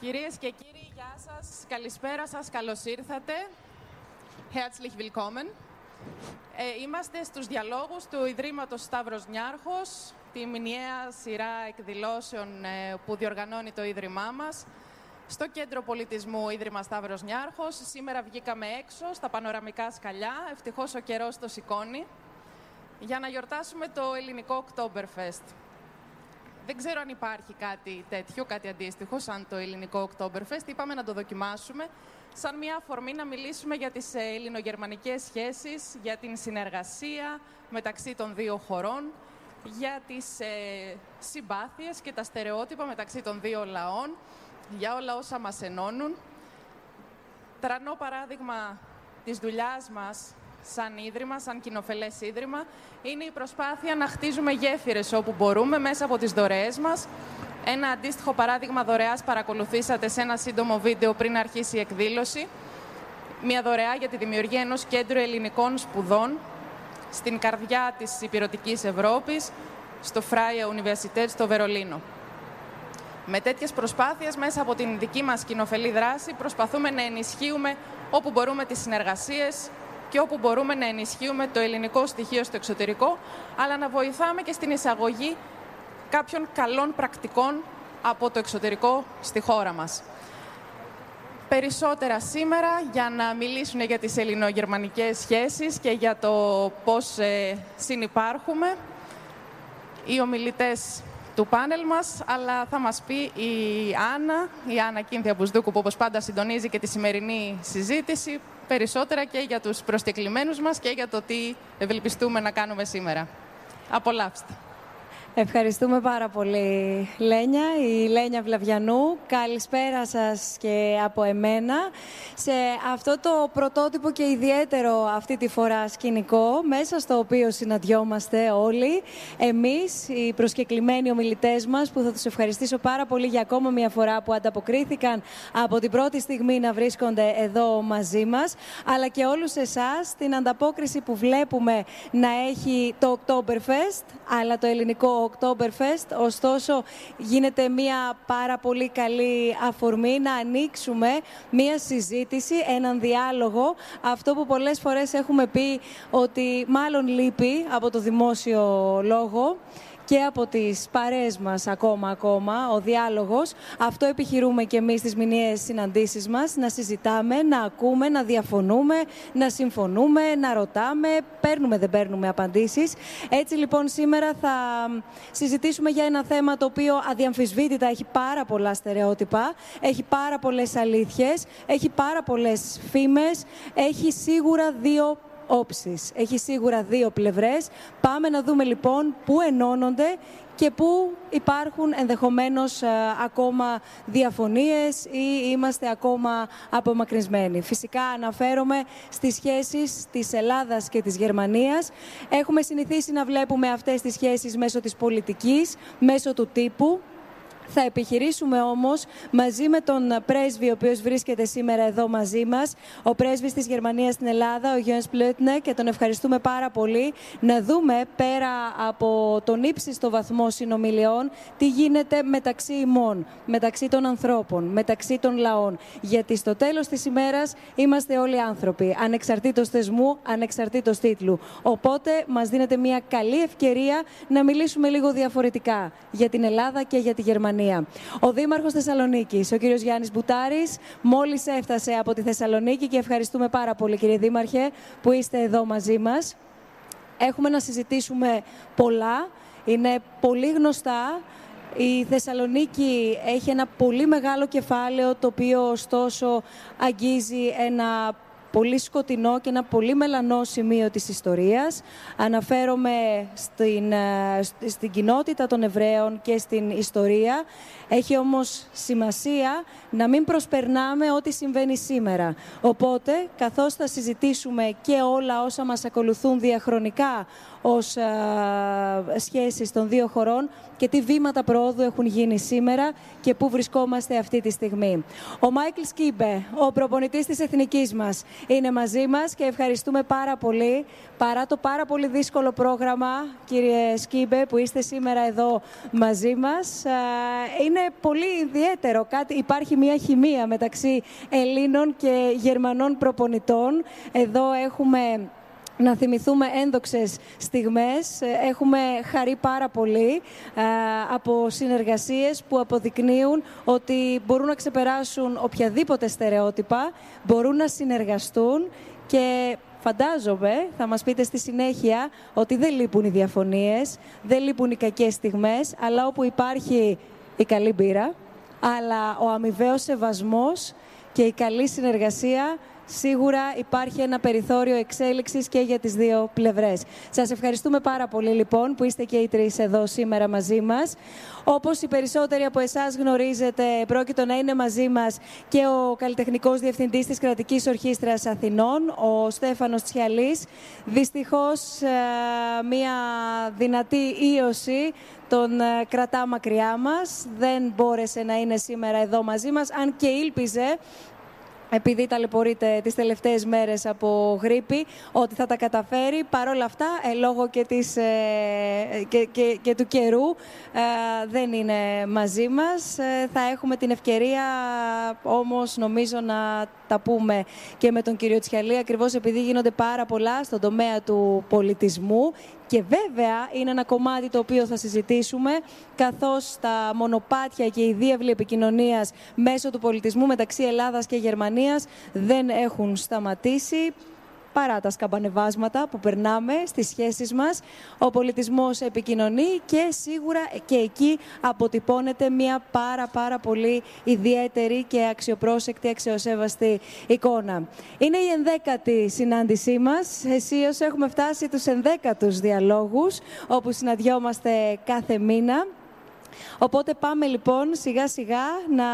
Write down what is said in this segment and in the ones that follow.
Κυρίες και κύριοι, γεια σας. Καλησπέρα σας. Καλώς ήρθατε. Herzlich willkommen. Ε, είμαστε στους διαλόγους του Ιδρύματος Σταύρος Νιάρχος, τη μηνιαία σειρά εκδηλώσεων ε, που διοργανώνει το Ίδρυμά μας. Στο Κέντρο Πολιτισμού Ίδρυμα Σταύρος Νιάρχος. Σήμερα βγήκαμε έξω στα πανοραμικά σκαλιά. Ευτυχώς ο καιρός το σηκώνει. Για να γιορτάσουμε το ελληνικό Oktoberfest. Δεν ξέρω αν υπάρχει κάτι τέτοιο, κάτι αντίστοιχο, σαν το ελληνικό Oktoberfest. Είπαμε να το δοκιμάσουμε, σαν μια αφορμή να μιλήσουμε για τις ε, ελληνογερμανικές σχέσεις, για την συνεργασία μεταξύ των δύο χωρών, για τις ε, συμπάθειες και τα στερεότυπα μεταξύ των δύο λαών, για όλα όσα μας ενώνουν. Τρανό παράδειγμα της δουλειάς μας σαν ίδρυμα, σαν κοινοφελές ίδρυμα, είναι η προσπάθεια να χτίζουμε γέφυρες όπου μπορούμε μέσα από τις δωρεές μας. Ένα αντίστοιχο παράδειγμα δωρεάς παρακολουθήσατε σε ένα σύντομο βίντεο πριν αρχίσει η εκδήλωση. Μια δωρεά για τη δημιουργία ενός κέντρου ελληνικών σπουδών στην καρδιά της υπηρετικής Ευρώπης, στο Freie Universität στο Βερολίνο. Με τέτοιες προσπάθειες, μέσα από την δική μας κοινοφελή δράση, προσπαθούμε να ενισχύουμε όπου μπορούμε τις συνεργασίες, και όπου μπορούμε να ενισχύουμε το ελληνικό στοιχείο στο εξωτερικό, αλλά να βοηθάμε και στην εισαγωγή κάποιων καλών πρακτικών από το εξωτερικό στη χώρα μας. Περισσότερα σήμερα για να μιλήσουν για τις ελληνογερμανικές σχέσεις και για το πώς ε, συνυπάρχουμε οι ομιλητές του πάνελ μας, αλλά θα μας πει η Άννα, η Άννα Κίνθια Μπουσδούκου, που όπως πάντα συντονίζει και τη σημερινή συζήτηση, περισσότερα και για τους προσκεκλημένους μας και για το τι ευελπιστούμε να κάνουμε σήμερα. Απολαύστε. Ευχαριστούμε πάρα πολύ, Λένια. Η Λένια Βλαβιανού. Καλησπέρα σας και από εμένα. Σε αυτό το πρωτότυπο και ιδιαίτερο αυτή τη φορά σκηνικό, μέσα στο οποίο συναντιόμαστε όλοι, εμείς, οι προσκεκλημένοι ομιλητές μας, που θα τους ευχαριστήσω πάρα πολύ για ακόμα μια φορά που ανταποκρίθηκαν από την πρώτη στιγμή να βρίσκονται εδώ μαζί μας, αλλά και όλους εσάς την ανταπόκριση που βλέπουμε να έχει το Oktoberfest, αλλά το ελληνικό Oktoberfest. Ωστόσο, γίνεται μια πάρα πολύ καλή αφορμή να ανοίξουμε μια συζήτηση, έναν διάλογο. Αυτό που πολλές φορές έχουμε πει ότι μάλλον λείπει από το δημόσιο λόγο και από τις παρέες μας ακόμα ακόμα, ο διάλογος. Αυτό επιχειρούμε και εμείς στις μηνιαίες συναντήσεις μας, να συζητάμε, να ακούμε, να διαφωνούμε, να συμφωνούμε, να ρωτάμε, παίρνουμε δεν παίρνουμε απαντήσεις. Έτσι λοιπόν σήμερα θα συζητήσουμε για ένα θέμα το οποίο αδιαμφισβήτητα έχει πάρα πολλά στερεότυπα, έχει πάρα πολλές αλήθειες, έχει πάρα πολλές φήμες, έχει σίγουρα δύο όψεις. Έχει σίγουρα δύο πλευρές. Πάμε να δούμε λοιπόν πού ενώνονται και πού υπάρχουν ενδεχομένως ε, ακόμα διαφωνίες ή είμαστε ακόμα απομακρυσμένοι. Φυσικά αναφέρομαι στις σχέσεις της Ελλάδας και της Γερμανίας. Έχουμε συνηθίσει να βλέπουμε αυτές τις σχέσεις μέσω της πολιτικής, μέσω του τύπου, θα επιχειρήσουμε όμως μαζί με τον πρέσβη, ο οποίος βρίσκεται σήμερα εδώ μαζί μας, ο πρέσβης της Γερμανίας στην Ελλάδα, ο Γιάννης Πλούτνε, και τον ευχαριστούμε πάρα πολύ, να δούμε πέρα από τον ύψιστο βαθμό συνομιλιών τι γίνεται μεταξύ ημών, μεταξύ των ανθρώπων, μεταξύ των λαών. Γιατί στο τέλος της ημέρας είμαστε όλοι άνθρωποι, ανεξαρτήτως θεσμού, ανεξαρτήτως τίτλου. Οπότε μας δίνεται μια καλή ευκαιρία να μιλήσουμε λίγο διαφορετικά για την Ελλάδα και για τη Γερμανία. Ο Δήμαρχος Θεσσαλονίκης, ο κύριος Γιάννης Μπουτάρης, μόλις έφτασε από τη Θεσσαλονίκη και ευχαριστούμε πάρα πολύ κύριε Δήμαρχε που είστε εδώ μαζί μας. Έχουμε να συζητήσουμε πολλά, είναι πολύ γνωστά. Η Θεσσαλονίκη έχει ένα πολύ μεγάλο κεφάλαιο, το οποίο ωστόσο αγγίζει ένα πολύ σκοτεινό και ένα πολύ μελανό σημείο της ιστορίας. Αναφέρομαι στην, ε, στην κοινότητα των Εβραίων και στην ιστορία. Έχει όμως σημασία να μην προσπερνάμε ό,τι συμβαίνει σήμερα. Οπότε, καθώς θα συζητήσουμε και όλα όσα μας ακολουθούν διαχρονικά ως α, σχέσεις των δύο χωρών και τι βήματα προόδου έχουν γίνει σήμερα και πού βρισκόμαστε αυτή τη στιγμή. Ο Μάικλ Σκίμπε, ο προπονητής της εθνικής μας, είναι μαζί μας και ευχαριστούμε πάρα πολύ. Παρά το πάρα πολύ δύσκολο πρόγραμμα, κύριε Σκίμπε, που είστε σήμερα εδώ μαζί μας, είναι πολύ ιδιαίτερο. Κάτι, υπάρχει μια χημεία μεταξύ Ελλήνων και Γερμανών προπονητών. Εδώ έχουμε να θυμηθούμε ένδοξες στιγμές. Έχουμε χαρεί πάρα πολύ από συνεργασίες που αποδεικνύουν ότι μπορούν να ξεπεράσουν οποιαδήποτε στερεότυπα, μπορούν να συνεργαστούν και φαντάζομαι, θα μας πείτε στη συνέχεια, ότι δεν λείπουν οι διαφωνίες, δεν λείπουν οι κακές στιγμές, αλλά όπου υπάρχει η καλή μπύρα, αλλά ο αμοιβαίος σεβασμός και η καλή συνεργασία σίγουρα υπάρχει ένα περιθώριο εξέλιξης και για τις δύο πλευρές. Σας ευχαριστούμε πάρα πολύ λοιπόν που είστε και οι τρεις εδώ σήμερα μαζί μας. Όπως οι περισσότεροι από εσάς γνωρίζετε, πρόκειται να είναι μαζί μας και ο καλλιτεχνικός διευθυντής της Κρατικής Ορχήστρας Αθηνών, ο Στέφανος Τσιαλής. Δυστυχώς, ε, μια δυνατή ίωση τον ε, κρατά μακριά μας. Δεν μπόρεσε να είναι σήμερα εδώ μαζί μας, αν και ήλπιζε επειδή ταλαιπωρείται τις τελευταίες μέρες από γρήπη, ότι θα τα καταφέρει. Παρ' όλα αυτά, ε, λόγω και, της, ε, και, και, και, του καιρού, ε, δεν είναι μαζί μας. Ε, θα έχουμε την ευκαιρία όμως, νομίζω, να τα πούμε και με τον κύριο Τσιαλή, ακριβώς επειδή γίνονται πάρα πολλά στον τομέα του πολιτισμού. Και βέβαια είναι ένα κομμάτι το οποίο θα συζητήσουμε, καθώς τα μονοπάτια και η διεύλη επικοινωνίας μέσω του πολιτισμού μεταξύ Ελλάδας και Γερμανίας δεν έχουν σταματήσει παρά τα σκαμπανεβάσματα που περνάμε στις σχέσεις μας. Ο πολιτισμός επικοινωνεί και σίγουρα και εκεί αποτυπώνεται μια πάρα πάρα πολύ ιδιαίτερη και αξιοπρόσεκτη, αξιοσέβαστη εικόνα. Είναι η ενδέκατη συνάντησή μας. Εσείς έχουμε φτάσει τους ενδέκατους διαλόγους όπου συναντιόμαστε κάθε μήνα. Οπότε πάμε λοιπόν σιγά σιγά να,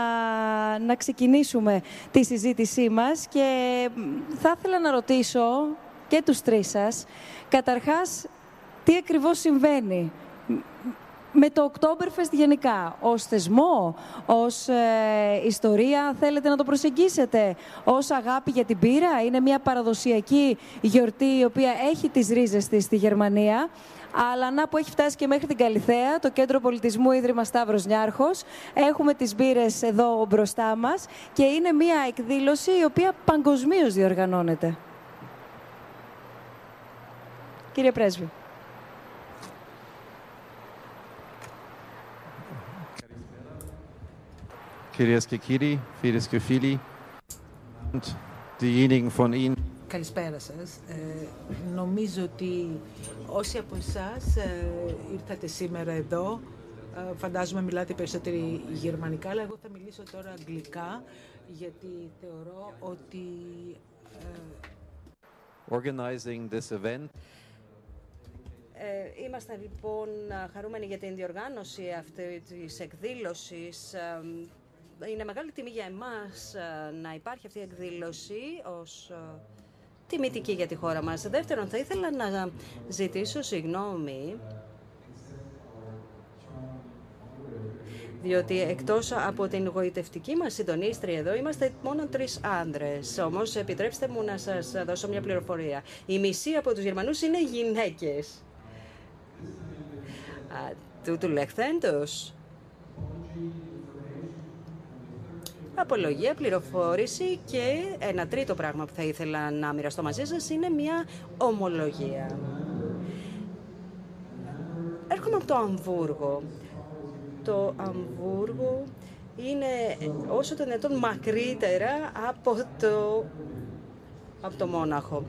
να ξεκινήσουμε τη συζήτησή μας και θα ήθελα να ρωτήσω και τους τρεις σας, καταρχάς, τι ακριβώς συμβαίνει με το Oktoberfest γενικά, ως θεσμό, ως ε, ιστορία, θέλετε να το προσεγγίσετε, ως αγάπη για την πύρα. Είναι μια παραδοσιακή γιορτή η οποία έχει τις ρίζες της στη Γερμανία αλλά να που έχει φτάσει και μέχρι την Καλιθέα, το Κέντρο Πολιτισμού Ίδρυμα Σταύρος Νιάρχος. Έχουμε τις μπύρες εδώ μπροστά μας και είναι μια εκδήλωση η οποία παγκοσμίως διοργανώνεται. Κύριε Πρέσβη. Κυρίες και κύριοι, φίλες και φίλοι, diejenigen von Ihnen, Καλησπέρα σας. Ε, νομίζω ότι όσοι από εσάς ε, ήρθατε σήμερα εδώ, ε, φαντάζομαι μιλάτε περισσότεροι γερμανικά, αλλά εγώ θα μιλήσω τώρα αγγλικά, γιατί θεωρώ ότι... Ε, organizing this event. Ε, είμαστε λοιπόν χαρούμενοι για την διοργάνωση αυτή της εκδήλωσης. Είναι μεγάλη τιμή για εμάς να υπάρχει αυτή η εκδήλωση ως τιμητική για τη χώρα μας. Δεύτερον, θα ήθελα να ζητήσω συγγνώμη διότι εκτός από την γοητευτική μας συντονίστρια εδώ είμαστε μόνο τρεις άνδρες. Όμως επιτρέψτε μου να σας δώσω μια πληροφορία. Η μισή από τους Γερμανούς είναι γυναίκες. Α, τούτου λεχθέντος απολογία, πληροφόρηση και ένα τρίτο πράγμα που θα ήθελα να μοιραστώ μαζί σας είναι μια ομολογία. Έρχομαι από το Αμβούργο. Το Αμβούργο είναι όσο το δυνατόν μακρύτερα από το, από το Μόναχο.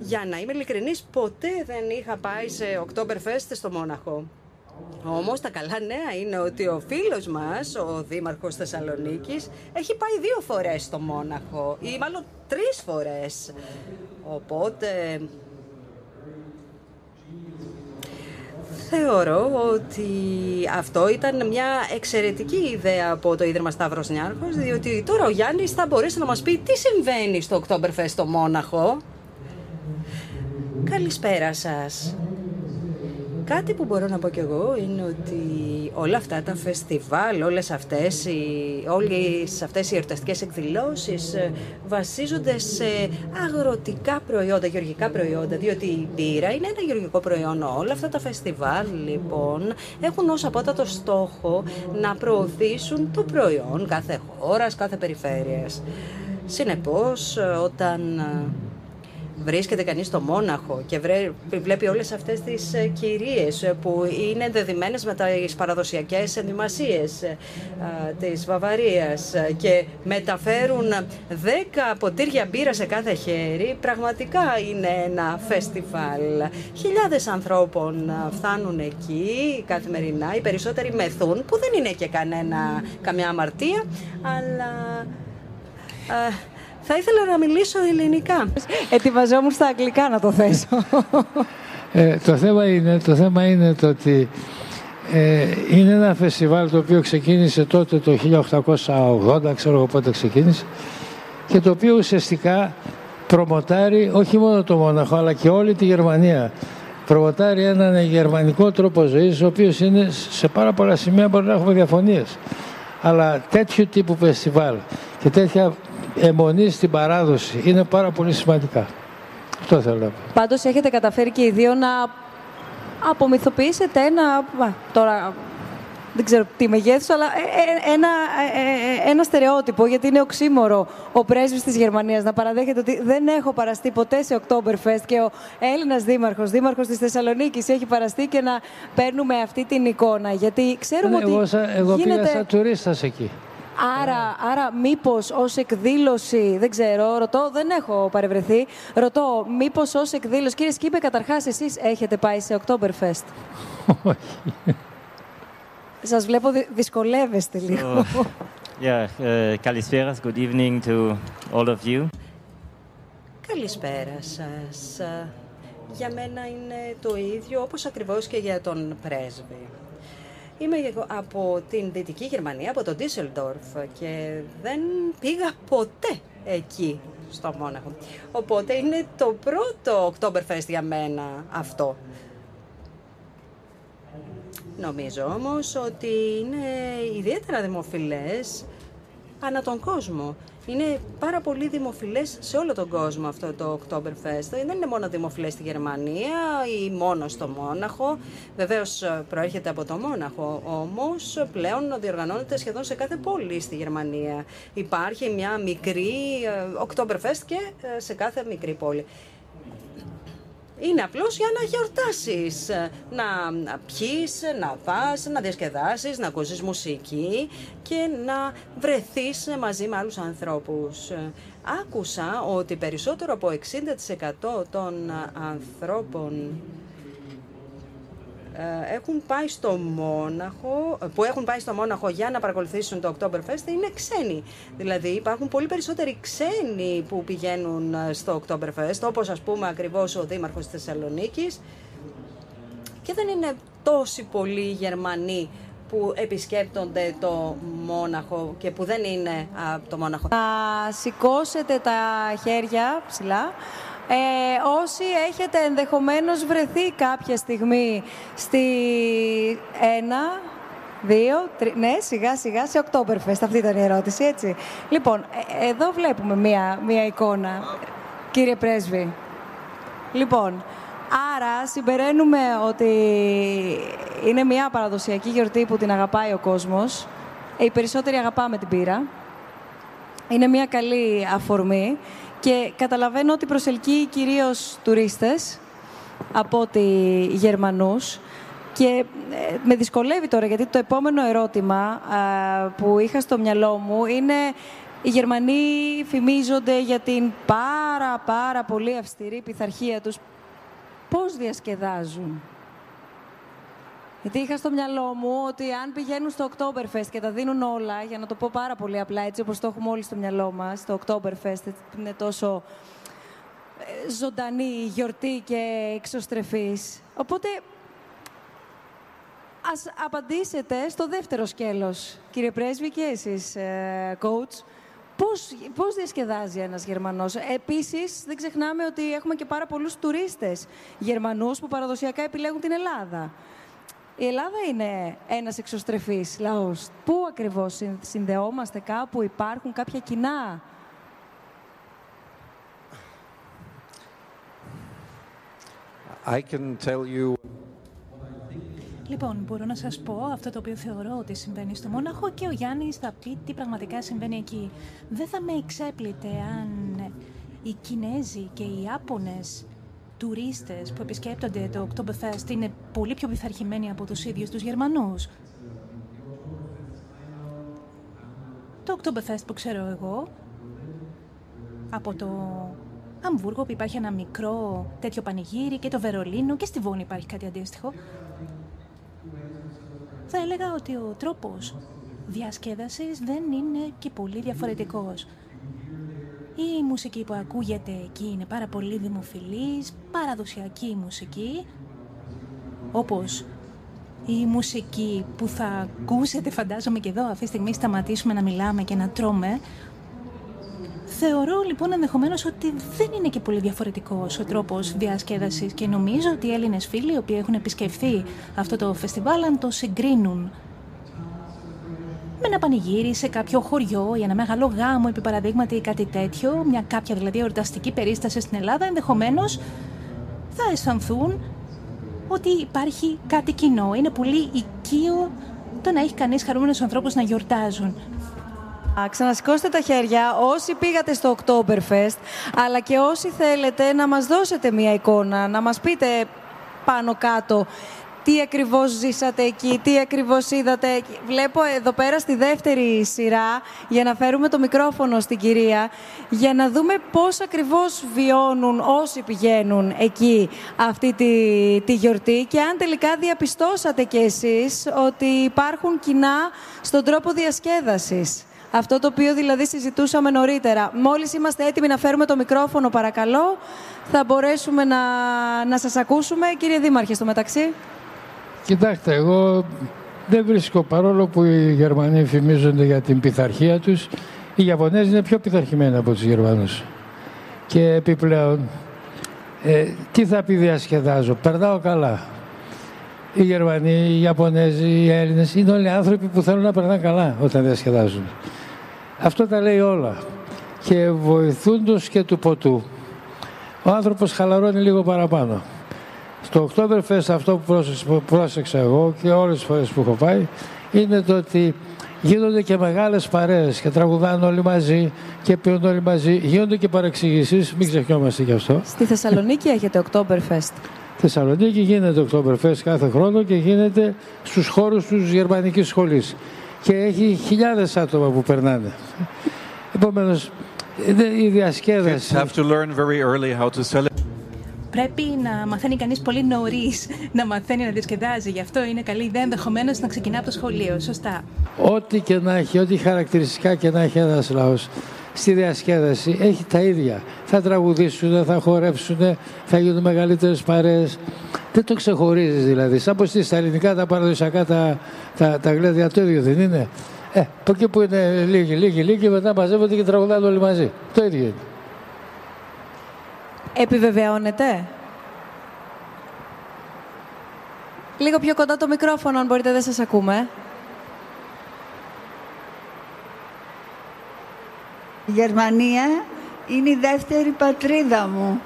Για να είμαι ειλικρινής, ποτέ δεν είχα πάει σε Oktoberfest στο Μόναχο. Όμως τα καλά νέα είναι ότι ο φίλος μας, ο Δήμαρχος Θεσσαλονίκης, έχει πάει δύο φορές στο Μόναχο ή μάλλον τρεις φορές. Οπότε θεωρώ ότι αυτό ήταν μια εξαιρετική ιδέα από το Ίδρυμα Σταύρος Νιάρχος, διότι τώρα ο Γιάννης θα μπορέσει να μας πει τι συμβαίνει στο Oktoberfest στο Μόναχο. Καλησπέρα σας. Κάτι που μπορώ να πω κι εγώ είναι ότι όλα αυτά τα φεστιβάλ, όλες αυτές οι, όλες αυτές οι εορταστικές εκδηλώσεις ε, βασίζονται σε αγροτικά προϊόντα, γεωργικά προϊόντα, διότι η μπύρα είναι ένα γεωργικό προϊόν. Όλα αυτά τα φεστιβάλ λοιπόν έχουν ως απότατο στόχο να προωθήσουν το προϊόν κάθε χώρας, κάθε περιφέρειας. Συνεπώς, όταν βρίσκεται κανείς στο Μόναχο και βλέπει όλες αυτές τις ε, κυρίες ε, που είναι ενδεδειμένες με τις παραδοσιακές ενδυμασίες ε, της Βαβαρίας και μεταφέρουν 10 ποτήρια μπύρα σε κάθε χέρι, πραγματικά είναι ένα φεστιβάλ. Χιλιάδες ανθρώπων φτάνουν εκεί καθημερινά, οι περισσότεροι μεθούν, που δεν είναι και κανένα, καμιά αμαρτία, αλλά θα ήθελα να μιλήσω ελληνικά. Ετοιμαζόμουν στα αγγλικά να το θέσω. Ε, το, θέμα είναι, το θέμα είναι το ότι ε, είναι ένα φεστιβάλ το οποίο ξεκίνησε τότε το 1880, ξέρω εγώ πότε ξεκίνησε, και το οποίο ουσιαστικά προμοτάρει όχι μόνο το Μόναχο αλλά και όλη τη Γερμανία. Προμοτάρει έναν γερμανικό τρόπο ζωής, ο οποίος είναι σε πάρα πολλά σημεία μπορεί να έχουμε διαφωνίες. Αλλά τέτοιου τύπου φεστιβάλ και τέτοια αιμονή στην παράδοση είναι πάρα πολύ σημαντικά. Αυτό θέλω να πω. Πάντως έχετε καταφέρει και οι δύο να απομυθοποιήσετε ένα, τώρα δεν ξέρω τι μεγέθους, αλλά ε, ε, ένα, ε, ένα στερεότυπο, γιατί είναι οξύμορο ο πρέσβης της Γερμανίας να παραδέχεται ότι δεν έχω παραστεί ποτέ σε Oktoberfest και ο Έλληνας δήμαρχος, δήμαρχος της Θεσσαλονίκης έχει παραστεί και να παίρνουμε αυτή την εικόνα, γιατί ξέρουμε ότι εγώ, εγώ πήγα σαν τουρίστας εκεί. Άρα, άρα μήπως ως εκδήλωση, δεν ξέρω, ρωτώ, δεν έχω παρευρεθεί, ρωτώ, μήπως ως εκδήλωση, κύριε Σκύπε, καταρχάς εσείς έχετε πάει σε Oktoberfest; Όχι. Σας βλέπω δυσκολεύεστε λίγο. Yeah, uh, καλησπέρας, good evening to all of you. Καλησπέρα σας. Για μένα είναι το ίδιο, όπως ακριβώς και για τον πρέσβη. Είμαι από την Δυτική Γερμανία, από τον Ντίσελντορφ και δεν πήγα ποτέ εκεί στο Μόναχο. Οπότε είναι το πρώτο Oktoberfest για μένα αυτό. Νομίζω όμως ότι είναι ιδιαίτερα δημοφιλές ανά τον κόσμο. Είναι πάρα πολύ δημοφιλές σε όλο τον κόσμο αυτό το Oktoberfest. Δεν είναι μόνο δημοφιλές στη Γερμανία ή μόνο στο Μόναχο. Βεβαίως ε, προέρχεται από το Μόναχο, όμως πλέον διοργανώνεται σχεδόν σε κάθε πόλη στη Γερμανία. Υπάρχει μια μικρή ε, Oktoberfest και ε, σε κάθε μικρή πόλη. Είναι απλώς για να γιορτάσεις, να πιείς, να φας, να διασκεδάσεις, να ακούσεις μουσική και να βρεθείς μαζί με άλλους ανθρώπους. Άκουσα ότι περισσότερο από 60% των ανθρώπων ε, έχουν πάει στο Μόναχο, που έχουν πάει στο Μόναχο για να παρακολουθήσουν το Oktoberfest είναι ξένοι. Δηλαδή υπάρχουν πολύ περισσότεροι ξένοι που πηγαίνουν ε, στο Oktoberfest, όπως ας πούμε ακριβώς ο Δήμαρχος της Θεσσαλονίκης και δεν είναι τόσοι πολλοί Γερμανοί που επισκέπτονται το Μόναχο και που δεν είναι από το Μόναχο. Να σηκώσετε τα χέρια ψηλά ε, όσοι έχετε ενδεχομένως βρεθεί κάποια στιγμή στη ένα, δύο, τρι... ναι, σιγά σιγά σε Oktoberfest. Αυτή ήταν η ερώτηση, έτσι. Λοιπόν, ε, εδώ βλέπουμε μία, μία εικόνα, κύριε Πρέσβη. Λοιπόν, άρα συμπεραίνουμε ότι είναι μία παραδοσιακή γιορτή που την αγαπάει ο κόσμος. Ε, οι περισσότεροι αγαπάμε την πύρα. Είναι μία καλή αφορμή και καταλαβαίνω ότι προσελκύει κυρίως τουρίστες από ότι Γερμανούς και ε, με δυσκολεύει τώρα γιατί το επόμενο ερώτημα που είχα στο μυαλό μου είναι οι Γερμανοί φημίζονται για την πάρα πάρα πολύ αυστηρή πειθαρχία τους. Πώς διασκεδάζουν; Γιατί είχα στο μυαλό μου ότι αν πηγαίνουν στο Oktoberfest και τα δίνουν όλα, για να το πω πάρα πολύ απλά, έτσι όπως το έχουμε όλοι στο μυαλό μας, το Oktoberfest είναι τόσο ε, ζωντανή, γιορτή και εξωστρεφής. Οπότε, ας απαντήσετε στο δεύτερο σκέλος, κύριε Πρέσβη και εσείς, ε, coach. Πώς, πώς διασκεδάζει ένας Γερμανός; Επίσης, δεν ξεχνάμε ότι έχουμε και πάρα πολλούς τουρίστες Γερμανούς που παραδοσιακά επιλέγουν την Ελλάδα. Η Ελλάδα είναι ένας εξωστρεφής λαός. Πού ακριβώς συνδεόμαστε κάπου, υπάρχουν κάποια κοινά; I can tell you Λοιπόν, μπορώ να σας πω αυτό το οποίο θεωρώ ότι συμβαίνει στο Μόναχο και ο Γιάννης θα πει τι πραγματικά συμβαίνει εκεί. Δεν θα με εξέπλητε αν οι Κινέζοι και οι Ιάπωνες τουρίστες που επισκέπτονται το Oktoberfest είναι πολύ πιο πειθαρχημένοι από τους ίδιους τους Γερμανούς. Το Oktoberfest που ξέρω εγώ, από το Αμβούργο που υπάρχει ένα μικρό τέτοιο πανηγύρι και το Βερολίνο και στη Βόνη υπάρχει κάτι αντίστοιχο θα έλεγα ότι ο τρόπος διασκέδασης δεν είναι και πολύ διαφορετικός. Η μουσική που ακούγεται εκεί είναι πάρα πολύ δημοφιλής, παραδοσιακή μουσική, όπως η μουσική που θα ακούσετε φαντάζομαι και εδώ αυτή τη στιγμή σταματήσουμε να μιλάμε και να τρώμε. Θεωρώ λοιπόν ενδεχομένως ότι δεν είναι και πολύ διαφορετικός ο τρόπος διασκέδασης και νομίζω ότι οι Έλληνες φίλοι οι οποίοι έχουν επισκεφθεί αυτό το φεστιβάλ, αν το συγκρίνουν με ένα πανηγύρι σε κάποιο χωριό ή ένα μεγάλο γάμο, επί παραδείγματι ή κάτι τέτοιο, μια κάποια δηλαδή εορταστική περίσταση στην Ελλάδα, ενδεχομένως θα αισθανθούν ότι υπάρχει κάτι κοινό. Είναι πολύ οικείο το να έχει κανείς χαρούμενους ανθρώπους να γιορτάζουν. Ξανασηκώστε τα χέρια όσοι πήγατε στο Oktoberfest, αλλά και όσοι θέλετε να μας δώσετε μία εικόνα, να μας πείτε πάνω κάτω τι ακριβώς ζήσατε εκεί, τι ακριβώς είδατε. Βλέπω εδώ πέρα στη δεύτερη σειρά, για να φέρουμε το μικρόφωνο στην κυρία, για να δούμε πώς ακριβώς βιώνουν όσοι πηγαίνουν εκεί αυτή τη, τη γιορτή και αν τελικά διαπιστώσατε κι εσείς ότι υπάρχουν κοινά στον τρόπο διασκέδασης. Αυτό το οποίο δηλαδή συζητούσαμε νωρίτερα. Μόλις είμαστε έτοιμοι να φέρουμε το μικρόφωνο, παρακαλώ, θα μπορέσουμε να, να σας ακούσουμε. Κύριε Δήμαρχε, στο μεταξύ. Κοιτάξτε, εγώ δεν βρίσκω, παρόλο που οι Γερμανοί φημίζονται για την πειθαρχία τους, οι Ιαπωνέζοι είναι πιο πειθαρχημένοι από τους Γερμανούς. Και επιπλέον, ε, τι θα πει διασκεδάζω, περνάω καλά. Οι Γερμανοί, οι Ιαπωνέζοι, οι Έλληνες είναι όλοι άνθρωποι που θέλουν να περνάνε καλά όταν διασκεδάζουν. Αυτό τα λέει όλα. Και βοηθούντος και του ποτού. Ο άνθρωπος χαλαρώνει λίγο παραπάνω. Στο Oktoberfest αυτό που πρόσεξα εγώ και όλες τις φορές που έχω πάει είναι το ότι γίνονται και μεγάλες παρέες και τραγουδάνε όλοι μαζί και πιούν όλοι μαζί. Γίνονται και παρεξηγήσεις, μην ξεχνιόμαστε γι' αυτό. Στη Θεσσαλονίκη έχετε Oktoberfest. Θεσσαλονίκη γίνεται Oktoberfest κάθε χρόνο και γίνεται στους χώρους της γερμανικής σχολής και έχει χιλιάδες άτομα που περνάνε. Επομένως, η διασκέδαση... Πρέπει να μαθαίνει κανείς πολύ νωρίς να μαθαίνει να διασκεδάζει. Γι' αυτό είναι καλή ιδέα ενδεχομένως να ξεκινά από το σχολείο. Σωστά. Ό,τι και να έχει, ό,τι χαρακτηριστικά και να έχει ένας λαός στη διασκέδαση έχει τα ίδια. Θα τραγουδήσουν, θα χορέψουν, θα γίνουν μεγαλύτερες παρέες. Δεν το ξεχωρίζεις δηλαδή. Σαν πως στα ελληνικά τα παραδοσιακά τα, τα, τα γλέδια το ίδιο δεν είναι. Ε, από εκεί που είναι λίγοι, λίγοι, λίγοι, μετά μαζεύονται και τραγουδάνε όλοι μαζί. Το ίδιο είναι. Επιβεβαιώνεται; Λίγο πιο κοντά το μικρόφωνο, αν μπορείτε, δεν σας ακούμε. Η Γερμανία είναι η δεύτερη πατρίδα μου.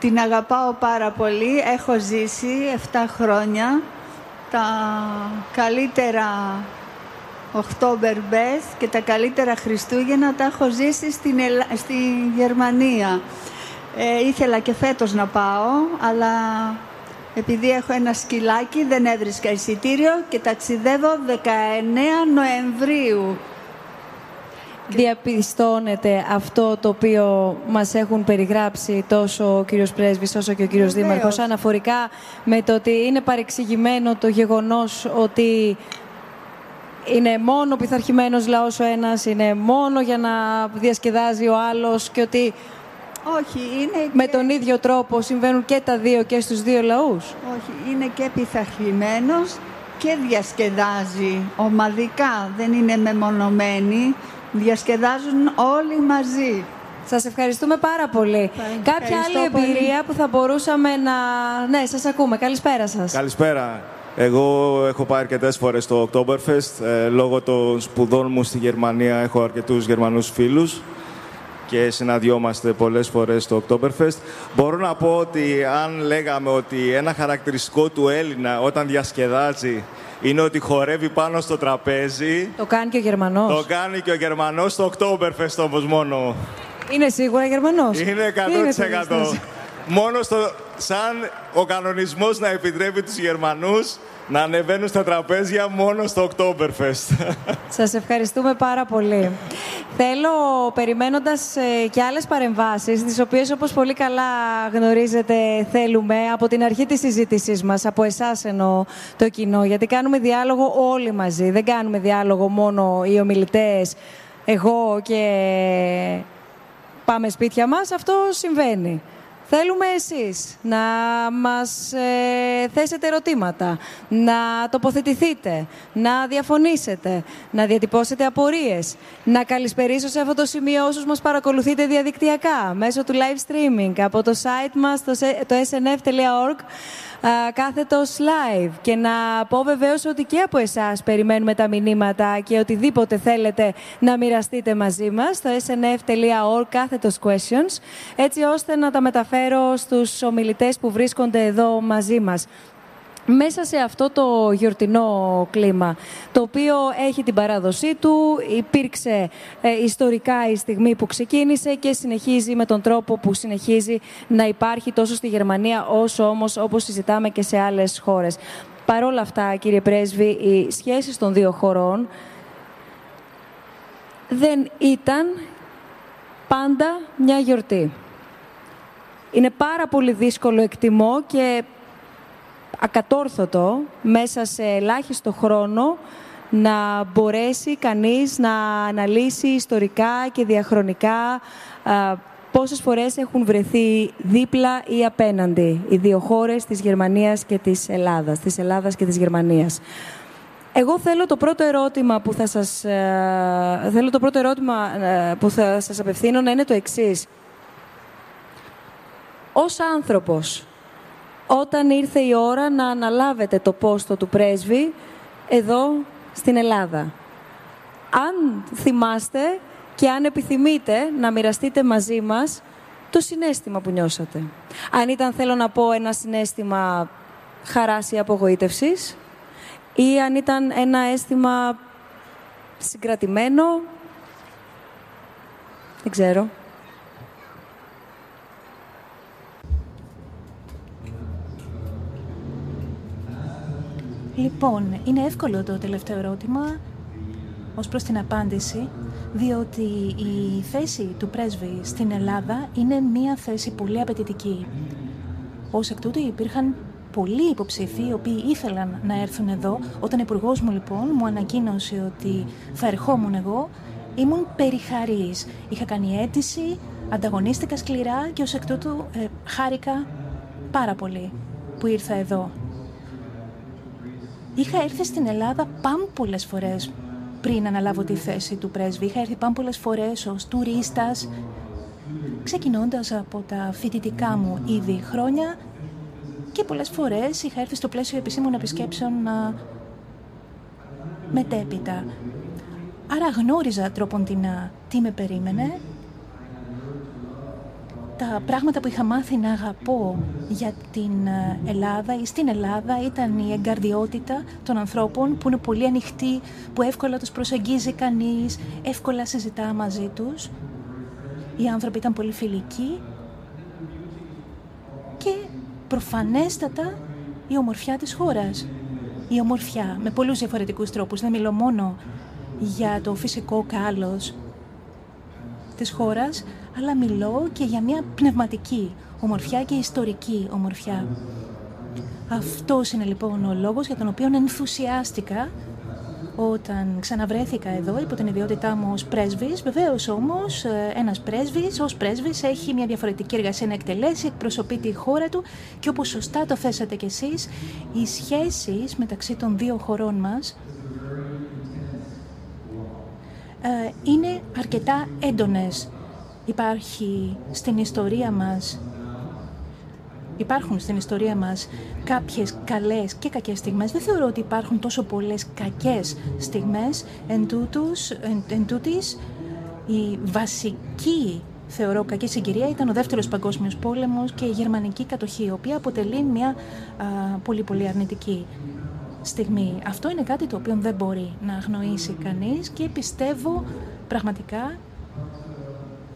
Την αγαπάω πάρα πολύ. Έχω ζήσει 7 χρόνια τα καλύτερα Oktoberfest και τα καλύτερα Χριστούγεννα τα έχω ζήσει στην, στη Γερμανία. Ε, ήθελα και φέτος να πάω, αλλά επειδή έχω ένα σκυλάκι δεν έβρισκα εισιτήριο και ταξιδεύω 19 Νοεμβρίου διαπιστώνεται αυτό το οποίο μας έχουν περιγράψει τόσο ο κύριος Πρέσβης όσο και ο κύριος Βεβαίως. Δήμαρχος αναφορικά με το ότι είναι παρεξηγημένο το γεγονός ότι είναι μόνο πειθαρχημένος λαός ο ένας, είναι μόνο για να διασκεδάζει ο άλλος και ότι όχι, είναι με τον ίδιο τρόπο συμβαίνουν και τα δύο και στους δύο λαούς; Όχι, είναι και πειθαρχημένος και διασκεδάζει ομαδικά, δεν είναι μεμονωμένοι Διασκεδάζουν όλοι μαζί. Σας ευχαριστούμε πάρα πολύ. Κάποια άλλη εμπειρία που θα μπορούσαμε να... Ναι, σας ακούμε. Καλησπέρα σας. Καλησπέρα. Εγώ έχω πάει αρκετές φορές στο Oktoberfest. Ε, λόγω των σπουδών μου στη Γερμανία έχω αρκετούς Γερμανούς φίλους και συναντιόμαστε πολλές φορές στο Oktoberfest. Μπορώ να πω ότι αν λέγαμε ότι ένα χαρακτηριστικό του Έλληνα όταν διασκεδάζει είναι ότι χορεύει πάνω στο τραπέζι. Το κάνει και ο Γερμανός. Το κάνει και ο Γερμανός στο Oktoberfest όμως μόνο. Είναι σίγουρα Γερμανός. Είναι 100%. μόνο στο, σαν ο κανονισμός να επιτρέπει τους Γερμανούς να ανεβαίνουν στα τραπέζια μόνο στο Oktoberfest. Σας ευχαριστούμε πάρα πολύ. Θέλω, περιμένοντας ε, και άλλες παρεμβάσεις, τις οποίες όπως πολύ καλά γνωρίζετε θέλουμε από την αρχή της συζήτησής μας, από εσάς εννοώ το κοινό, γιατί κάνουμε διάλογο όλοι μαζί, δεν κάνουμε διάλογο μόνο οι ομιλητές, εγώ και πάμε σπίτια μας, αυτό συμβαίνει. Θέλουμε εσείς να μας ε, θέσετε ερωτήματα, να τοποθετηθείτε, να διαφωνήσετε, να διατυπώσετε απορίες, να καλησπερίσω σε αυτό το σημείο όσους μας παρακολουθείτε διαδικτυακά μέσω του live streaming από το site μας, το snf.org κάθετος live. Και να πω βεβαίως ότι και από εσάς περιμένουμε τα μηνύματα και οτιδήποτε θέλετε να μοιραστείτε μαζί μας στο snf.org κάθετος questions έτσι ώστε να τα μεταφέρω στους ομιλητές που βρίσκονται εδώ μαζί μας μέσα σε αυτό το γιορτινό κλίμα, το οποίο έχει την παράδοσή του, υπήρξε ε, ιστορικά η στιγμή που ξεκίνησε και συνεχίζει με τον τρόπο που συνεχίζει να υπάρχει τόσο στη Γερμανία όσο όμως όπως συζητάμε και σε άλλες χώρες. Παρ' όλα αυτά, κύριε Πρέσβη, οι σχέσεις των δύο χωρών δεν ήταν πάντα μια γιορτή. Είναι πάρα πολύ δύσκολο, εκτιμώ, και ακατόρθωτο μέσα σε ελάχιστο χρόνο να μπορέσει κανείς να αναλύσει ιστορικά και διαχρονικά πόσες φορές έχουν βρεθεί δίπλα ή απέναντι οι δύο χώρες της Γερμανίας και της Ελλάδας, της Ελλάδας και της Γερμανίας. Εγώ θέλω το πρώτο ερώτημα που θα σας, ε, θέλω το πρώτο ερώτημα ε, που θα σας απευθύνω να είναι το εξής. Ως άνθρωπος, όταν ήρθε η ώρα να αναλάβετε το πόστο του πρέσβη εδώ στην Ελλάδα. Αν θυμάστε και αν επιθυμείτε να μοιραστείτε μαζί μας το συνέστημα που νιώσατε. Αν ήταν, θέλω να πω, ένα συνέστημα χαράς ή απογοήτευσης ή αν ήταν ένα αίσθημα συγκρατημένο, δεν ξέρω. Λοιπόν, είναι εύκολο το τελευταίο ερώτημα ως προς την απάντηση, διότι η θέση του πρέσβη στην Ελλάδα είναι μία θέση πολύ απαιτητική. Ως εκ τούτου υπήρχαν πολλοί υποψήφοι οι οποίοι ήθελαν να έρθουν εδώ. Όταν ο υπουργός μου λοιπόν μου ανακοίνωσε ότι θα ερχόμουν εγώ, ήμουν περιχαρής. Είχα κάνει αίτηση, ανταγωνίστηκα σκληρά και ως εκ τούτου ε, χάρηκα πάρα πολύ που ήρθα εδώ. Είχα έρθει στην Ελλάδα πάμπολες φορές πριν αναλάβω τη θέση του πρέσβη. Είχα έρθει πάμπολες φορές ως τουρίστας, ξεκινώντας από τα φοιτητικά μου ήδη χρόνια και πολλές φορές είχα έρθει στο πλαίσιο επισήμων επισκέψεων μετέπειτα. Άρα γνώριζα τρόπον την τι με περίμενε τα πράγματα που είχα μάθει να αγαπώ για την ε, Ελλάδα ή στην Ελλάδα ήταν η εγκαρδιότητα των ανθρώπων που είναι πολύ ανοιχτοί, που εύκολα τους προσεγγίζει κανείς, εύκολα συζητά μαζί τους. Οι άνθρωποι ήταν πολύ φιλικοί και προφανέστατα η ομορφιά της χώρας. Η ομορφιά με πολλούς διαφορετικούς τρόπους. Δεν μιλώ μόνο για το φυσικό κάλος της χώρας, αλλά μιλώ και για μια πνευματική ομορφιά και ιστορική ομορφιά. Αυτός είναι λοιπόν ο λόγος για τον οποίο ενθουσιάστηκα όταν ξαναβρέθηκα εδώ υπό την ιδιότητά μου ως πρέσβης. Βεβαίως όμως ε, ένας πρέσβης ως πρέσβης έχει μια διαφορετική εργασία να εκτελέσει, εκπροσωπεί τη χώρα του και όπως σωστά το θέσατε κι εσείς, οι σχέσεις μεταξύ των δύο χωρών μας ε, είναι αρκετά έντονες. Υπάρχει στην ιστορία μας Υπάρχουν στην ιστορία μας κάποιες καλές και κακές στιγμές. Δεν θεωρώ ότι υπάρχουν τόσο πολλές κακές στιγμές. Εν, τούτους, εν, εν τούτης, η βασική θεωρώ κακή συγκυρία ήταν ο δεύτερος παγκόσμιος πόλεμος και η γερμανική κατοχή, η οποία αποτελεί μια πολύ πολύ αρνητική στιγμή. Αυτό είναι κάτι το οποίο δεν μπορεί να αγνοήσει κανείς και πιστεύω πραγματικά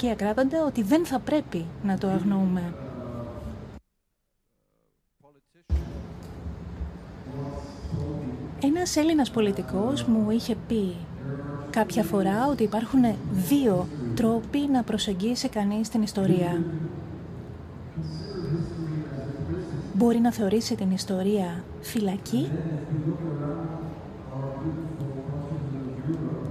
και ακράδαντα ότι δεν θα πρέπει να το αγνοούμε. Ένας Έλληνας πολιτικός μου είχε πει κάποια φορά ότι υπάρχουν δύο τρόποι να προσεγγίσει κανείς την ιστορία. Μπορεί να θεωρήσει την ιστορία φυλακή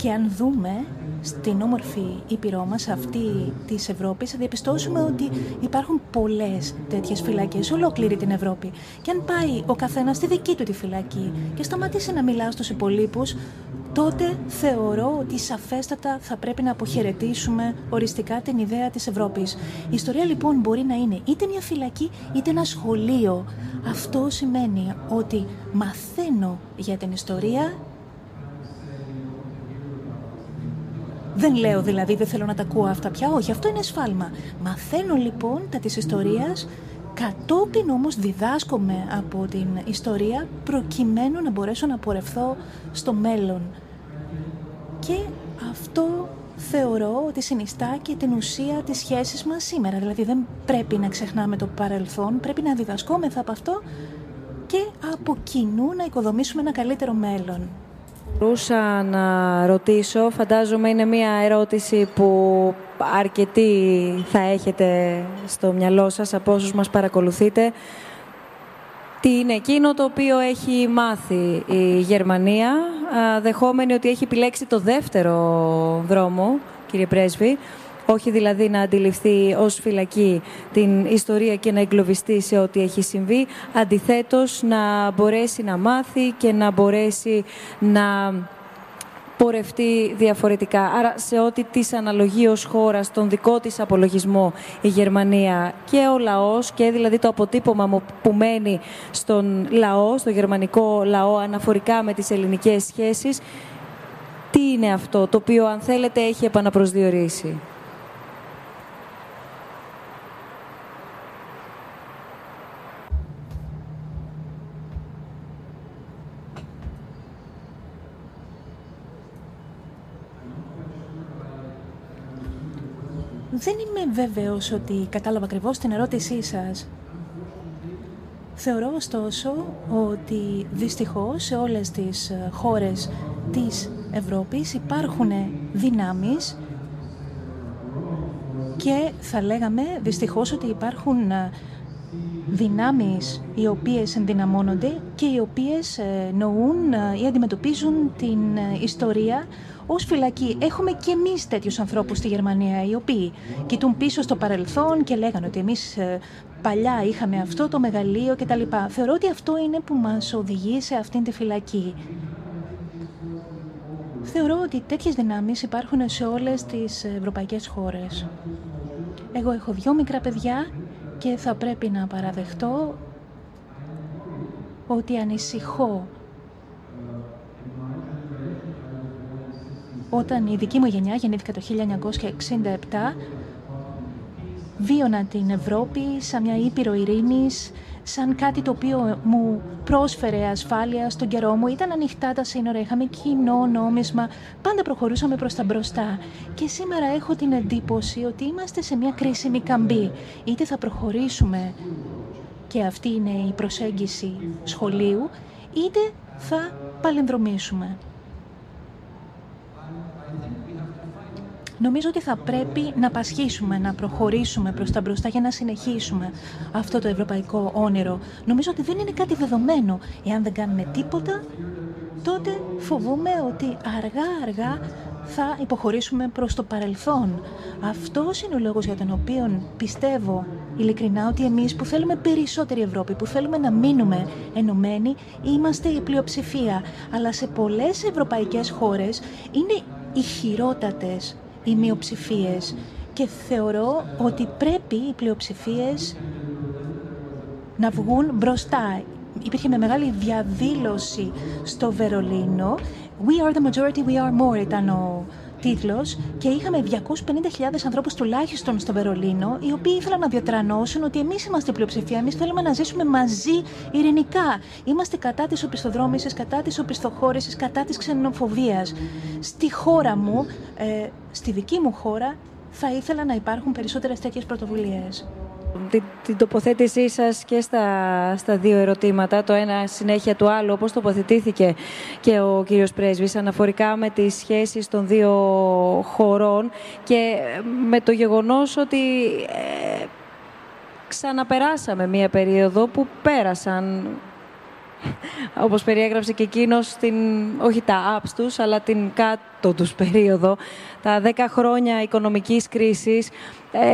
και αν δούμε στην όμορφη ήπειρό μας, αυτή της Ευρώπης, θα διαπιστώσουμε ότι υπάρχουν πολλές τέτοιες φυλακές, ολόκληρη την Ευρώπη. Και αν πάει ο καθένας στη δική του τη φυλακή και σταματήσει να μιλά στους υπολείπους, τότε θεωρώ ότι σαφέστατα θα πρέπει να αποχαιρετήσουμε οριστικά την ιδέα της Ευρώπης. Η ιστορία λοιπόν μπορεί να είναι είτε μια φυλακή είτε ένα σχολείο. Αυτό σημαίνει ότι μαθαίνω για την ιστορία Δεν λέω δηλαδή δεν θέλω να τα ακούω αυτά πια, όχι, αυτό είναι σφάλμα. Μαθαίνω λοιπόν τα της ιστορίας, κατόπιν όμως διδάσκομαι από την ιστορία προκειμένου να μπορέσω να πορευθώ στο μέλλον. Και αυτό θεωρώ ότι συνιστά και την ουσία της σχέσης μας σήμερα. Δηλαδή δεν πρέπει να ξεχνάμε το παρελθόν, πρέπει να διδασκόμεθα από αυτό και από κοινού να οικοδομήσουμε ένα καλύτερο μέλλον. Μπορούσα να ρωτήσω, φαντάζομαι είναι μια ερώτηση που αρκετοί θα έχετε στο μυαλό σας από όσους μας παρακολουθείτε. Τι είναι εκείνο το οποίο έχει μάθει η Γερμανία, δεχόμενη ότι έχει επιλέξει το δεύτερο δρόμο, κύριε Πρέσβη, όχι δηλαδή να αντιληφθεί ως φυλακή την ιστορία και να εγκλωβιστεί σε ό,τι έχει συμβεί, αντιθέτως να μπορέσει να μάθει και να μπορέσει να πορευτεί διαφορετικά. Άρα σε ό,τι της αναλογεί ως χώρας στον δικό της απολογισμό η Γερμανία και ο λαός και δηλαδή το αποτύπωμα που μένει στον λαό, στο γερμανικό λαό αναφορικά με τις ελληνικές σχέσεις, τι είναι αυτό το οποίο αν θέλετε έχει επαναπροσδιορίσει; Δεν είμαι βέβαιος ότι κατάλαβα ακριβώς την ερώτησή σας. Θεωρώ ωστόσο ότι δυστυχώς σε όλες τις ε, χώρες της Ευρώπης υπάρχουν δυνάμεις και θα λέγαμε δυστυχώς ότι υπάρχουν ε, δυνάμεις οι οποίες ενδυναμώνονται και οι οποίες ε, νοούν ή αντιμετωπίζουν την ιστορία Ω φυλακή έχουμε και εμείς τέτοιους ανθρώπους στη Γερμανία, οι οποίοι κοιτούν πίσω στο παρελθόν και λέγανε ότι εμείς ε, παλιά είχαμε αυτό το μεγαλείο κτλ. Θεωρώ ότι αυτό είναι που μας οδηγεί σε αυτήν τη φυλακή. Θεωρώ ότι τέτοιες δυνάμεις υπάρχουν σε όλες τις ευρωπαϊκές χώρες. Εγώ έχω δυο μικρά παιδιά και θα πρέπει να παραδεχτώ ότι ανησυχώ Όταν η δική μου γενιά γεννήθηκα το 1967, βίωνα την Ευρώπη σαν μια ήπειρο ειρήνης, σαν κάτι το οποίο μου πρόσφερε ασφάλεια στον καιρό μου. Ήταν ανοιχτά τα σύνορα, είχαμε κοινό νόμισμα, πάντα προχωρούσαμε προς τα μπροστά. Και σήμερα έχω την εντύπωση ότι είμαστε σε μια κρίσιμη καμπή. Είτε θα προχωρήσουμε και αυτή είναι η προσέγγιση σχολείου, είτε θα παλινδρομήσουμε. Νομίζω ότι θα πρέπει να πασχίσουμε, να προχωρήσουμε προς τα μπροστά για να συνεχίσουμε αυτό το ευρωπαϊκό όνειρο. Νομίζω ότι δεν είναι κάτι δεδομένο. Εάν δεν κάνουμε τίποτα, τότε φοβούμε ότι αργά-αργά θα υποχωρήσουμε προς το παρελθόν. Αυτός είναι ο λόγος για τον οποίο πιστεύω ειλικρινά ότι εμείς που θέλουμε περισσότερη Ευρώπη, που θέλουμε να μείνουμε ενωμένοι, είμαστε η πλειοψηφία. Αλλά σε πολλές ευρωπαϊκές χώρες είναι οι χειρότατες οι μειοψηφίες και θεωρώ ότι πρέπει οι πλειοψηφίες να βγουν μπροστά. Υπήρχε με μεγάλη διαδήλωση στο Βερολίνο. We are the majority, we are more ήταν ο τίτλος και είχαμε 250.000 ανθρώπους τουλάχιστον στο Βερολίνο οι οποίοι ήθελαν να διατρανώσουν ότι εμείς είμαστε πλειοψηφία, εμείς θέλουμε να ζήσουμε μαζί ειρηνικά. Είμαστε κατά της οπισθοδρόμησης, κατά της οπισθοχώρησης, κατά της ξενοφοβίας. Στη χώρα μου, ε, στη δική μου χώρα, θα ήθελα να υπάρχουν περισσότερες τέτοιες πρωτοβουλίες την, την τοποθέτησή σας και στα, στα δύο ερωτήματα, το ένα συνέχεια του άλλου, όπως τοποθετήθηκε και ο κύριος Πρέσβης, αναφορικά με τις σχέσεις των δύο χωρών και με το γεγονός ότι ε, ξαναπεράσαμε μία περίοδο που πέρασαν όπως περιέγραψε και εκείνος, την, όχι τα ups τους, αλλά την κάτω τους περίοδο, τα δέκα χρόνια οικονομικής κρίσης,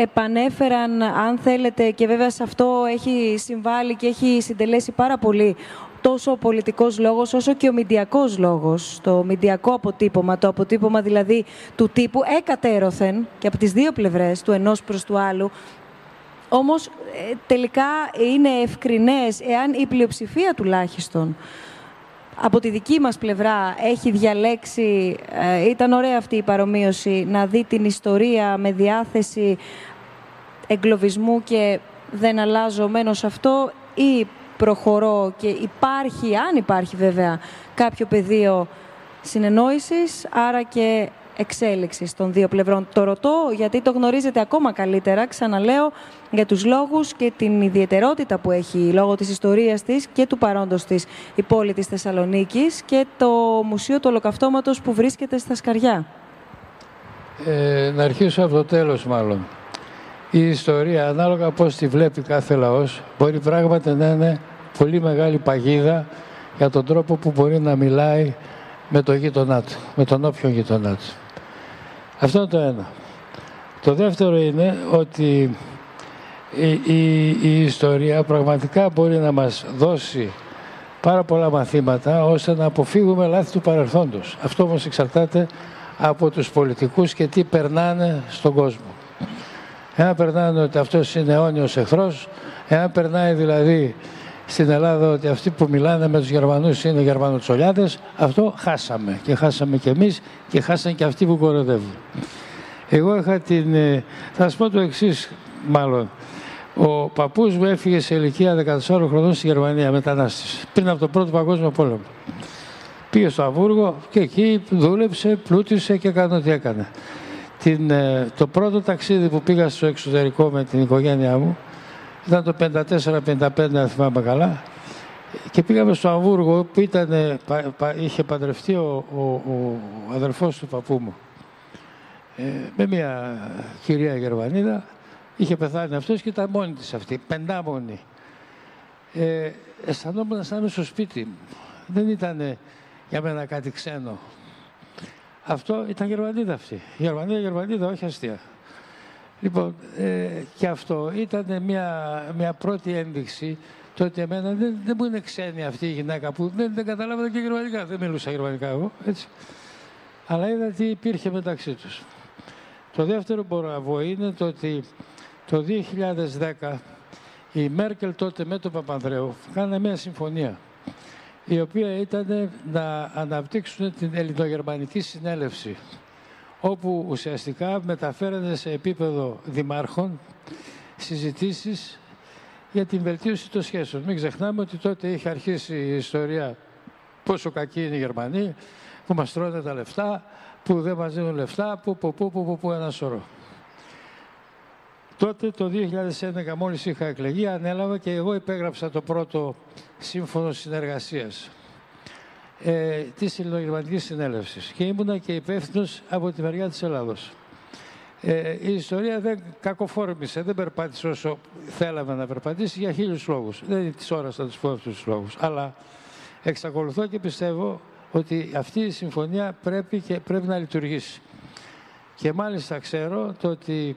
επανέφεραν, αν θέλετε, και βέβαια σε αυτό έχει συμβάλει και έχει συντελέσει πάρα πολύ τόσο ο πολιτικός λόγος όσο και ο μηντιακός λόγος, το μηντιακό αποτύπωμα, το αποτύπωμα δηλαδή του τύπου έκατέρωθεν και από τις δύο πλευρές, του ενός προς του άλλου, όμως ε, τελικά είναι ευκρινές εάν η πλειοψηφία τουλάχιστον από τη δική μας πλευρά έχει διαλέξει, ε, ήταν ωραία αυτή η παρομοίωση, να δει την ιστορία με διάθεση εγκλωβισμού και δεν αλλάζω μένω σε αυτό ή προχωρώ και υπάρχει, αν υπάρχει βέβαια, κάποιο πεδίο συνεννόησης, άρα και εξέλιξης των δύο πλευρών. Το ρωτώ γιατί το γνωρίζετε ακόμα καλύτερα, ξαναλέω, για τους λόγους και την ιδιαιτερότητα που έχει λόγω της ιστορίας της και του παρόντος της η πόλη της Θεσσαλονίκης και το Μουσείο του Ολοκαυτώματος που βρίσκεται στα Σκαριά. Ε, να αρχίσω από το τέλος μάλλον. Η ιστορία, ανάλογα πώς τη βλέπει κάθε λαός, μπορεί πράγματι να είναι πολύ μεγάλη παγίδα για τον τρόπο που μπορεί να μιλάει με τον γείτονά του, με τον όποιον γείτονά του. Αυτό είναι το ένα. Το δεύτερο είναι ότι η, η, η ιστορία πραγματικά μπορεί να μας δώσει πάρα πολλά μαθήματα ώστε να αποφύγουμε λάθη του παρελθόντος. Αυτό όμως εξαρτάται από τους πολιτικούς και τι περνάνε στον κόσμο. Εάν περνάνε ότι αυτός είναι αιώνιος εχθρός, εάν περνάει δηλαδή στην Ελλάδα ότι αυτοί που μιλάνε με τους Γερμανούς είναι Γερμανοτσολιάδες, αυτό χάσαμε. Και χάσαμε και εμείς και χάσαν και αυτοί που κοροδεύουν. Εγώ είχα την... Ε, θα σας πω το εξής μάλλον. Ο παππούς μου έφυγε σε ηλικία 14 χρονών στη Γερμανία, μετανάστης, πριν από τον Πρώτο Παγκόσμιο Πόλεμο. Πήγε στο Αβούργο και εκεί δούλεψε, πλούτησε και έκανε ό,τι έκανε. Την, ε, το πρώτο ταξίδι που πήγα στο εξωτερικό με την οικογένειά μου, ήταν το 54-55, αν θυμάμαι καλά. Και πήγαμε στο Αμβούργο που ήταν, είχε παντρευτεί ο, ο, ο αδερφός του παππού μου. Ε, με μια κυρία Γερμανίδα. Είχε πεθάνει αυτός και ήταν μόνη της αυτή, πεντάμονη. Ε, αισθανόμουν σαν είμαι στο σπίτι μου. Δεν ήταν για μένα κάτι ξένο. Αυτό ήταν Γερμανίδα αυτή. Γερμανίδα, Γερμανίδα, όχι αστεία. Λοιπόν, ε, και αυτό ήταν μια, μια πρώτη ένδειξη το ότι εμένα δεν, δεν μου είναι ξένη αυτή η γυναίκα που δεν, δεν καταλάβανα και γερμανικά. Δεν μιλούσα γερμανικά εγώ, έτσι. Αλλά είδα τι υπήρχε μεταξύ τους. Το δεύτερο που μπορώ να πω είναι το ότι το 2010 η Μέρκελ τότε με τον Παπανδρέου κάνανε μια συμφωνία η οποία ήταν να αναπτύξουν την ελληνογερμανική συνέλευση όπου ουσιαστικά μεταφέρονται σε επίπεδο δημάρχων συζητήσεις για την βελτίωση των σχέσεων. Μην ξεχνάμε ότι τότε είχε αρχίσει η ιστορία πόσο κακοί είναι οι Γερμανοί, που μας τρώνε τα λεφτά, που δεν μας δίνουν λεφτά, που, που, που, που, που, που ένα σωρό. Τότε το 2011 μόλις είχα εκλεγεί, ανέλαβα και εγώ υπέγραψα το πρώτο σύμφωνο συνεργασίας ε, της Ελληνογερμανικής Συνέλευσης και ήμουνα και υπεύθυνος από τη μεριά της Ελλάδος. Ε, η ιστορία δεν κακοφόρμησε, δεν περπάτησε όσο θέλαμε να περπατήσει για χίλιους λόγους. Δεν είναι της ώρας να τους πω αυτούς τους λόγους. Αλλά εξακολουθώ και πιστεύω ότι αυτή η συμφωνία πρέπει, και, πρέπει να λειτουργήσει. Και μάλιστα ξέρω το ότι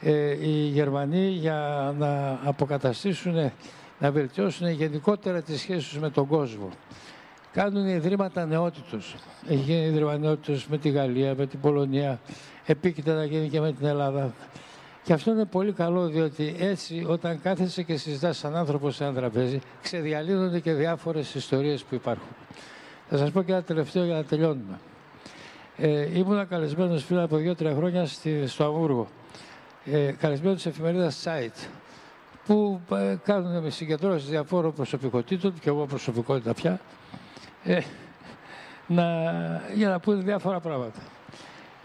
ε, οι Γερμανοί για να αποκαταστήσουν, να βελτιώσουν γενικότερα τις σχέσεις με τον κόσμο κάνουν ιδρύματα νεότητος. Έχει γίνει ιδρύμα νεότητος με τη Γαλλία, με την Πολωνία, επίκειται να γίνει και με την Ελλάδα. Και αυτό είναι πολύ καλό, διότι έτσι όταν κάθεσαι και συζητάς σαν άνθρωπος σε ένα τραπέζι, ξεδιαλύνονται και διάφορες ιστορίες που υπάρχουν. Θα σας πω και ένα τελευταίο για να τελειώνουμε. Ε, ήμουν καλεσμένος πριν από δύο-τρία χρόνια στη, στο Αμβούργο. Ε, καλεσμένος της εφημερίδας Site, που ε, κάνουν με συγκεντρώσεις διαφόρων προσωπικότητων, και εγώ προσωπικότητα πια, ε, να, για να πούνε διάφορα πράγματα.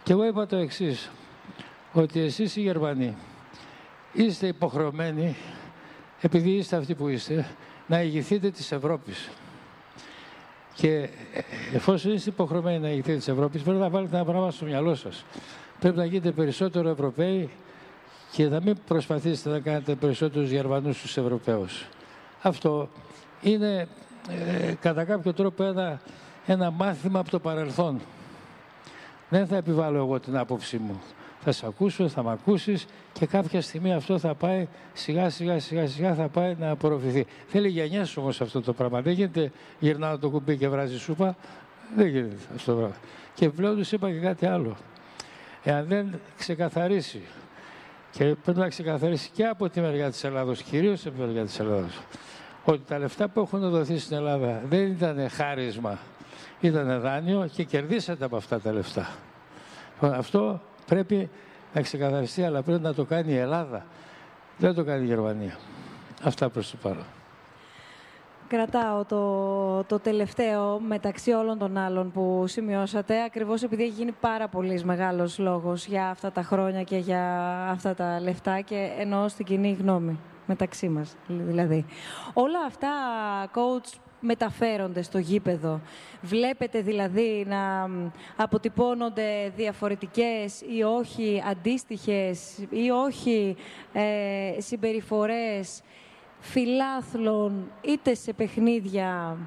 Και εγώ είπα το εξής ότι εσείς οι Γερμανοί είστε υποχρεωμένοι, επειδή είστε αυτοί που είστε, να ηγηθείτε της Ευρώπης. Και εφόσον είστε υποχρεωμένοι να ηγηθείτε της Ευρώπης, πρέπει να βάλετε ένα πράγμα στο μυαλό σας. Πρέπει να γίνετε περισσότερο Ευρωπαίοι και να μην προσπαθήσετε να κάνετε περισσότερους Γερμανούς στους Ευρωπαίους. Αυτό είναι ε, κατά κάποιο τρόπο ένα, ένα μάθημα από το παρελθόν. Δεν θα επιβάλλω εγώ την άποψή μου θα σε ακούσω, θα με ακούσεις και κάποια στιγμή αυτό θα πάει σιγά σιγά σιγά σιγά θα πάει να απορροφηθεί. Θέλει γενιέ όμως αυτό το πράγμα. Δεν γίνεται γυρνάω το κουμπί και βράζει σούπα. Δεν γίνεται αυτό το πράγμα. Και πλέον τους είπα και κάτι άλλο. Εάν δεν ξεκαθαρίσει και πρέπει να ξεκαθαρίσει και από τη μεριά της Ελλάδος, κυρίως από τη μεριά της Ελλάδος, ότι τα λεφτά που έχουν δοθεί στην Ελλάδα δεν ήταν χάρισμα, ήταν δάνειο και κερδίσατε από αυτά τα λεφτά. Λοιπόν, αυτό πρέπει να ξεκαθαριστεί, αλλά πρέπει να το κάνει η Ελλάδα. Δεν το κάνει η Γερμανία. Αυτά προς το παρόν. Κρατάω το, το τελευταίο μεταξύ όλων των άλλων που σημειώσατε, ακριβώς επειδή έχει γίνει πάρα πολύς μεγάλος λόγος για αυτά τα χρόνια και για αυτά τα λεφτά και εννοώ στην κοινή γνώμη μεταξύ μας δηλαδή. Όλα αυτά, coach, μεταφέρονται στο γήπεδο. Βλέπετε δηλαδή να αποτυπώνονται διαφορετικές ή όχι αντίστοιχες ή όχι ε, συμπεριφορές φιλάθλων είτε σε παιχνίδια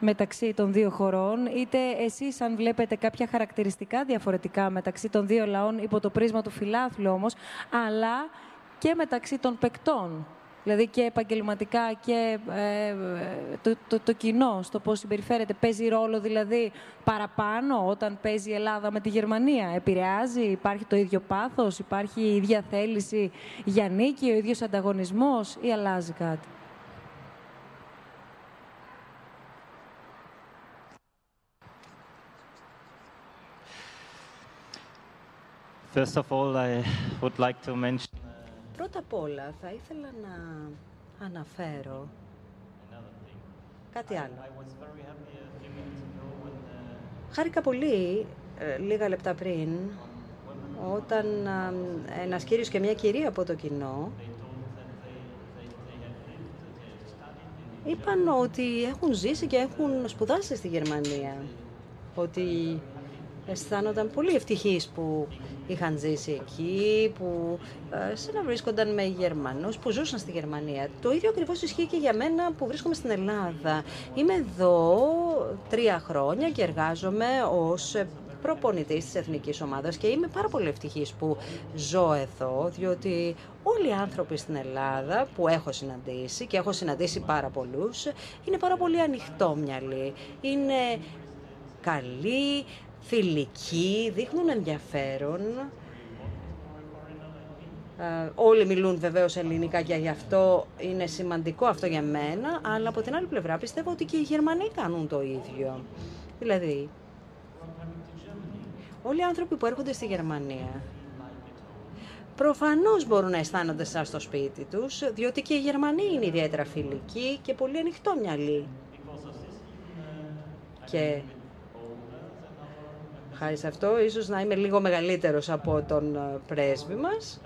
μεταξύ των δύο χωρών, είτε εσείς αν βλέπετε κάποια χαρακτηριστικά διαφορετικά μεταξύ των δύο λαών υπό το πρίσμα του φιλάθλου όμως, αλλά και μεταξύ των παικτών δηλαδή και επαγγελματικά και ε, το, το, το, κοινό στο πώς συμπεριφέρεται. Παίζει ρόλο δηλαδή παραπάνω όταν παίζει η Ελλάδα με τη Γερμανία. Επηρεάζει, υπάρχει το ίδιο πάθος, υπάρχει η ίδια θέληση για νίκη, ο ίδιος ανταγωνισμός ή αλλάζει κάτι; First of all, I would like to mention Πρώτα απ' όλα θα ήθελα να αναφέρω κάτι άλλο. Χάρηκα πολύ ε, λίγα λεπτά πριν όταν ένας κύριος και μια κυρία από το κοινό είπαν ότι έχουν ζήσει και έχουν σπουδάσει στη Γερμανία. Ότι αισθάνονταν πολύ ευτυχείς που είχαν ζήσει εκεί, που ε, συναβρίσκονταν με Γερμανούς που ζούσαν στη Γερμανία. Το ίδιο ακριβώς ισχύει και για μένα που βρίσκομαι στην Ελλάδα. Είμαι εδώ τρία χρόνια και εργάζομαι ως προπονητής της εθνικής ομάδας και είμαι πάρα πολύ ευτυχής που ζω εδώ, διότι όλοι οι άνθρωποι στην Ελλάδα που έχω συναντήσει και έχω συναντήσει πάρα πολλούς, είναι πάρα πολύ ανοιχτόμυαλοι, είναι καλοί, φιλικοί, δείχνουν ενδιαφέρον. Ε, όλοι μιλούν βεβαίως ελληνικά και γι' αυτό είναι σημαντικό αυτό για μένα, αλλά από την άλλη πλευρά πιστεύω ότι και οι Γερμανοί κάνουν το ίδιο. Δηλαδή, όλοι οι άνθρωποι που έρχονται στη Γερμανία προφανώς μπορούν να αισθάνονται σαν στο σπίτι τους, διότι και οι Γερμανοί είναι ιδιαίτερα φιλικοί και πολύ ανοιχτόμυαλοι. Και χάρη σε αυτό, ίσως να είμαι λίγο μεγαλύτερος από τον ε, πρέσβη μας.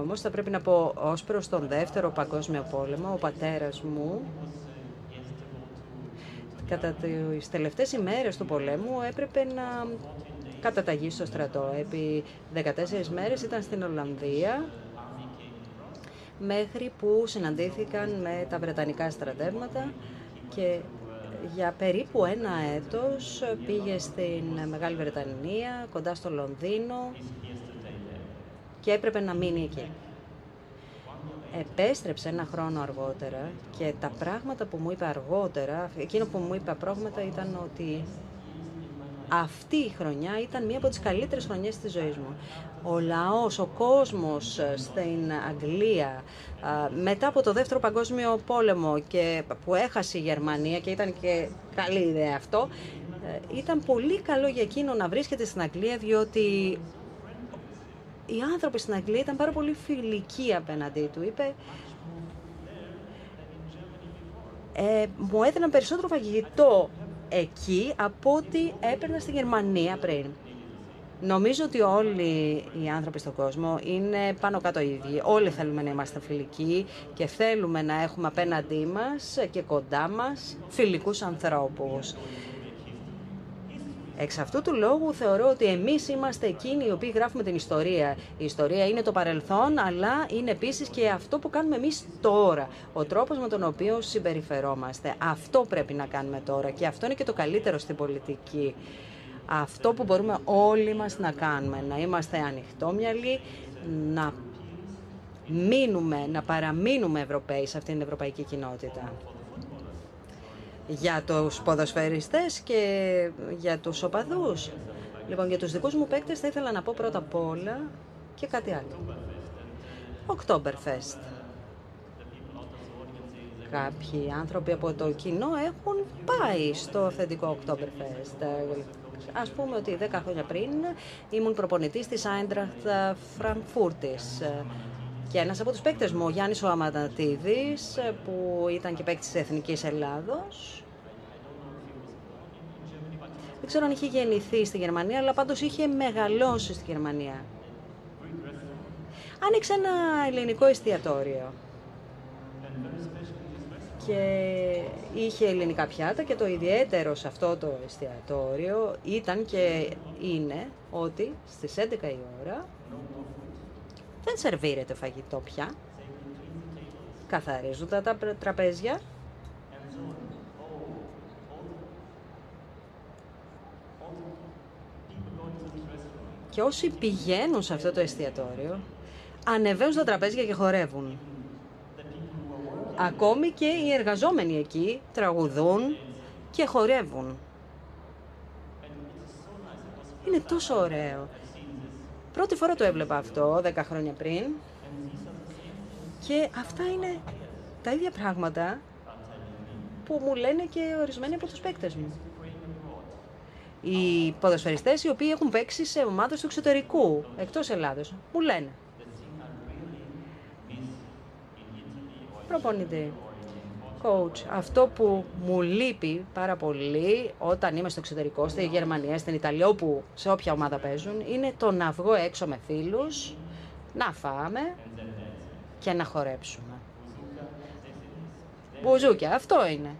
Όμως θα πρέπει να πω ως προς τον δεύτερο παγκόσμιο πόλεμο, ο πατέρας μου κατά τις τελευταίες ημέρες του πολέμου έπρεπε να καταταγεί στο στρατό. Επί 14 μέρες ήταν στην Ολλανδία μέχρι που συναντήθηκαν με τα Βρετανικά στρατεύματα και για περίπου ένα έτος πήγε στην Μεγάλη Βρετανία, κοντά στο Λονδίνο και έπρεπε να μείνει εκεί. επέστρεψε ένα χρόνο αργότερα και τα πράγματα που μου είπε αργότερα, εκείνο που μου είπε πράγματα ήταν ότι αυτή η χρονιά ήταν μία από τις καλύτερες χρονιές της ζωής μου. Ο λαός, ο κόσμος ε, στην Αγγλία μετά από το Δεύτερο Παγκόσμιο Πόλεμο και που έχασε η Γερμανία και ήταν και καλή ιδέα αυτό, ε, ήταν πολύ καλό για εκείνο να βρίσκεται στην Αγγλία διότι οι άνθρωποι στην Αγγλία ήταν πάρα πολύ φιλικοί απέναντί του. Είπε, ε, μου έδιναν περισσότερο φαγητό εκεί από ό,τι έπαιρνα στη Γερμανία πριν. Νομίζω ότι όλοι οι άνθρωποι στον κόσμο είναι πάνω κάτω ίδιοι. Όλοι θέλουμε να είμαστε φιλικοί και θέλουμε να έχουμε απέναντί μας και κοντά μας φιλικούς ανθρώπους. Εξ αυτού του λόγου θεωρώ ότι εμείς είμαστε εκείνοι οι οποίοι γράφουμε την ιστορία. Η ιστορία είναι το παρελθόν, αλλά είναι επίσης και αυτό που κάνουμε εμείς τώρα. Ο τρόπος με τον οποίο συμπεριφερόμαστε. Αυτό πρέπει να κάνουμε τώρα και αυτό είναι και το καλύτερο στην πολιτική. Αυτό που μπορούμε όλοι μας να κάνουμε, να είμαστε ανοιχτόμυαλοι, να μείνουμε, να παραμείνουμε Ευρωπαίοι σε αυτήν την ευρωπαϊκή κοινότητα για τους ποδοσφαιριστές και για τους οπαδούς. Λοιπόν, για τους δικούς μου παίκτες θα ήθελα να πω πρώτα απ' όλα και κάτι άλλο. Oktoberfest. Κάποιοι άνθρωποι από το κοινό έχουν πάει στο αυθεντικό Oktoberfest. Ας πούμε ότι 10 χρόνια πριν ήμουν προπονητής της Eintracht Frankfurtis και ένας από τους παίκτες μου, ο Γιάννης ο Αματατίδης, που ήταν και παίκτης της Εθνικής Ελλάδος. Δεν ξέρω αν είχε γεννηθεί στη Γερμανία, αλλά πάντως είχε μεγαλώσει στη Γερμανία. Άνοιξε ένα ελληνικό εστιατόριο. Και είχε ελληνικά πιάτα και το ιδιαίτερο σε αυτό το εστιατόριο ήταν και είναι ότι στις 11 η ώρα δεν σερβίρεται φαγητό πια. Καθαρίζουν τα τραπέζια. Και όσοι πηγαίνουν σε αυτό το εστιατόριο, ανεβαίνουν στα τραπέζια και χορεύουν. Ακόμη και οι εργαζόμενοι εκεί τραγουδούν και χορεύουν. Είναι τόσο ωραίο. Πρώτη φορά το έβλεπα αυτό, 10 χρόνια πριν. Και αυτά είναι τα ίδια πράγματα που μου λένε και ορισμένοι από τους παίκτες μου. Οι ποδοσφαιριστές οι οποίοι έχουν παίξει σε ομάδες του εξωτερικού, εκτός Ελλάδος, μου λένε. Προπονητή coach. Αυτό που μου λείπει πάρα πολύ όταν είμαι στο εξωτερικό, στη Γερμανία, στην Ιταλία, όπου σε όποια ομάδα παίζουν, είναι το να βγω έξω με φίλους, να φάμε και να χορέψουμε. Μπουζούκια, αυτό είναι.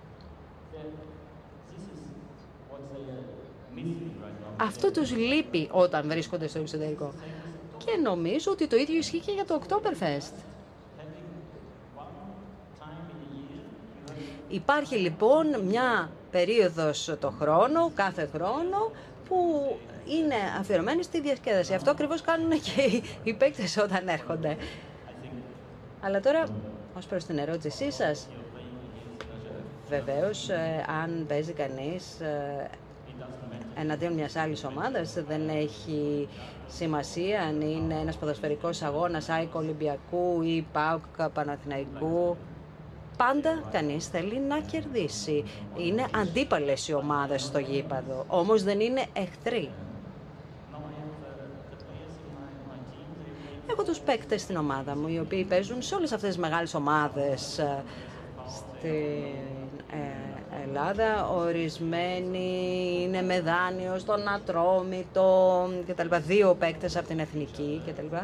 Αυτό τους λείπει όταν βρίσκονται στο εξωτερικό. Και νομίζω ότι το ίδιο ισχύει και για το Oktoberfest. Υπάρχει λοιπόν μια περίοδος το χρόνο, κάθε χρόνο, που είναι αφιερωμένη στη διασκέδαση. Αυτό ακριβώς κάνουν και οι παίκτες όταν έρχονται. Αλλά τώρα, ως προς την ερώτησή σας, βεβαίως, ε, αν παίζει κανείς ε, εναντίον μιας άλλης ομάδας, δεν έχει σημασία αν είναι ένας ποδοσφαιρικός αγώνας ΑΕΚ Ολυμπιακού ή ΠΑΟΚ Παναθηναϊκού πάντα κανείς θέλει να κερδίσει. Είναι αντίπαλες οι ομάδες στο γήπαδο, όμως δεν είναι εχθροί. Έχω τους παίκτες στην ομάδα μου, οι οποίοι παίζουν σε όλες αυτές τις μεγάλες ομάδες ε, στην ε, Ελλάδα. Ορισμένοι είναι με δάνειο στον Ατρόμητο κτλ. Δύο παίκτες από την Εθνική κτλ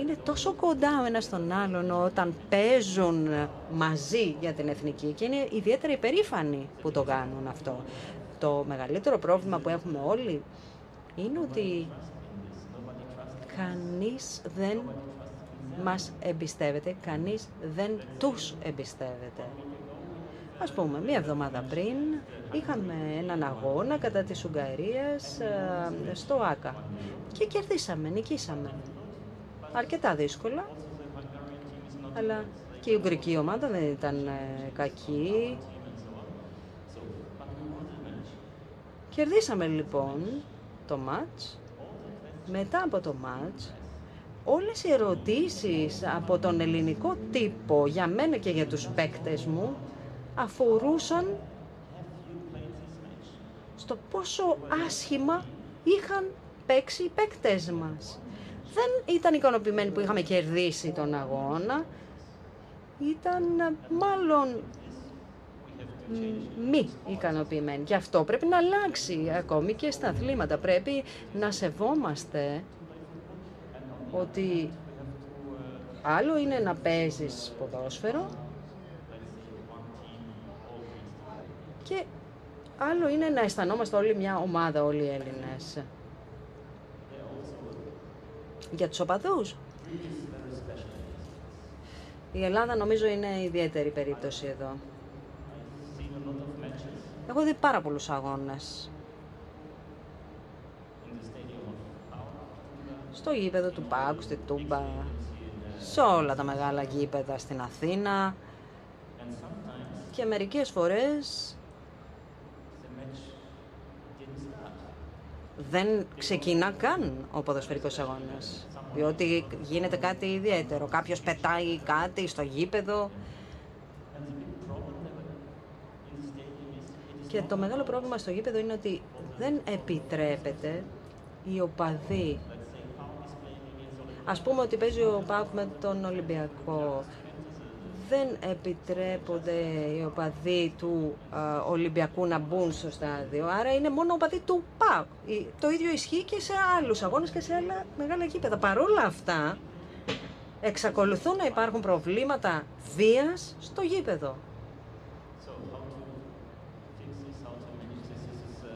είναι τόσο κοντά ο ένας στον άλλον όταν παίζουν μαζί για την εθνική και είναι ιδιαίτερα υπερήφανοι που το κάνουν αυτό. Το μεγαλύτερο πρόβλημα που έχουμε όλοι είναι ότι κανείς δεν μας εμπιστεύεται, κανείς δεν τους εμπιστεύεται. Ας πούμε, μία εβδομάδα πριν είχαμε έναν αγώνα κατά της Ουγγαρίας ε, στο ΆΚΑ και κερδίσαμε, νικήσαμε αρκετά δύσκολα. αλλά και η Ουγγρική ομάδα δεν ήταν ε, κακή. Κερδίσαμε λοιπόν το μάτς. Μετά από το μάτς, όλες οι ερωτήσεις από τον ελληνικό τύπο για μένα και για τους παίκτες μου αφορούσαν στο πόσο άσχημα είχαν παίξει οι παίκτες μας. Δεν ήταν ικανοποιημένοι που είχαμε κερδίσει τον αγώνα, ήταν μάλλον μη ικανοποιημένοι. Γι' αυτό πρέπει να αλλάξει ακόμη και στα αθλήματα. Πρέπει να σεβόμαστε ότι άλλο είναι να παίζεις ποδόσφαιρο και άλλο είναι να αισθανόμαστε όλοι μια ομάδα, όλοι οι Έλληνες. Για τους οπαδούς. Η Ελλάδα νομίζω είναι ιδιαίτερη περίπτωση εδώ. Έχω δει πάρα πολλούς αγώνες. Στο γήπεδο του Πάκου, στη Τούμπα, σε όλα τα μεγάλα γήπεδα στην Αθήνα και μερικές φορές δεν ξεκινά καν ο ποδοσφαιρικός αγώνας. Διότι γίνεται κάτι ιδιαίτερο. Κάποιος πετάει κάτι στο γήπεδο. Και το μεγάλο πρόβλημα στο γήπεδο είναι ότι δεν επιτρέπεται οι οπαδοί. Ας πούμε ότι παίζει ο Πάουκ με τον Ολυμπιακό δεν επιτρέπονται οι οπαδοί του Ολυμπιακού να μπουν στο στάδιο. Άρα είναι μόνο οπαδοί του ΠΑΚ. Το ίδιο ισχύει και σε άλλους αγώνες και σε άλλα μεγάλα γήπεδα. Παρ' όλα αυτά, εξακολουθούν να υπάρχουν προβλήματα βίας στο γήπεδο.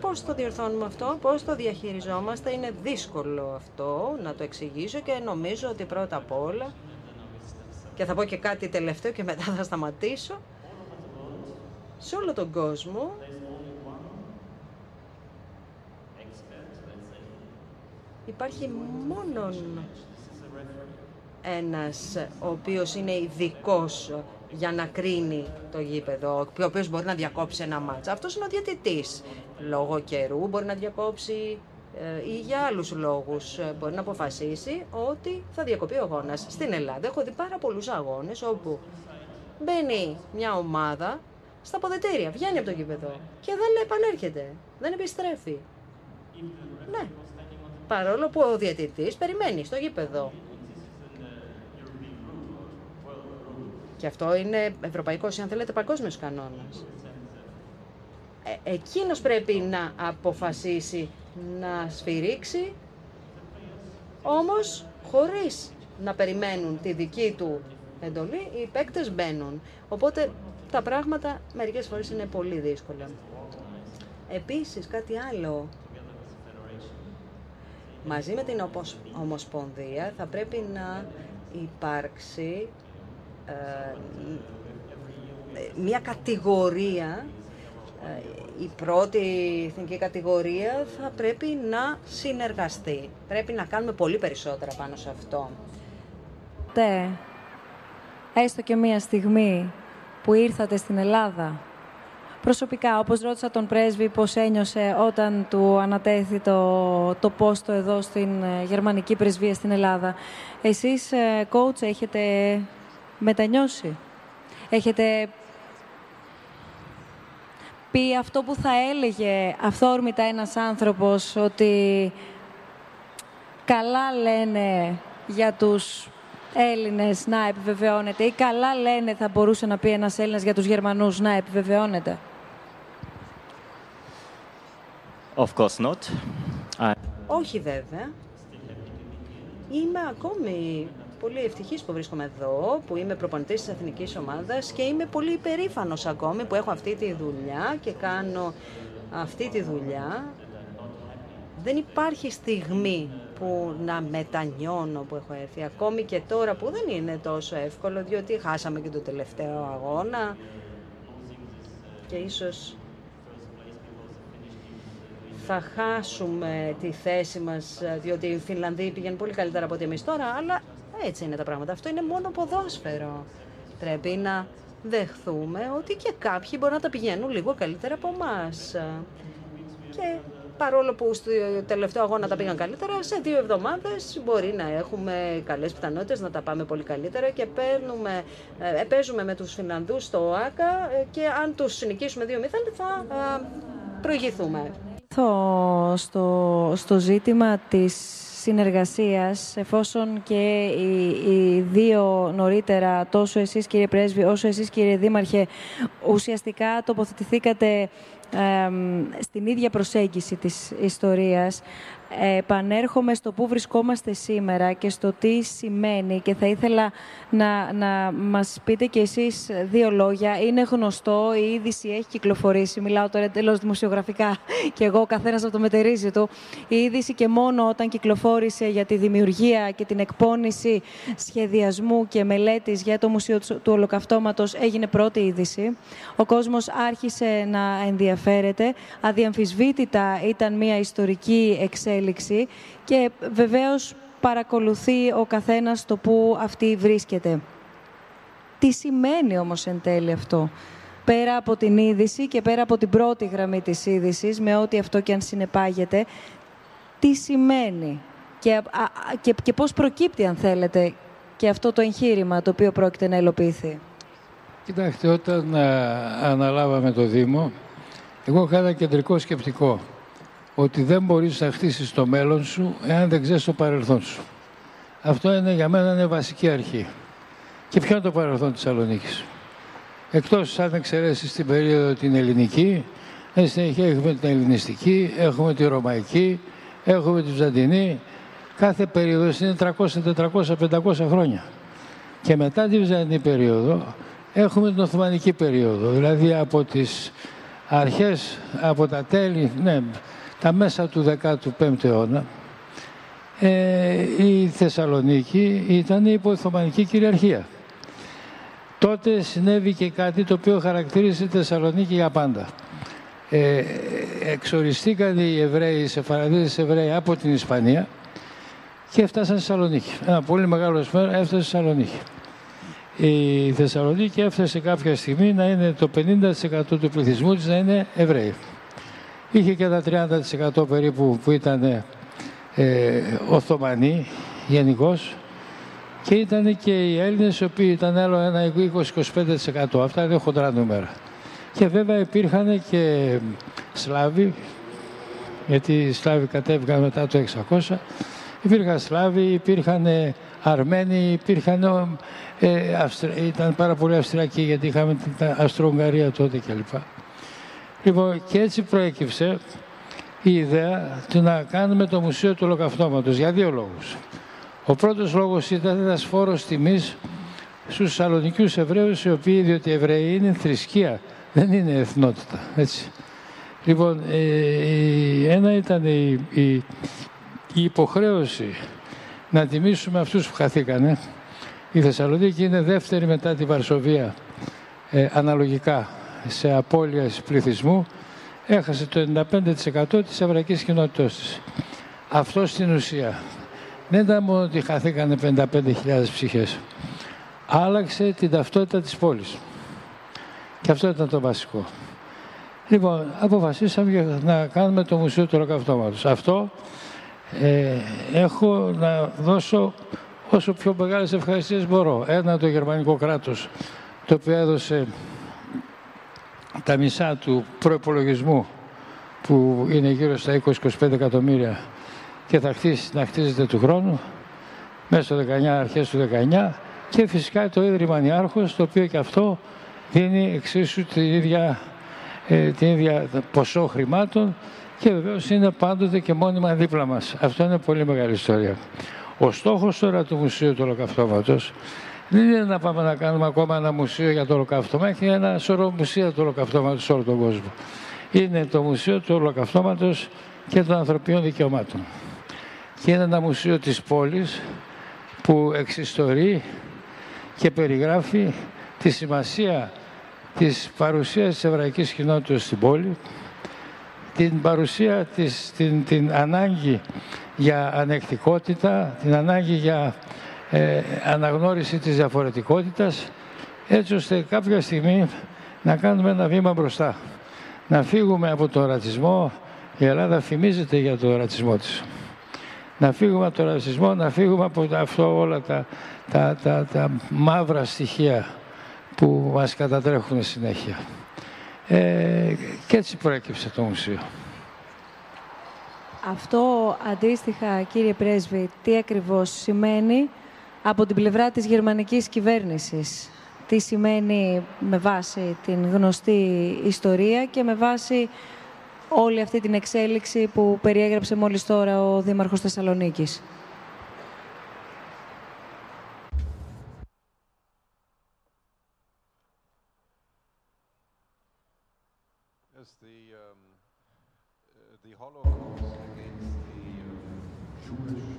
Πώς το διορθώνουμε αυτό, πώς το διαχειριζόμαστε, είναι δύσκολο αυτό να το εξηγήσω και νομίζω ότι πρώτα απ' όλα και θα πω και κάτι τελευταίο και μετά θα σταματήσω. Σε όλο τον κόσμο υπάρχει μόνο ένας ο οποίος είναι ειδικός για να κρίνει το γήπεδο, ο οποίος μπορεί να διακόψει ένα μάτσα. Αυτός είναι ο διαιτητής. Λόγω καιρού μπορεί να διακόψει ε, ή για άλλους λόγους ε, μπορεί να αποφασίσει ότι θα διακοπεί ο αγώνας. Στην Ελλάδα έχω δει πάρα πολλούς αγώνες όπου μπαίνει μια ομάδα στα ποδετήρια, βγαίνει από το γήπεδο και δεν επανέρχεται, δεν επιστρέφει. Ναι, παρόλο που ο διαιτητής περιμένει στο γήπεδο. Και αυτό είναι ευρωπαϊκός, αν θέλετε, παγκόσμιος κανόνας. Ε, εκείνος πρέπει να αποφασίσει να σφυρίξει, όμως χωρίς να περιμένουν τη δική του εντολή, οι παίκτες μπαίνουν. Οπότε τα πράγματα μερικές φορές είναι πολύ δύσκολα. Επίσης κάτι άλλο. Μαζί με την Ομοσπονδία θα πρέπει να υπάρξει ε, μια κατηγορία ε, η πρώτη εθνική κατηγορία θα πρέπει να συνεργαστεί. Πρέπει να κάνουμε πολύ περισσότερα πάνω σε αυτό. Τε, έστω και μία στιγμή που ήρθατε στην Ελλάδα, προσωπικά, όπως ρώτησα τον πρέσβη πώς ένιωσε όταν του ανατέθη το, το πόστο εδώ στην ε, γερμανική πρεσβεία στην Ελλάδα. Εσείς, coach, έχετε μετανιώσει; Έχετε πει αυτό που θα έλεγε αυθόρμητα ένας άνθρωπος ότι καλά λένε για τους Έλληνες να επιβεβαιώνεται ή καλά λένε θα μπορούσε να πει ένας Έλληνας για τους Γερμανούς να επιβεβαιώνεται. Of course not. Όχι βέβαια. Είμαι ακόμη πολύ ευτυχής που βρίσκομαι εδώ, που είμαι προπονητής της εθνικής ομάδας και είμαι πολύ υπερήφανος ακόμη που έχω αυτή τη δουλειά και κάνω αυτή τη δουλειά. Δεν υπάρχει στιγμή που να μετανιώνω που έχω έρθει, ακόμη και τώρα που δεν είναι τόσο εύκολο, διότι χάσαμε και το τελευταίο αγώνα και ίσως θα χάσουμε τη θέση μας, διότι οι Φινλανδοί πήγαν πολύ καλύτερα από ότι εμείς τώρα, αλλά έτσι είναι τα πράγματα. Αυτό είναι μόνο ποδόσφαιρο. Πρέπει να δεχθούμε ότι και κάποιοι μπορεί να τα πηγαίνουν λίγο καλύτερα από εμάς. Και παρόλο που στο τελευταίο αγώνα τα πήγαν καλύτερα, σε δύο εβδομάδες μπορεί να έχουμε καλές πιθανότητες να τα πάμε πολύ καλύτερα και παίρνουμε, ε, παίζουμε με τους Φινλανδού στο ΆΚΑ και αν τους νικήσουμε 2-0 θα προηγηθούμε. Στο, στο ζήτημα της συνεργασίας, εφόσον και οι, οι, δύο νωρίτερα, τόσο εσείς κύριε Πρέσβη, όσο εσείς κύριε Δήμαρχε, ουσιαστικά τοποθετηθήκατε στην ίδια προσέγγιση της ιστορίας επανέρχομαι στο πού βρισκόμαστε σήμερα και στο τι σημαίνει και θα ήθελα να, να μας πείτε και εσείς δύο λόγια. Είναι γνωστό, η είδηση έχει κυκλοφορήσει, μιλάω τώρα τέλος δημοσιογραφικά και εγώ καθένας από το μετερίζει του. Η είδηση και μόνο όταν κυκλοφόρησε για τη δημιουργία και την εκπόνηση σχεδιασμού και μελέτης για το Μουσείο του Ολοκαυτώματος έγινε πρώτη είδηση. Ο κόσμος άρχισε να ενδιαφέρεται. Αδιαμφισβήτητα ήταν μια ιστορική εξέλιξη και βεβαίως παρακολουθεί ο καθένας το που αυτή βρίσκεται. Τι σημαίνει όμως εν τέλει αυτό; Πέρα από την είδηση και πέρα από την πρώτη γραμμή της είδησης, με ό,τι αυτό και αν συνεπάγεται, τι σημαίνει και, και, και πώς προκύπτει, αν θέλετε, και αυτό το εγχείρημα το οποίο πρόκειται να υλοποιηθεί; Κοιτάξτε, όταν αναλάβαμε το Δήμο, εγώ είχα ένα κεντρικό σκεπτικό ότι δεν μπορείς να χτίσεις το μέλλον σου εάν δεν ξέρεις το παρελθόν σου. Αυτό είναι για μένα είναι βασική αρχή. Και ποιο είναι το παρελθόν της Θεσσαλονίκης; Εκτός αν εξαιρέσεις την περίοδο την ελληνική, εν συνεχεία έχουμε την ελληνιστική, έχουμε τη ρωμαϊκή, έχουμε τη βυζαντινή. Κάθε περίοδος είναι 300, 400, 500 χρόνια. Και μετά τη βυζαντινή περίοδο έχουμε την Οθωμανική περίοδο, δηλαδή από τις αρχές, από τα τέλη, ναι, τα μέσα του 15ου αιώνα ε, η Θεσσαλονίκη ήταν υπό Οθωμανική κυριαρχία. Τότε συνέβη και κάτι το οποίο χαρακτήρισε τη Θεσσαλονίκη για πάντα. Ε, εξοριστήκαν οι Εβραίοι, οι Σεφαραδίες Εβραίοι από την Ισπανία και έφτασαν στη Θεσσαλονίκη. Ένα πολύ μεγάλο μέρος έφτασε στη Θεσσαλονίκη. Η Θεσσαλονίκη έφτασε κάποια στιγμή να είναι το 50% του πληθυσμού της να είναι Εβραίοι. Είχε και τα 30% περίπου που ήταν ε, Οθωμανοί γενικώς και ήταν και οι Έλληνες οι οποίοι ήταν άλλο ένα 20-25%. Αυτά είναι χοντρά νούμερα. Και βέβαια υπήρχαν και Σλάβοι, γιατί οι Σλάβοι κατέβηκαν μετά το 600. Υπήρχαν Σλάβοι, υπήρχαν Αρμένοι, υπήρχαν, ε, Αυστρα... ήταν πάρα πολύ Αυστριακοί γιατί είχαμε την Αυστρο-Ουγγαρία τότε κλπ. Λοιπόν, και έτσι προέκυψε η ιδέα του να κάνουμε το Μουσείο του Ολοκαυτώματος για δύο λόγους. Ο πρώτος λόγος ήταν ένας φόρος τιμής στους Σαλονικιούς Εβραίους, οι οποίοι, διότι οι Εβραίοι είναι θρησκεία, δεν είναι εθνότητα. Έτσι. Λοιπόν, ε, ένα ήταν η, η, υποχρέωση να τιμήσουμε αυτούς που χαθήκανε. Η Θεσσαλονίκη είναι δεύτερη μετά τη Βαρσοβία, ε, αναλογικά σε απώλεια πληθυσμού έχασε το 95% της εβραϊκής κοινότητας της. Αυτό στην ουσία δεν ήταν μόνο ότι χαθήκανε 55.000 ψυχές. Άλλαξε την ταυτότητα της πόλης. Και αυτό ήταν το βασικό. Λοιπόν, αποφασίσαμε να κάνουμε το Μουσείο του Ροκαυτώματος. Αυτό ε, έχω να δώσω όσο πιο μεγάλες ευχαριστίες μπορώ. Ένα το γερμανικό κράτος, το οποίο έδωσε τα μισά του προπολογισμού που είναι γύρω στα 20-25 εκατομμύρια και θα χτίσει, να χτίζεται του χρόνου μέσα στο 19, αρχές του 19 και φυσικά το Ίδρυμα Νιάρχος το οποίο και αυτό δίνει εξίσου την ίδια, ε, την ίδια ποσό χρημάτων και βεβαίως είναι πάντοτε και μόνιμα δίπλα μας. Αυτό είναι πολύ μεγάλη ιστορία. Ο στόχος τώρα του Μουσείου του Ολοκαυτώματος δεν είναι να πάμε να κάνουμε ακόμα ένα μουσείο για το ολοκαυτώμα. Έχει ένα σωρό μουσεία του ολοκαυτώματος σε όλο τον κόσμο. Είναι το Μουσείο του Ολοκαυτώματος και των Ανθρωπίνων Δικαιωμάτων. Και είναι ένα μουσείο της πόλης που εξιστορεί και περιγράφει τη σημασία της παρουσίας της εβραϊκής κοινότητας στην πόλη, την παρουσία της, την, την ανάγκη για ανεκτικότητα, την ανάγκη για ε, αναγνώριση της διαφορετικότητας έτσι ώστε κάποια στιγμή να κάνουμε ένα βήμα μπροστά. Να φύγουμε από τον ρατσισμό. Η Ελλάδα φημίζεται για τον ρατσισμό της. Να φύγουμε από τον ρατσισμό, να φύγουμε από αυτό όλα τα, τα, τα, τα μαύρα στοιχεία που μας κατατρέχουν συνέχεια. Ε, και έτσι προέκυψε το μουσείο. Αυτό αντίστοιχα, κύριε Πρέσβη, τι ακριβώς σημαίνει; Από την πλευρά της γερμανικής κυβέρνησης. Τι σημαίνει με βάση την γνωστή ιστορία και με βάση όλη αυτή την εξέλιξη που περιέγραψε μόλις τώρα ο Δήμαρχος Θεσσαλονίκης;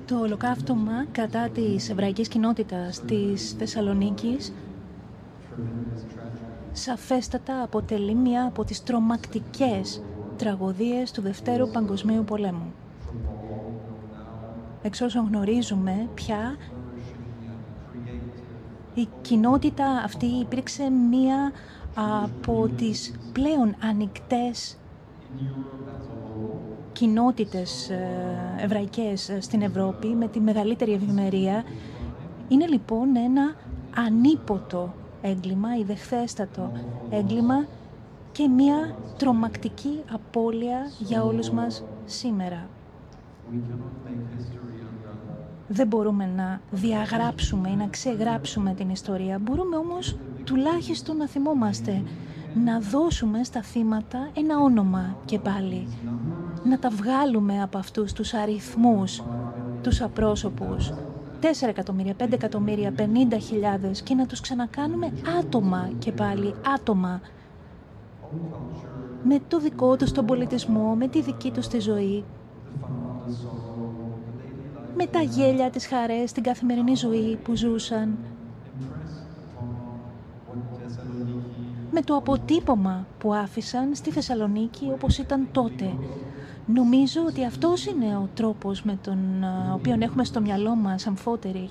Το ολοκαύτωμα κατά της εβραϊκής κοινότητας της Θεσσαλονίκης σαφέστατα αποτελεί μία από τις τρομακτικές τραγωδίες του Δευτέρου Παγκοσμίου Πολέμου. Εξ όσων γνωρίζουμε πια, η κοινότητα αυτή υπήρξε μία από τις πλέον ανοιχτές κοινότητες ε, εβραϊκές ε, στην Ευρώπη με τη μεγαλύτερη ευημερία. Είναι λοιπόν ένα ανίποτο έγκλημα, ιδεχθέστατο έγκλημα και μια τρομακτική απώλεια για όλους μας σήμερα. Δεν μπορούμε να διαγράψουμε ή να ξεγράψουμε την ιστορία. Μπορούμε όμως τουλάχιστον να θυμόμαστε, να δώσουμε στα θύματα ένα όνομα και πάλι. Να τα βγάλουμε από αυτούς τους αριθμούς, τους απρόσωπους, 4 εκατομμύρια, 5 εκατομμύρια, 50 χιλιάδες και να τους ξανακάνουμε άτομα και πάλι άτομα. Με το δικό τους τον πολιτισμό, με τη δική τους τη ζωή, με τα γέλια, τις χαρές, την καθημερινή ζωή που ζούσαν, με το αποτύπωμα που άφησαν στη Θεσσαλονίκη όπως ήταν τότε. Νομίζω ότι αυτός είναι ο τρόπος με τον οποίο έχουμε στο μυαλό μας αμφότεροι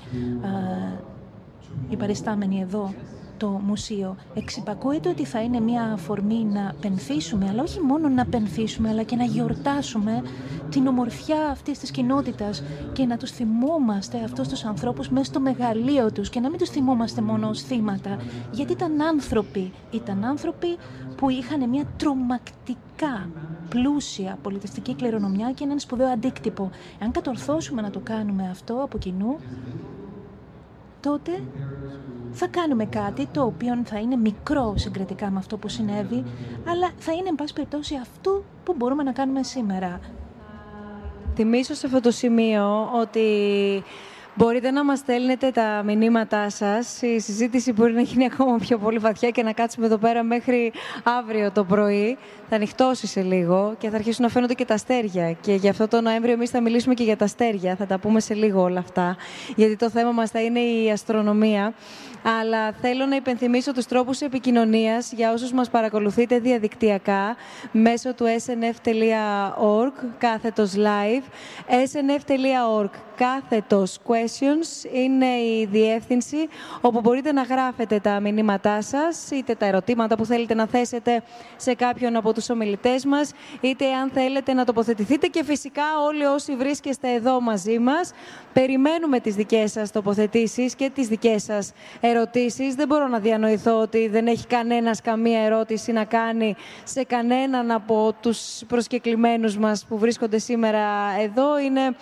οι παριστάμενοι εδώ το μουσείο. Εξυπακούεται ότι θα είναι μια αφορμή να πενθήσουμε, αλλά όχι μόνο να πενθήσουμε, αλλά και να γιορτάσουμε την ομορφιά αυτής της κοινότητας και να τους θυμόμαστε αυτούς τους ανθρώπους μέσα στο μεγαλείο τους και να μην τους θυμόμαστε μόνο ως θύματα, γιατί ήταν άνθρωποι, ήταν άνθρωποι που είχαν μια τρομακτικά πλούσια πολιτιστική κληρονομιά και έναν σπουδαίο αντίκτυπο. Αν κατορθώσουμε να το κάνουμε αυτό από κοινού, τότε θα κάνουμε κάτι το οποίο θα είναι μικρό συγκριτικά με αυτό που συνέβη, αλλά θα είναι, εν πάση περιπτώσει, αυτό που μπορούμε να κάνουμε σήμερα. Θυμίσω σε αυτό το σημείο ότι Μπορείτε να μας στέλνετε τα μηνύματά σας. Η συζήτηση μπορεί να γίνει ακόμα πιο πολύ βαθιά και να κάτσουμε εδώ πέρα μέχρι αύριο το πρωί. Θα ανοιχτώσει σε λίγο και θα αρχίσουν να φαίνονται και τα αστέρια. Και για αυτό το Νοέμβριο εμείς θα μιλήσουμε και για τα αστέρια. Θα τα πούμε σε λίγο όλα αυτά. Γιατί το θέμα μας θα είναι η αστρονομία. Αλλά θέλω να υπενθυμίσω τους τρόπους επικοινωνίας για όσους μας παρακολουθείτε διαδικτυακά μέσω του snf.org κάθετος live snf.org κάθετος questions είναι η διεύθυνση όπου μπορείτε να γράφετε τα μηνύματά σας, είτε τα ερωτήματα που θέλετε να θέσετε σε κάποιον από τους ομιλητές μας, είτε αν θέλετε να τοποθετηθείτε και φυσικά όλοι όσοι βρίσκεστε εδώ μαζί μας, περιμένουμε τις δικές σας τοποθετήσεις και τις δικές σας ερωτήσεις. Δεν μπορώ να διανοηθώ ότι δεν έχει κανένας καμία ερώτηση να κάνει σε κανέναν από τους προσκεκλημένους μας που βρίσκονται σήμερα εδώ. Είναι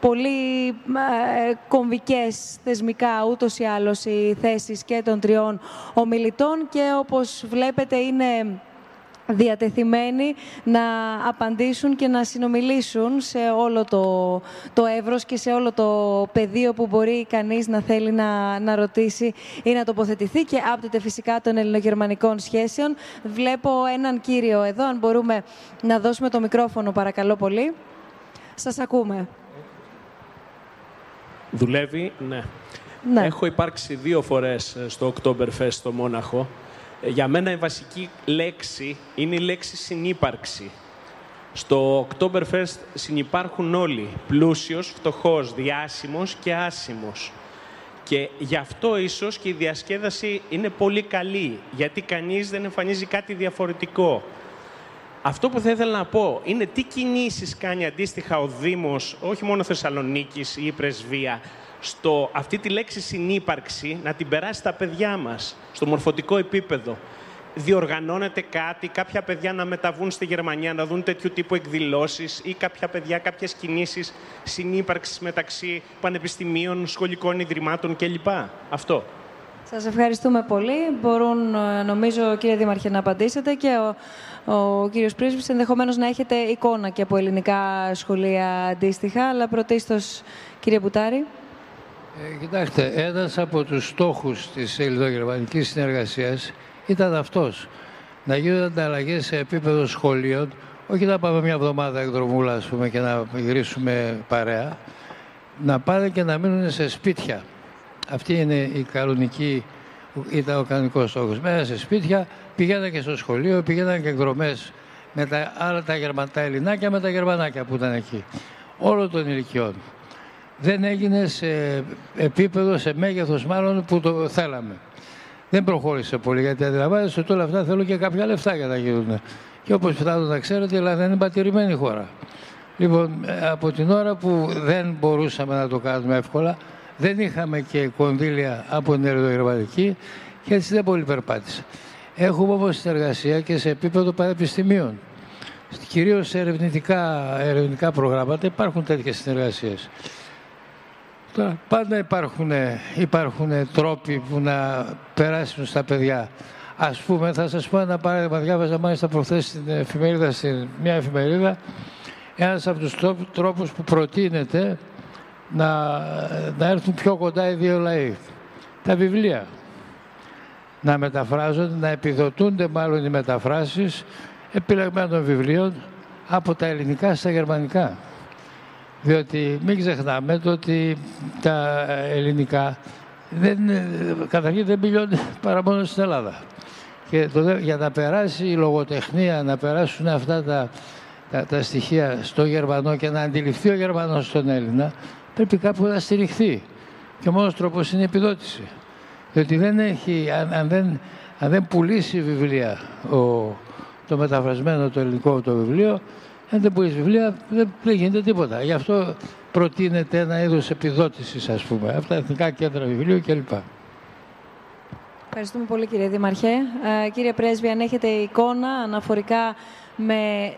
πολύ ε, κομβικές θεσμικά ούτως ή άλλως οι θέσεις και των τριών ομιλητών και όπως βλέπετε είναι διατεθειμένοι να απαντήσουν και να συνομιλήσουν σε όλο το, το εύρος και σε όλο το πεδίο που μπορεί κανείς να θέλει να, να ρωτήσει ή να τοποθετηθεί και άπτεται φυσικά των ελληνογερμανικών σχέσεων. Βλέπω έναν κύριο εδώ, αν μπορούμε να δώσουμε το μικρόφωνο παρακαλώ πολύ. Σας ακούμε. Δουλεύει, ναι. ναι. Έχω υπάρξει δύο φορές ε, στο Oktoberfest στο Μόναχο. Ε, για μένα η βασική λέξη είναι η λέξη συνύπαρξη. Στο Oktoberfest συνυπάρχουν όλοι, πλούσιος, φτωχός, διάσημος και άσημος. Και γι' αυτό ίσως και η διασκέδαση είναι πολύ καλή, γιατί κανείς δεν εμφανίζει κάτι διαφορετικό. Αυτό που θα ήθελα να πω είναι τι κινήσεις κάνει αντίστοιχα ο Δήμος, όχι μόνο Θεσσαλονίκης ή η Πρεσβεία, στο αυτή τη λέξη συνύπαρξη να την περάσει στα παιδιά μας, στο μορφωτικό επίπεδο. Διοργανώνεται κάτι, κάποια παιδιά να μεταβούν στη Γερμανία, να δουν τέτοιου τύπου εκδηλώσεις ή κάποια παιδιά, κάποιες κινήσεις συνύπαρξης μεταξύ πανεπιστημίων, σχολικών ιδρυμάτων κλπ. Αυτό. Σας ευχαριστούμε πολύ. Μπορούν, ε, νομίζω, κύριε Δήμαρχε, να απαντήσετε και ο, ο κύριος Πρίσβης ενδεχομένως να έχετε εικόνα και από ελληνικά σχολεία αντίστοιχα, αλλά πρωτίστως, κύριε Μπουτάρη. Ε, κοιτάξτε, ένας από τους στόχους της ελληνογερμανικής συνεργασίας ήταν αυτός. Να γίνονται ανταλλαγές σε επίπεδο σχολείων, όχι να πάμε μια εβδομάδα εκδρομούλα ας πούμε, και να γυρίσουμε παρέα, να πάνε και να μείνουν σε σπίτια. Αυτή είναι η κανονική, ήταν ο κανονικός στόχος. Μέσα σε σπίτια, πηγαίναν και στο σχολείο, πηγαίναν και εκδρομές με τα άλλα τα, γερμα, τα ελληνάκια με τα γερμανάκια που ήταν εκεί. Όλων των ηλικιών. Δεν έγινε σε επίπεδο, σε μέγεθος μάλλον που το θέλαμε. Δεν προχώρησε πολύ γιατί αντιλαμβάνεστε ότι όλα αυτά θέλουν και κάποια λεφτά για να γίνουν. Και όπως πιθανόν να ξέρετε, η Ελλάδα είναι πατηρημένη χώρα. Λοιπόν, από την ώρα που δεν μπορούσαμε να το κάνουμε εύκολα, δεν είχαμε και κονδύλια από την Ερδογερμανική και έτσι δεν πολύ περπάτησε. Έχουμε όμως συνεργασία και σε επίπεδο πανεπιστημίων. Κυρίως σε ερευνητικά, ερευνητικά προγράμματα υπάρχουν τέτοιες συνεργασίες. Τώρα, πάντα υπάρχουν, υπάρχουν τρόποι που να περάσουν στα παιδιά. Ας πούμε, θα σας πω ένα παράδειγμα. Διάβαζα μάλιστα προχθές στην εφημερίδα, στην μια εφημερίδα, ένας από τους τρόπους που προτείνεται να, να έρθουν πιο κοντά οι δύο λαοί. Τα βιβλία. Να μεταφράζονται, να επιδοτούνται μάλλον οι μεταφράσεις επιλεγμένων βιβλίων από τα ελληνικά στα γερμανικά. Διότι μην ξεχνάμε το ότι τα ελληνικά δεν, καταρχήν δεν μιλιώνται παρά μόνο στην Ελλάδα. Και το, για να περάσει η λογοτεχνία, να περάσουν αυτά τα, τα, τα στοιχεία στο Γερμανό και να αντιληφθεί ο Γερμανός στον Έλληνα, πρέπει κάπου να στηριχθεί. Και ο μόνος τρόπος είναι η επιδότηση. Διότι δεν έχει, αν, αν, δεν, αν δεν πουλήσει βιβλία ο, το μεταφρασμένο το ελληνικό το βιβλίο, αν δεν πουλήσει βιβλία δεν, δεν γίνεται τίποτα. Γι' αυτό προτείνεται ένα είδος επιδότησης, ας πούμε, από τα εθνικά κέντρα βιβλίου κλπ. Ευχαριστούμε πολύ κύριε Δήμαρχε. Ε, κύριε Πρέσβη, αν έχετε εικόνα αναφορικά με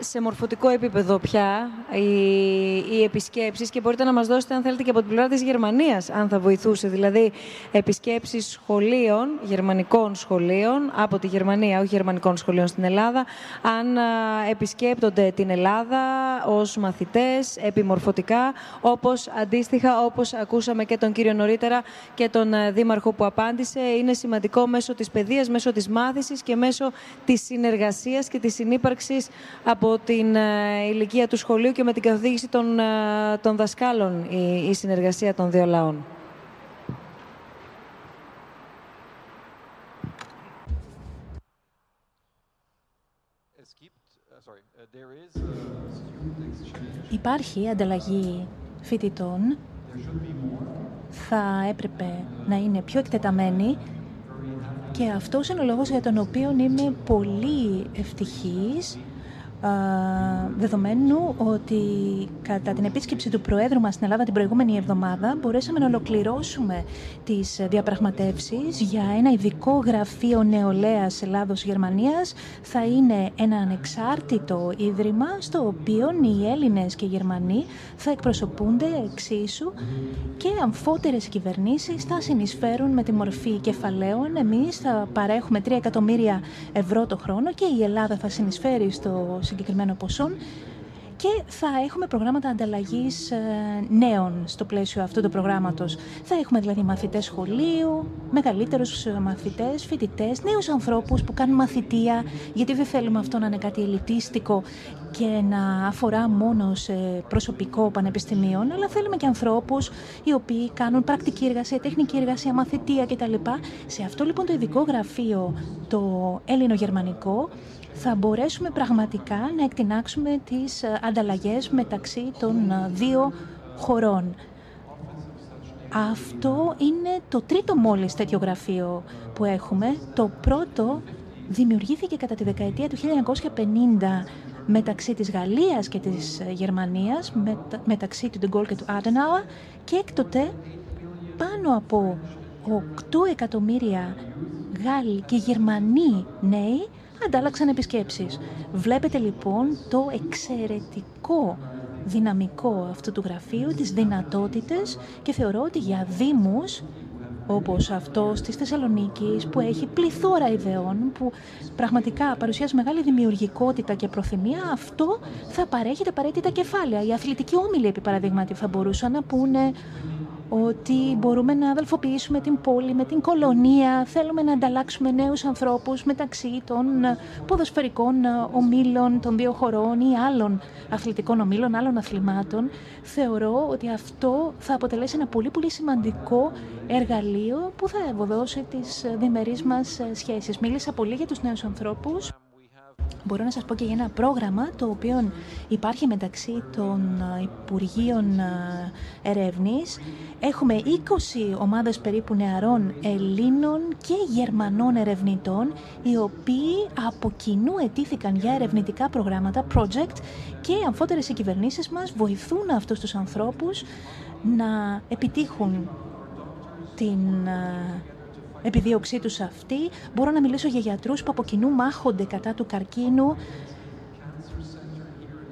σε μορφωτικό επίπεδο πια οι, οι επισκέψεις και μπορείτε να μας δώσετε αν θέλετε και από την πλευρά της Γερμανίας αν θα βοηθούσε, δηλαδή επισκέψεις σχολείων, γερμανικών σχολείων από τη Γερμανία, όχι γερμανικών σχολείων στην Ελλάδα, αν επισκέπτονται την Ελλάδα ως μαθητές, επιμορφωτικά, όπως αντίστοιχα όπως ακούσαμε και τον κύριο νωρίτερα και τον Δήμαρχο που απάντησε, είναι σημαντικό μέσω της παιδείας, μέσω της μάθησης και μέσω της συνεργασίας και της συνύπαρξης από την ε, ηλικία του σχολείου και με την καθοδήγηση των, ε, των δασκάλων η, η συνεργασία των δύο λαών. Υπάρχει ανταλλαγή φοιτητών. Θα έπρεπε να είναι πιο εκτεταμένη και αυτός είναι ο λόγος για τον οποίο είμαι πολύ ευτυχής δεδομένου ότι κατά την επίσκεψη του Προέδρου μας στην Ελλάδα την προηγούμενη εβδομάδα μπορέσαμε να ολοκληρώσουμε τις διαπραγματεύσεις για ένα ειδικό γραφείο νεολαίας Ελλάδος-Γερμανίας. Θα είναι ένα ανεξάρτητο ίδρυμα στο οποίο οι Έλληνες και οι Γερμανοί θα εκπροσωπούνται εξίσου και αμφότερες κυβερνήσεις θα συνεισφέρουν με τη μορφή κεφαλαίων. Εμείς θα παρέχουμε 3 εκατομμύρια ευρώ το χρόνο και η Ελλάδα θα συνεισφέρει στο συγκεκριμένο ποσό και θα έχουμε προγράμματα ανταλλαγής ε, νέων στο πλαίσιο αυτού του προγράμματος. Θα έχουμε δηλαδή μαθητές σχολείου, μεγαλύτερους ε, μαθητές, φοιτητές, νέους ανθρώπους που κάνουν μαθητεία, γιατί δεν θέλουμε αυτό να είναι κάτι ελιτίστικο και να αφορά μόνο σε προσωπικό πανεπιστημίων, αλλά θέλουμε και ανθρώπους οι οποίοι κάνουν πρακτική εργασία, τεχνική εργασία, μαθητεία κτλ. Σε αυτό λοιπόν το ειδικό γραφείο, το Έλληνο-Γερμανικό, θα μπορέσουμε πραγματικά να εκτινάξουμε τις ε, ανταλλαγές μεταξύ των ε, δύο χωρών. Αυτό είναι το τρίτο μόλις τέτοιο γραφείο που έχουμε. Το πρώτο δημιουργήθηκε κατά τη δεκαετία του 1950 μεταξύ της Γαλλίας και της ε, Γερμανίας, μεταξύ του Ντεγκόλ και του Άντεναουα και έκτοτε πάνω από 8 εκατομμύρια Γάλλοι και Γερμανοί νέοι αντάλλαξαν επισκέψεις. Βλέπετε λοιπόν το εξαιρετικό δυναμικό αυτού του γραφείου, τις δυνατότητες και θεωρώ ότι για δήμους όπως αυτό της Θεσσαλονίκης, που έχει πληθώρα ιδεών, που πραγματικά παρουσιάζει μεγάλη δημιουργικότητα και προθυμία, αυτό θα παρέχει τα απαραίτητα κεφάλαια. Οι αθλητικοί όμιλοι, επί παραδείγματι, θα μπορούσαν να πούνε ότι μπορούμε να αδελφοποιήσουμε την πόλη με την κολονία, θέλουμε να ανταλλάξουμε νέους ανθρώπους μεταξύ των ποδοσφαιρικών ομίλων των δύο χωρών ή άλλων αθλητικών ομίλων, άλλων αθλημάτων. Θεωρώ ότι αυτό θα αποτελέσει ένα πολύ πολύ σημαντικό εργαλείο που θα ευωδώσει τις διμερείς μας σχέσεις. Μίλησα πολύ για τους νέους ανθρώπους. Μπορώ να σας πω και για ένα πρόγραμμα το οποίο υπάρχει μεταξύ των ε, Υπουργείων ε, Ερεύνης. Έχουμε 20 ομάδες περίπου νεαρών Ελλήνων και Γερμανών ερευνητών οι οποίοι από κοινού ετήθηκαν για ερευνητικά προγράμματα, project και αμφότερες οι κυβερνήσεις μας βοηθούν αυτούς τους ανθρώπους να επιτύχουν την ε, επιδίωξή τους αυτή. Μπορώ να μιλήσω για γιατρούς που από κοινού μάχονται κατά του καρκίνου.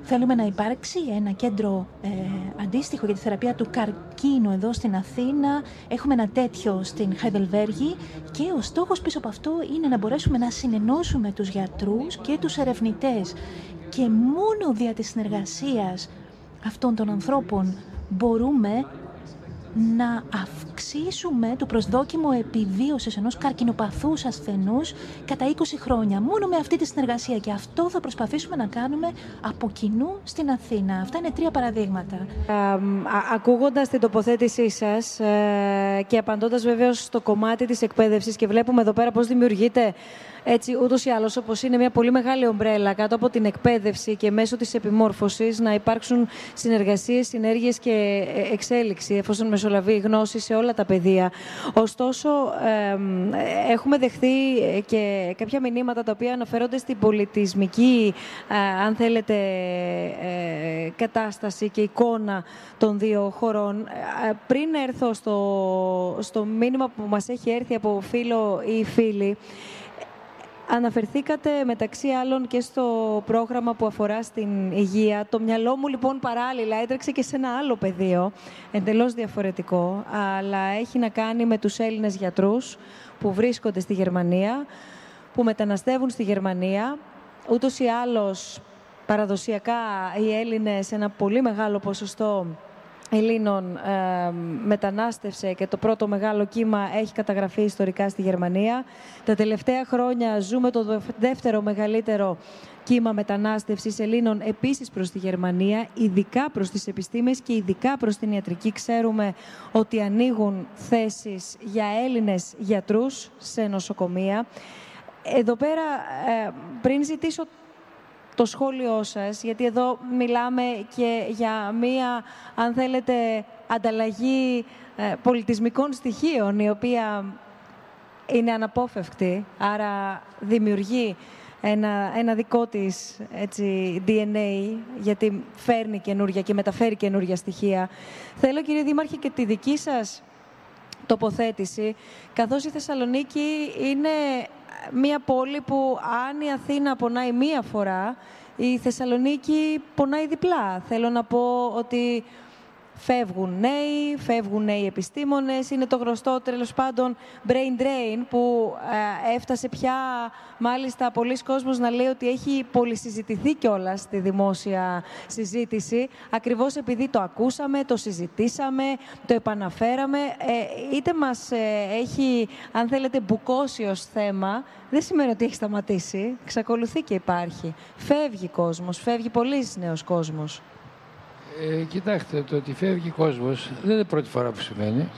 Θέλουμε να υπάρξει ένα κέντρο ε, αντίστοιχο για τη θεραπεία του καρκίνου εδώ στην Αθήνα. Έχουμε ένα τέτοιο στην Χαϊδελβέργη και ο στόχος πίσω από αυτό είναι να μπορέσουμε να συνενώσουμε τους γιατρούς και τους ερευνητές. Και μόνο δια της συνεργασίας αυτών των ανθρώπων μπορούμε να αυξήσουμε το προσδόκιμο επιβίωσης ενός καρκινοπαθούς ασθενούς κατά 20 χρόνια. Μόνο με αυτή τη συνεργασία και αυτό θα προσπαθήσουμε να κάνουμε από κοινού στην Αθήνα. Αυτά είναι τρία παραδείγματα. ακούγοντας την τοποθέτησή σας ε, και απαντώντας βέβαιως στο κομμάτι της εκπαίδευσης και βλέπουμε εδώ πέρα πώς δημιουργείται έτσι ούτως ή άλλως, όπως είναι μια πολύ μεγάλη ομπρέλα κάτω από την εκπαίδευση και μέσω της επιμόρφωσης, να υπάρξουν συνεργασίες, συνέργειες και ε, εξέλιξη, εφόσον μεσολαβεί γνώση σε όλα τα πεδία. Ωστόσο, έχουμε δεχθεί ε, και κάποια μηνύματα τα οποία αναφέρονται στην πολιτισμική, ε, αν θέλετε, κατάσταση και εικόνα των δύο χωρών. Πριν έρθω στο, στο μήνυμα που μας έχει έρθει από φίλο ή φίλη, Αναφερθήκατε μεταξύ άλλων και στο πρόγραμμα που αφορά στην υγεία. Το μυαλό μου λοιπόν παράλληλα έτρεξε και σε ένα άλλο πεδίο, εντελώς διαφορετικό, αλλά έχει να κάνει με τους Έλληνες γιατρούς που βρίσκονται στη Γερμανία, που μεταναστεύουν στη Γερμανία. Ούτως ή άλλως παραδοσιακά οι Έλληνες ένα πολύ μεγάλο ποσοστό Ελλήνων ε, μετανάστευσε και το πρώτο μεγάλο κύμα έχει καταγραφεί ιστορικά στη Γερμανία. Τα τελευταία χρόνια ζούμε το δεύτερο μεγαλύτερο κύμα μετανάστευσης Ελλήνων επίσης προς τη Γερμανία, ειδικά προς τις επιστήμες και ειδικά προς την ιατρική. Ξέρουμε ότι ανοίγουν θέσεις για Έλληνες γιατρούς σε νοσοκομεία. Εδώ πέρα, ε, πριν ζητήσω το σχόλιο σας, γιατί εδώ μιλάμε και για μία, αν θέλετε, ανταλλαγή ε, πολιτισμικών στοιχείων, η οποία είναι αναπόφευκτη, άρα δημιουργεί ένα, ένα δικό της έτσι, DNA, γιατί φέρνει καινούρια και μεταφέρει καινούρια στοιχεία. Θέλω, κύριε Δήμαρχε, και τη δική σας τοποθέτηση, καθώς η Θεσσαλονίκη είναι μία πόλη που αν η Αθήνα πονάει μία φορά, η Θεσσαλονίκη πονάει διπλά. Θέλω να πω ότι φεύγουν νέοι, φεύγουν νέοι επιστήμονες. Είναι το γνωστό τέλος πάντων brain drain που ε, έφτασε πια μάλιστα πολλοί κόσμος να λέει ότι έχει πολυσυζητηθεί κιόλας στη δημόσια συζήτηση ακριβώς επειδή το ακούσαμε, το συζητήσαμε, το επαναφέραμε. Ε, είτε μας ε, έχει, αν θέλετε, μπουκώσει ως θέμα, δεν σημαίνει ότι έχει σταματήσει. Ξακολουθεί και υπάρχει. Φεύγει κόσμος, φεύγει πολύ νέος κόσμος. Ε, κοιτάξτε, το ότι φεύγει κόσμος δεν είναι πρώτη φορά που σημαίνει.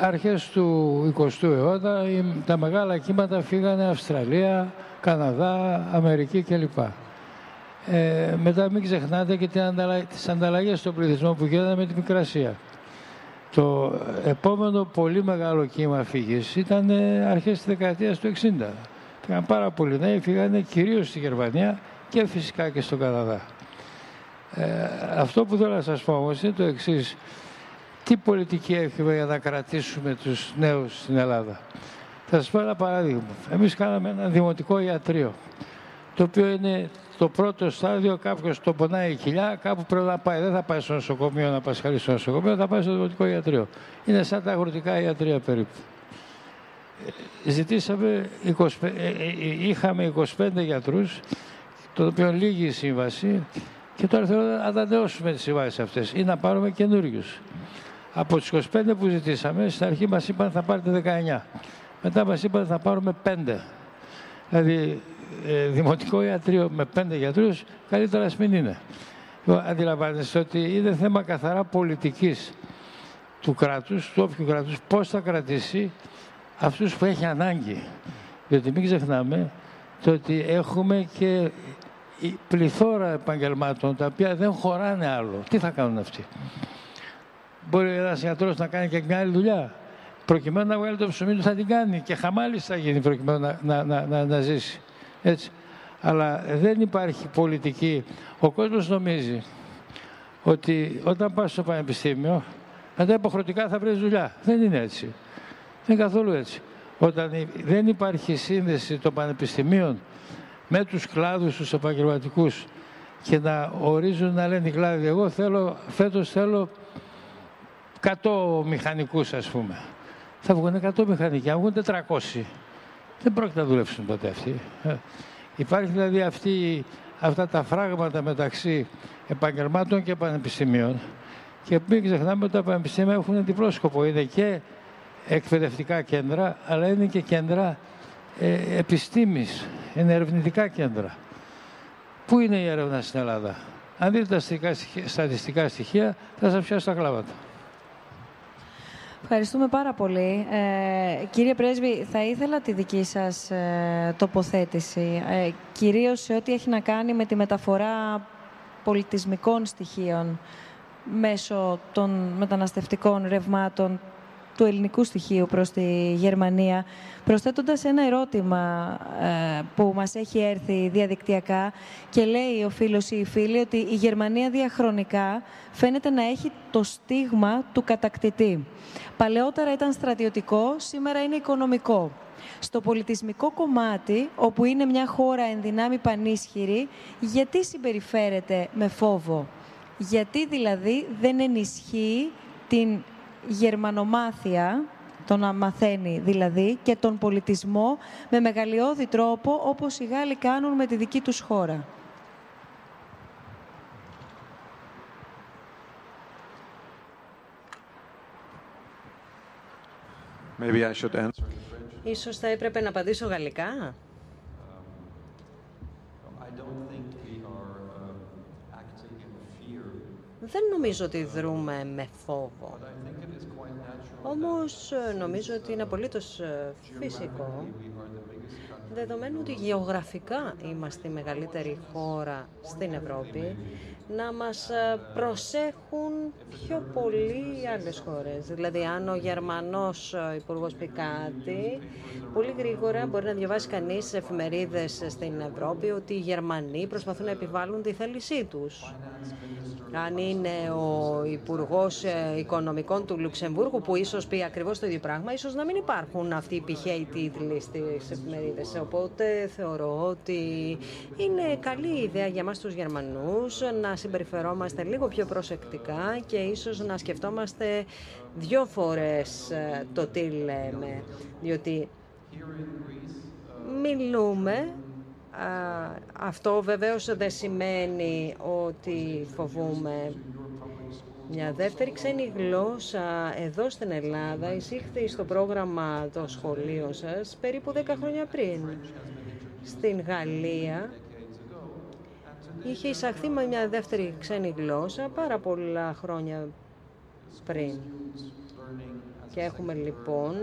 Αρχές του 20ου αιώνα τα μεγάλα κύματα φύγανε Αυστραλία, Καναδά, Αμερική κλπ. Ε, μετά μην ξεχνάτε και τις ανταλλαγές των πληθυσμών που γίνανε με τη Μικρασία. Το επόμενο πολύ μεγάλο κύμα φύγης ήταν ε, αρχές της δεκαετίας του 60. Πήγαν πάρα πολλοί νέοι, φύγανε κυρίως στη Γερμανία και φυσικά και στον Καναδά. Ε, αυτό που θέλω να σας πω όμως είναι το εξής. Τι πολιτική έχουμε για να κρατήσουμε τους νέους στην Ελλάδα; Θα σας πω ένα παράδειγμα. Εμείς κάναμε ένα δημοτικό ιατρείο, το οποίο είναι το πρώτο στάδιο, κάποιος το πονάει η κοιλιά, κάπου πρέπει να πάει. Δεν θα πάει στο νοσοκομείο να πασχαλεί στο νοσοκομείο, θα πάει στο δημοτικό ιατρείο. Είναι σαν τα αγροτικά ιατρεία περίπου. Ε, ζητήσαμε, 20, ε, ε, είχαμε 25 γιατρούς, το οποίο λίγη η σύμβαση, και τώρα θέλω να ανανεώσουμε τις συμβάσεις αυτές ή να πάρουμε καινούριους. Από τους 25 που ζητήσαμε, στην αρχή μας είπαν θα πάρετε 19. Μετά μας είπαν θα πάρουμε 5. Δηλαδή, ε, δημοτικό ιατρείο με 5 γιατρούς, καλύτερα ας μην είναι. Αντιλαμβάνεστε ότι είναι θέμα καθαρά πολιτικής του κράτους, του όποιου κράτους, πώς θα κρατήσει αυτούς που έχει ανάγκη. Γιατί μην ξεχνάμε το ότι έχουμε και η πληθώρα επαγγελμάτων τα οποία δεν χωράνε άλλο. Τι θα κάνουν αυτοί; Μπορεί ένας γιατρός να κάνει και μια άλλη δουλειά. Προκειμένου να βγάλει το ψωμί του θα την κάνει και χαμάλης θα γίνει προκειμένου να, να, να, να, να ζήσει. Έτσι. Αλλά δεν υπάρχει πολιτική. Ο κόσμος νομίζει ότι όταν πας στο πανεπιστήμιο, μετά υποχρεωτικά θα βρεις δουλειά. Δεν είναι έτσι. Δεν είναι καθόλου έτσι. Όταν δεν υπάρχει σύνδεση των πανεπιστημίων με τους κλάδους τους επαγγελματικούς και να ορίζουν να λένε οι κλάδοι εγώ θέλω, φέτος θέλω 100 μηχανικούς ας πούμε. Θα βγουν 100 μηχανικοί, αν βγουν 400. Δεν πρόκειται να δουλέψουν ποτέ αυτοί. Ε, υπάρχει δηλαδή αυτή, αυτά τα φράγματα μεταξύ επαγγελμάτων και πανεπιστημίων και μην ξεχνάμε ότι τα πανεπιστήμια έχουν διπλό σκοπό. Είναι και εκπαιδευτικά κέντρα, αλλά είναι και κέντρα ε, επιστήμης, είναι ερευνητικά κέντρα. Πού είναι η έρευνα στην Ελλάδα; Αν δείτε τα στατιστικά στοιχεία, θα σας πιάσω τα κλάματα. Ευχαριστούμε πάρα πολύ. Ε, κύριε Πρέσβη, θα ήθελα τη δική σας ε, τοποθέτηση, ε, κυρίως σε ό,τι έχει να κάνει με τη μεταφορά πολιτισμικών στοιχείων μέσω των μεταναστευτικών ρευμάτων του ελληνικού στοιχείου προς τη Γερμανία, προσθέτοντας ένα ερώτημα ε, που μας έχει έρθει διαδικτυακά και λέει ο φίλος ή η φίλη ότι η Γερμανία διαχρονικά φαίνεται να έχει το στίγμα του κατακτητή. Παλαιότερα ήταν στρατιωτικό, σήμερα είναι οικονομικό. Στο πολιτισμικό κομμάτι, όπου είναι μια χώρα ενδυνάμει πανίσχυρη, γιατί συμπεριφέρεται με φόβο; Γιατί δηλαδή δεν ενισχύει την γερμανομάθεια, το να μαθαίνει δηλαδή, και τον πολιτισμό με μεγαλειώδη τρόπο, όπως οι Γάλλοι κάνουν με τη δική τους χώρα. Maybe I should answer. Ίσως θα έπρεπε να απαντήσω γαλλικά. Δεν νομίζω ότι δρούμε με φόβο. Όμως ε, νομίζω ότι είναι απολύτως ε, φυσικό, δεδομένου ότι γεωγραφικά είμαστε η μεγαλύτερη χώρα στην Ευρώπη, να μας ε, προσέχουν πιο πολύ οι άλλες χώρες. Δηλαδή, αν ο Γερμανός Υπουργός πει κάτι, πολύ γρήγορα μπορεί να διαβάσει κανείς σε εφημερίδες στην Ευρώπη ότι οι Γερμανοί προσπαθούν να επιβάλλουν τη θέλησή τους αν είναι ο Υπουργός ε, Οικονομικών του Λουξεμβούργου, που ίσως πει ακριβώς το ίδιο πράγμα, ίσως να μην υπάρχουν αυτοί οι πηχαίοι τίτλοι στις εφημερίδες. Οπότε θεωρώ ότι είναι καλή ιδέα για εμάς τους Γερμανούς να συμπεριφερόμαστε λίγο πιο προσεκτικά και ίσως να σκεφτόμαστε δύο φορές ε, το τι λέμε. Διότι μιλούμε αυτό βεβαίως δεν σημαίνει ότι φοβούμε μια δεύτερη ξένη γλώσσα εδώ στην Ελλάδα εισήχθη στο πρόγραμμα των σχολείων σας περίπου 10 χρόνια πριν. Στην Γαλλία είχε εισαχθεί με μια δεύτερη ξένη γλώσσα πάρα πολλά χρόνια πριν. Και έχουμε λοιπόν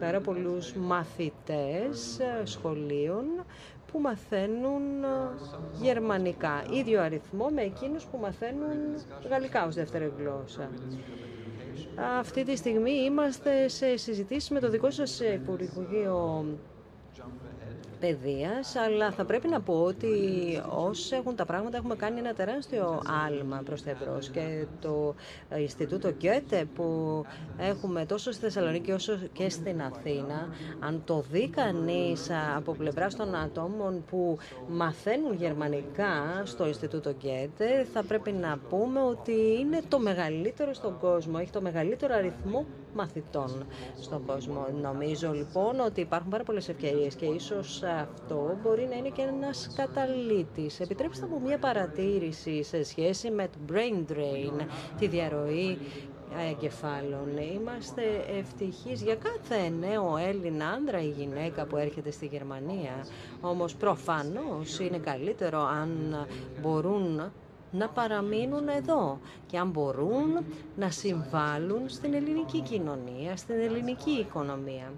πάρα πολλούς μαθητές σχολείων που μαθαίνουν ε, γερμανικά. Ίδιο αριθμό με εκείνους που μαθαίνουν γαλλικά ως δεύτερη γλώσσα. αυτή τη στιγμή είμαστε σε συζητήσεις με το δικό σας Υπουργείο παιδείας, αλλά θα πρέπει να πω ότι όσοι έχουν τα πράγματα έχουμε κάνει ένα τεράστιο άλμα προς τα εμπρός. Και το Ινστιτούτο Γκέτε που έχουμε τόσο στη Θεσσαλονίκη όσο και στην Αθήνα, αν το δει κανείς από πλευρά των ατόμων που μαθαίνουν γερμανικά στο Ινστιτούτο Γκέτε, θα πρέπει να πούμε ότι είναι το μεγαλύτερο στον κόσμο, έχει το μεγαλύτερο αριθμό μαθητών στον κόσμο. Νομίζω λοιπόν ότι υπάρχουν πάρα πολλές ευκαιρίες και ίσως αυτό μπορεί να είναι και ένας καταλήτης. Επιτρέψτε μου μια παρατήρηση σε σχέση με το brain drain, τη διαρροή εγκεφάλων. Είμαστε ευτυχείς για κάθε νέο Έλληνα άντρα ή γυναίκα που έρχεται στη Γερμανία. Όμως προφανώς είναι καλύτερο αν μπορούν να παραμείνουν εδώ και αν μπορούν να συμβάλλουν στην ελληνική κοινωνία, στην ελληνική οικονομία.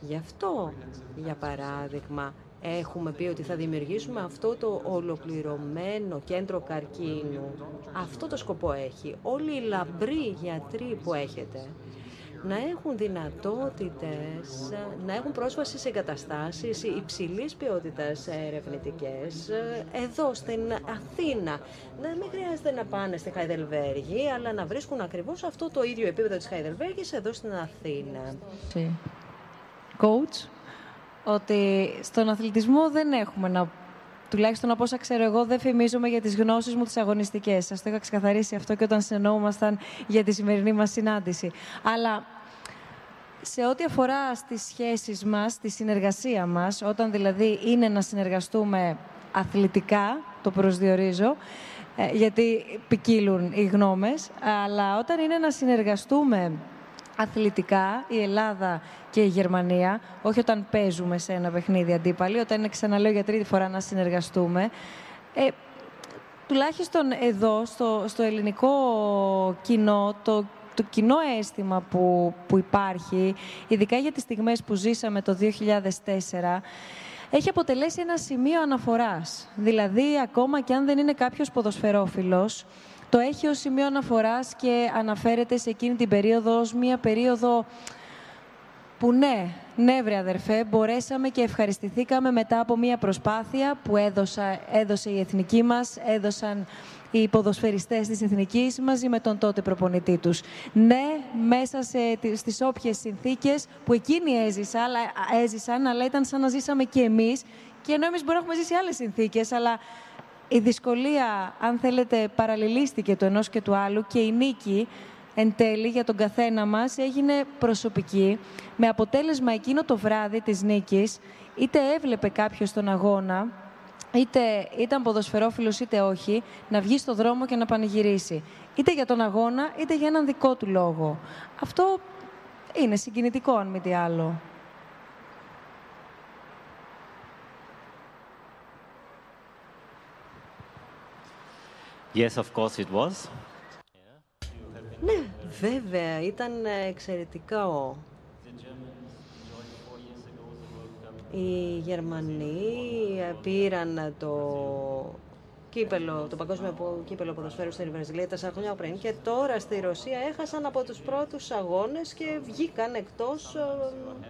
Γι' αυτό, για παράδειγμα, έχουμε πει ότι θα δημιουργήσουμε αυτό το ολοκληρωμένο κέντρο καρκίνου. Αυτό το σκοπό έχει. Όλοι οι λαμπροί γιατροί που έχετε να έχουν δυνατότητες, να έχουν πρόσβαση σε εγκαταστάσεις υψηλής ποιότητας ερευνητικές εδώ στην Αθήνα. Να μην χρειάζεται να πάνε στη Χαϊδελβέργη, αλλά να βρίσκουν ακριβώς αυτό το ίδιο επίπεδο της Χαϊδελβέργης εδώ στην Αθήνα. Coach, ότι στον αθλητισμό δεν έχουμε να τουλάχιστον από όσα ξέρω εγώ, δεν φημίζομαι για τις γνώσεις μου τις αγωνιστικές. Σας το είχα ξεκαθαρίσει αυτό και όταν συνεννοούμασταν για τη σημερινή μας συνάντηση. Αλλά σε ό,τι αφορά στις σχέσεις μας, στη συνεργασία μας, όταν δηλαδή είναι να συνεργαστούμε αθλητικά, το προσδιορίζω, ε, γιατί ποικίλουν οι γνώμες, αλλά όταν είναι να συνεργαστούμε αθλητικά η Ελλάδα και η Γερμανία, όχι όταν παίζουμε σε ένα παιχνίδι αντίπαλοι, όταν είναι ξαναλέω για τρίτη φορά να συνεργαστούμε, ε, τουλάχιστον εδώ στο, στο ελληνικό κοινό, το, το κοινό αίσθημα που, που υπάρχει, ειδικά για τις στιγμές που ζήσαμε το 2004, έχει αποτελέσει ένα σημείο αναφοράς. Δηλαδή, ακόμα και αν δεν είναι κάποιος ποδοσφαιρόφιλος, το έχει ως σημείο αναφοράς και αναφέρεται σε εκείνη την περίοδο ως μία περίοδο που ναι, ναι βρε αδερφέ, μπορέσαμε και ευχαριστηθήκαμε μετά από μία προσπάθεια που έδωσα, έδωσε η εθνική μας, έδωσαν οι ποδοσφαιριστές της Εθνικής μαζί με τον τότε προπονητή τους. Ναι, μέσα σε, στις όποιες συνθήκες που εκείνοι έζησαν αλλά, έζησαν, αλλά ήταν σαν να ζήσαμε και εμείς και ενώ εμείς μπορούμε να έχουμε ζήσει άλλες συνθήκες, αλλά η δυσκολία, αν θέλετε, παραλληλίστηκε το ενός και του άλλου και η νίκη εν τέλει για τον καθένα μας έγινε προσωπική, με αποτέλεσμα εκείνο το βράδυ της νίκης, είτε έβλεπε κάποιος τον αγώνα, είτε ήταν ποδοσφαιρόφιλος είτε όχι, να βγει στο δρόμο και να πανηγυρίσει. Είτε για τον αγώνα, είτε για έναν δικό του λόγο. Αυτό είναι συγκινητικό, αν μη τι άλλο. Yes, of course it was. Ναι, βέβαια, ήταν εξαιρετικά ο. Οι Γερμανοί πήραν το κύπελο, το παγκόσμιο κύπελο ποδοσφαίρου στην Βραζιλία τέσσερα χρόνια πριν και τώρα στη Ρωσία έχασαν από τους πρώτους αγώνες και βγήκαν εκτός ε,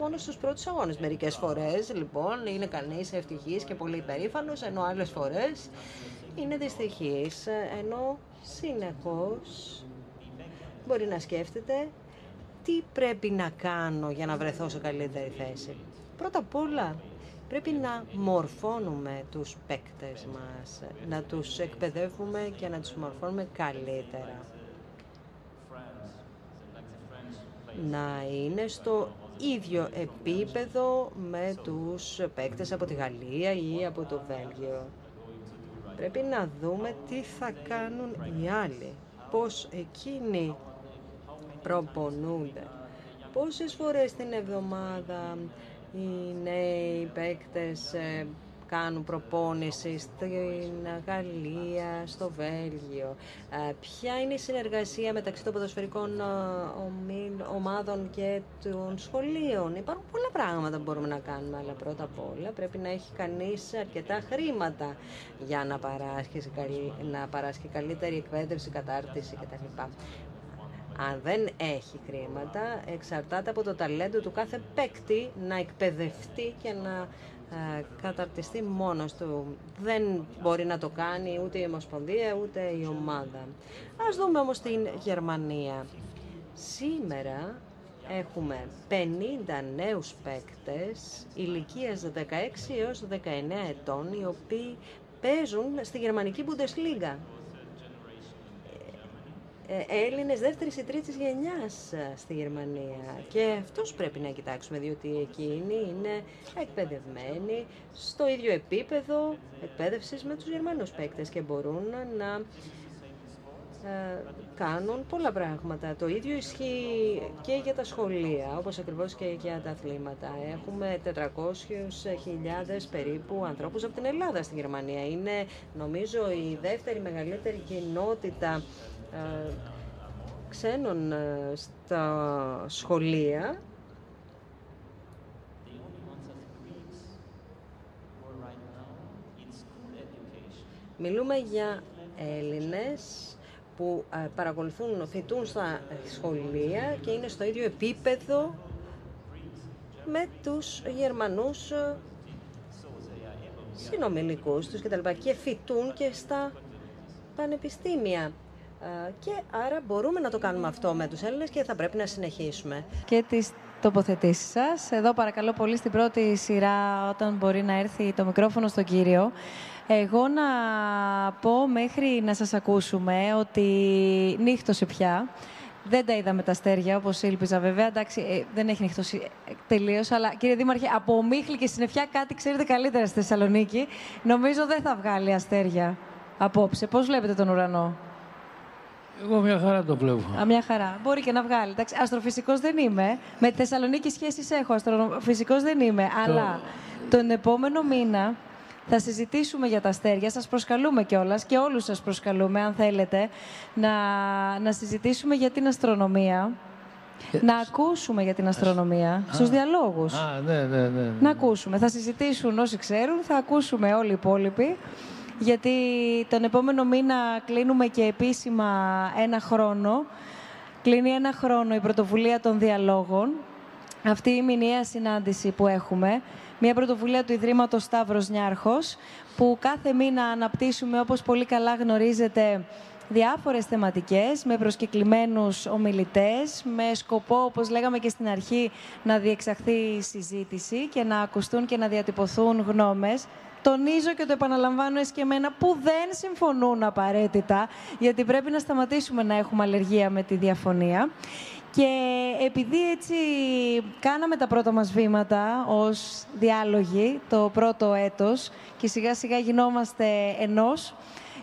μόνο στους πρώτους αγώνες. Μερικές φορές λοιπόν είναι κανείς ευτυχής και πολύ υπερήφανος ενώ άλλες φορές είναι δυστυχής, ενώ συνεχώς μπορεί να σκέφτεται τι πρέπει να κάνω για να βρεθώ σε καλύτερη θέση. Πρώτα απ' όλα, πρέπει να μορφώνουμε τους παίκτες μας, να τους εκπαιδεύουμε και να τους μορφώνουμε καλύτερα. Να είναι στο ίδιο επίπεδο με τους παίκτες από τη Γαλλία ή από το Βέλγιο. Πρέπει να δούμε τι θα κάνουν οι άλλοι, πώς εκείνοι προπονούνται. Πόσες φορές την εβδομάδα οι νέοι παίκτες ε, κάνουν προπόνηση στην Γαλλία, στο Βέλγιο. Ε, ποια είναι η συνεργασία μεταξύ των ποδοσφαιρικών ε, ομάδων και των σχολείων; Υπάρχουν πολλά πράγματα που μπορούμε να κάνουμε, αλλά πρώτα απ' όλα πρέπει να έχει κανείς αρκετά χρήματα για να παράσχει, να παράσχει καλύτερη εκπαίδευση, κατάρτιση κτλ. Αν δεν έχει χρήματα, εξαρτάται από το ταλέντο του κάθε παίκτη να εκπαιδευτεί και να ε, καταρτιστεί μόνος του. Δεν μπορεί να το κάνει ούτε η Ομοσπονδία ούτε η ομάδα. Ας δούμε όμως την Γερμανία. Σήμερα έχουμε 50 νέους παίκτες ηλικίας 16 έως 19 ετών οι οποίοι παίζουν στη γερμανική Bundesliga. Ε, Έλληνες δεύτερης ή τρίτης γενιάς ε, στη Γερμανία. Και αυτούς πρέπει να κοιτάξουμε, διότι εκείνοι είναι εκπαιδευμένοι στο ίδιο επίπεδο εκπαίδευσης με τους Γερμανούς παίκτες και μπορούν να ε, κάνουν πολλά πράγματα. Το ίδιο ισχύει και για τα σχολεία, όπως ακριβώς και για τα αθλήματα. Έχουμε 400.000 περίπου ανθρώπους από την Ελλάδα στη Γερμανία. Είναι, νομίζω, η δεύτερη μεγαλύτερη κοινότητα ε, ξένων ε, στα σχολεία Μιλούμε για Έλληνες που ε, παρακολουθούν, φοιτούν στα σχολεία και είναι στο ίδιο επίπεδο με τους Γερμανούς συνομιλικούς τους και τα λοιπά και φοιτούν και στα πανεπιστήμια. Ε, και άρα μπορούμε να το κάνουμε αυτό με τους Έλληνες και θα πρέπει να συνεχίσουμε. Και τις τοποθετήσεις σας. Εδώ παρακαλώ πολύ στην πρώτη σειρά όταν μπορεί να έρθει το μικρόφωνο στον κύριο. Εγώ να πω μέχρι να σας ακούσουμε ότι νύχτωσε πια. Δεν τα είδαμε τα αστέρια όπως ήλπιζα βέβαια. Εντάξει, ε, δεν έχει νυχτώσει ε, τελείως. Αλλά κύριε Δήμαρχε, από Μίχλη και Συννεφιά κάτι ξέρετε καλύτερα στη Θεσσαλονίκη. Νομίζω δεν θα βγάλει αστέρια απόψε. Πώς βλέπετε τον ουρανό; Εγώ μια χαρά το βλέπω. Α, μια χαρά. Μπορεί και να βγάλει. Εντάξει, αστροφυσικός δεν είμαι. Με τη Θεσσαλονίκη σχέσεις έχω. Αστροφυσικός δεν είμαι. Αλλά τον επόμενο μήνα θα συζητήσουμε για τα αστέρια. Σας προσκαλούμε κιόλας και όλους σας προσκαλούμε, αν θέλετε, να, να συζητήσουμε για την αστρονομία. Να ακούσουμε για την αστρονομία στου στους διαλόγους. Α, ναι, ναι, ναι, ναι. Να ακούσουμε. Θα συζητήσουν όσοι ξέρουν, θα ακούσουμε όλοι οι υπόλοιποι γιατί τον επόμενο μήνα κλείνουμε και επίσημα ένα χρόνο. Κλείνει ένα χρόνο η πρωτοβουλία των διαλόγων. Αυτή η μηνιαία συνάντηση που έχουμε, μια πρωτοβουλία του Ιδρύματος Σταύρος Νιάρχος, που κάθε μήνα αναπτύσσουμε, όπως πολύ καλά γνωρίζετε, διάφορες θεματικές με προσκεκλημένους ομιλητές, με σκοπό, όπως λέγαμε και στην αρχή, να διεξαχθεί η συζήτηση και να ακουστούν και να διατυπωθούν γνώμες τονίζω και το επαναλαμβάνω εσκεμένα που δεν συμφωνούν απαραίτητα, γιατί πρέπει να σταματήσουμε να έχουμε αλλεργία με τη διαφωνία. Και επειδή έτσι κάναμε τα πρώτα μας βήματα ως διάλογοι το πρώτο έτος και σιγά σιγά γινόμαστε ενός,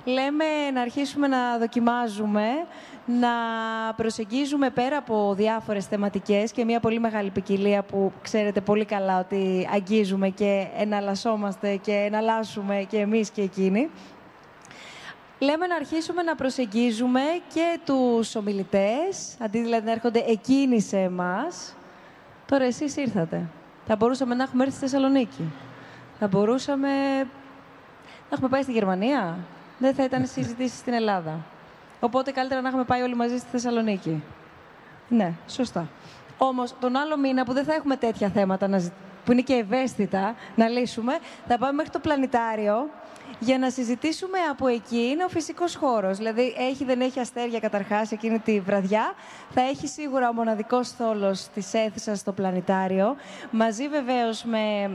λέμε να αρχίσουμε να δοκιμάζουμε, να προσεγγίζουμε πέρα από διάφορες θεματικές και μια πολύ μεγάλη ποικιλία που ξέρετε πολύ καλά ότι αγγίζουμε και εναλλασσόμαστε και εναλλάσσουμε και εμείς και εκείνοι. Λέμε να αρχίσουμε να προσεγγίζουμε και τους ομιλητές, αντί δηλαδή να έρχονται εκείνοι σε εμάς. Τώρα εσείς ήρθατε. Θα μπορούσαμε να έχουμε έρθει στη Θεσσαλονίκη. Θα μπορούσαμε να έχουμε πάει στη Γερμανία δεν θα ήταν συζητήσεις στην Ελλάδα. Οπότε καλύτερα να έχουμε πάει όλοι μαζί στη Θεσσαλονίκη. Ναι, σωστά. Όμως τον άλλο μήνα που δεν θα έχουμε τέτοια θέματα να που είναι και ευαίσθητα να λύσουμε, θα πάμε μέχρι το πλανητάριο για να συζητήσουμε από εκεί. Είναι ο φυσικός χώρος. Δηλαδή, έχει δεν έχει αστέρια καταρχάς εκείνη τη βραδιά. Θα έχει σίγουρα ο μοναδικός θόλος της αίθουσας στο πλανητάριο. Μαζί βεβαίως με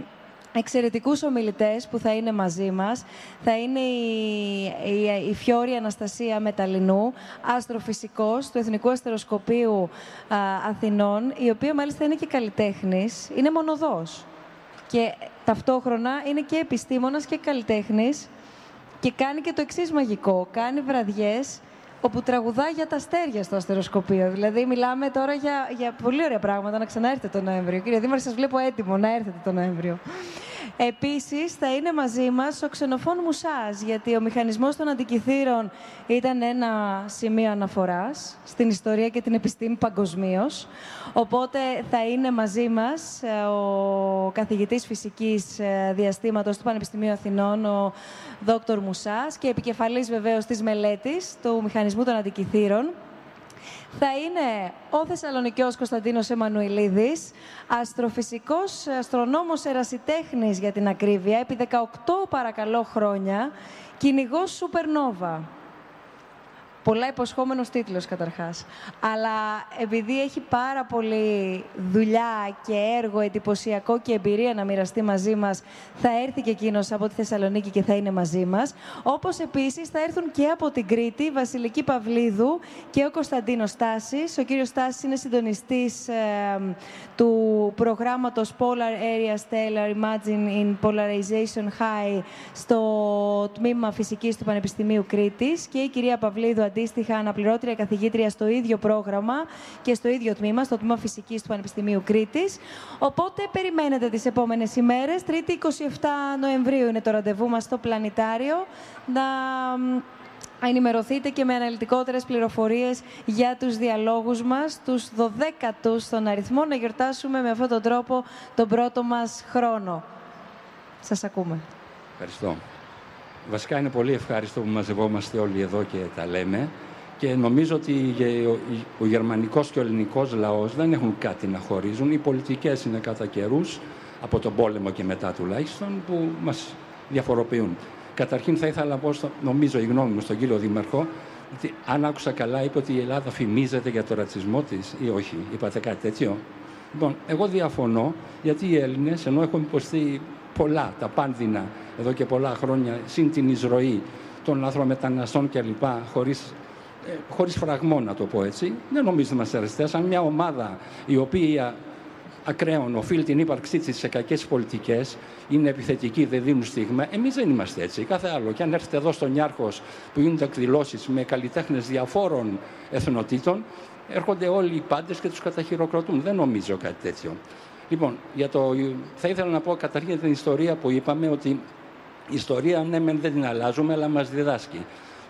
εξαιρετικούς ομιλητές που θα είναι μαζί μας. Θα είναι η, η, η Φιόρη Αναστασία Μεταλλινού, αστροφυσικός του Εθνικού Αστεροσκοπείου α, Αθηνών, η οποία μάλιστα είναι και καλλιτέχνης, είναι μονοδός. Και ταυτόχρονα είναι και επιστήμονας και καλλιτέχνης και κάνει και το εξής μαγικό. Κάνει βραδιές όπου τραγουδά για τα αστέρια στο αστεροσκοπείο. Δηλαδή, μιλάμε τώρα για, για πολύ ωραία πράγματα να ξαναέρθετε τον Νοέμβριο. Κύριε Δήμαρχε, σας βλέπω έτοιμο να έρθετε τον Νοέμβριο. Επίσης, θα είναι μαζί μας ο ξενοφών Μουσά, γιατί ο μηχανισμός των αντικειθήρων ήταν ένα σημείο αναφοράς στην ιστορία και την επιστήμη παγκοσμίως. Οπότε θα είναι μαζί μας ε, ο καθηγητής φυσικής ε, διαστήματος του Πανεπιστημίου Αθηνών, ο Δόκτωρ Μουσά, και επικεφαλής βεβαίως της μελέτης του μηχανισμού των αντικειθήρων. Θα είναι ο Θεσσαλονικιός Κωνσταντίνος Εμμανουηλίδης, αστροφυσικός, αστρονόμος ερασιτέχνης για την ακρίβεια, επί 18 παρακαλώ χρόνια, κυνηγός Σούπερνόβα. Πολλά υποσχόμενος τίτλος καταρχάς. Αλλά επειδή έχει πάρα πολύ δουλειά και έργο εντυπωσιακό και εμπειρία να μοιραστεί μαζί μας, θα έρθει και εκείνος από τη Θεσσαλονίκη και θα είναι μαζί μας. Όπως επίσης θα έρθουν και από την Κρήτη, η Βασιλική Παυλίδου και ο Κωνσταντίνος Στάσης. Ο κύριος Στάσης είναι συντονιστής του προγράμματος Polar Area Stellar Imagine in Polarization High στο τμήμα φυσικής του Πανεπιστημίου Κρήτης και η κυρία Παυλίδου αντίστοιχα αναπληρώτρια καθηγήτρια στο ίδιο πρόγραμμα και στο ίδιο τμήμα, στο τμήμα φυσικής του Πανεπιστημίου Κρήτης. Οπότε περιμένετε τις επόμενες ημέρες. 3η 27 Νοεμβρίου είναι το ραντεβού μας στο Πλανητάριο. Να ενημερωθείτε και με αναλυτικότερες πληροφορίες για τους διαλόγους μας, τους 12 στον αριθμό, να γιορτάσουμε με αυτόν τον τρόπο τον πρώτο μας χρόνο. Σας ακούμε. Ευχαριστώ. Βασικά είναι πολύ ευχάριστο που μαζευόμαστε όλοι εδώ και τα λέμε και νομίζω ότι ο γερμανικός και ο ελληνικός λαός δεν έχουν κάτι να χωρίζουν. Οι πολιτικές είναι κατά καιρούς, από τον πόλεμο και μετά τουλάχιστον, που μας διαφοροποιούν. Καταρχήν θα ήθελα να πω, νομίζω η γνώμη μου στον κύριο Δήμαρχο, ότι αν άκουσα καλά είπε ότι η Ελλάδα φημίζεται για το ρατσισμό της ή όχι. Είπατε κάτι τέτοιο. Λοιπόν, εγώ διαφωνώ γιατί οι Έλληνες, ενώ έχουν υποστεί πολλά, τα πάνδυνα εδώ και πολλά χρόνια, συν την εισρωή των λαθρομεταναστών κλπ. Χωρίς, ε, χωρίς φραγμό, να το πω έτσι, δεν νομίζω ότι είμαστε αριστερές. Αν μια ομάδα η οποία ακραίων οφείλει την ύπαρξή της σε κακές πολιτικές, είναι επιθετικοί, δεν δίνουν στίγμα. Εμείς δεν είμαστε έτσι. Κάθε άλλο. Και αν έρθετε εδώ στον Ιάρχο που γίνονται εκδηλώσεις με καλλιτέχνες διαφόρων εθνοτήτων, έρχονται όλοι οι πάντες και τους καταχειροκροτούν. Δεν νομίζω κάτι τέτοιο. Λοιπόν, για το, θα ήθελα να πω καταρχήν την ιστορία που είπαμε ότι η ιστορία ναι, δεν την αλλάζουμε, αλλά μας διδάσκει.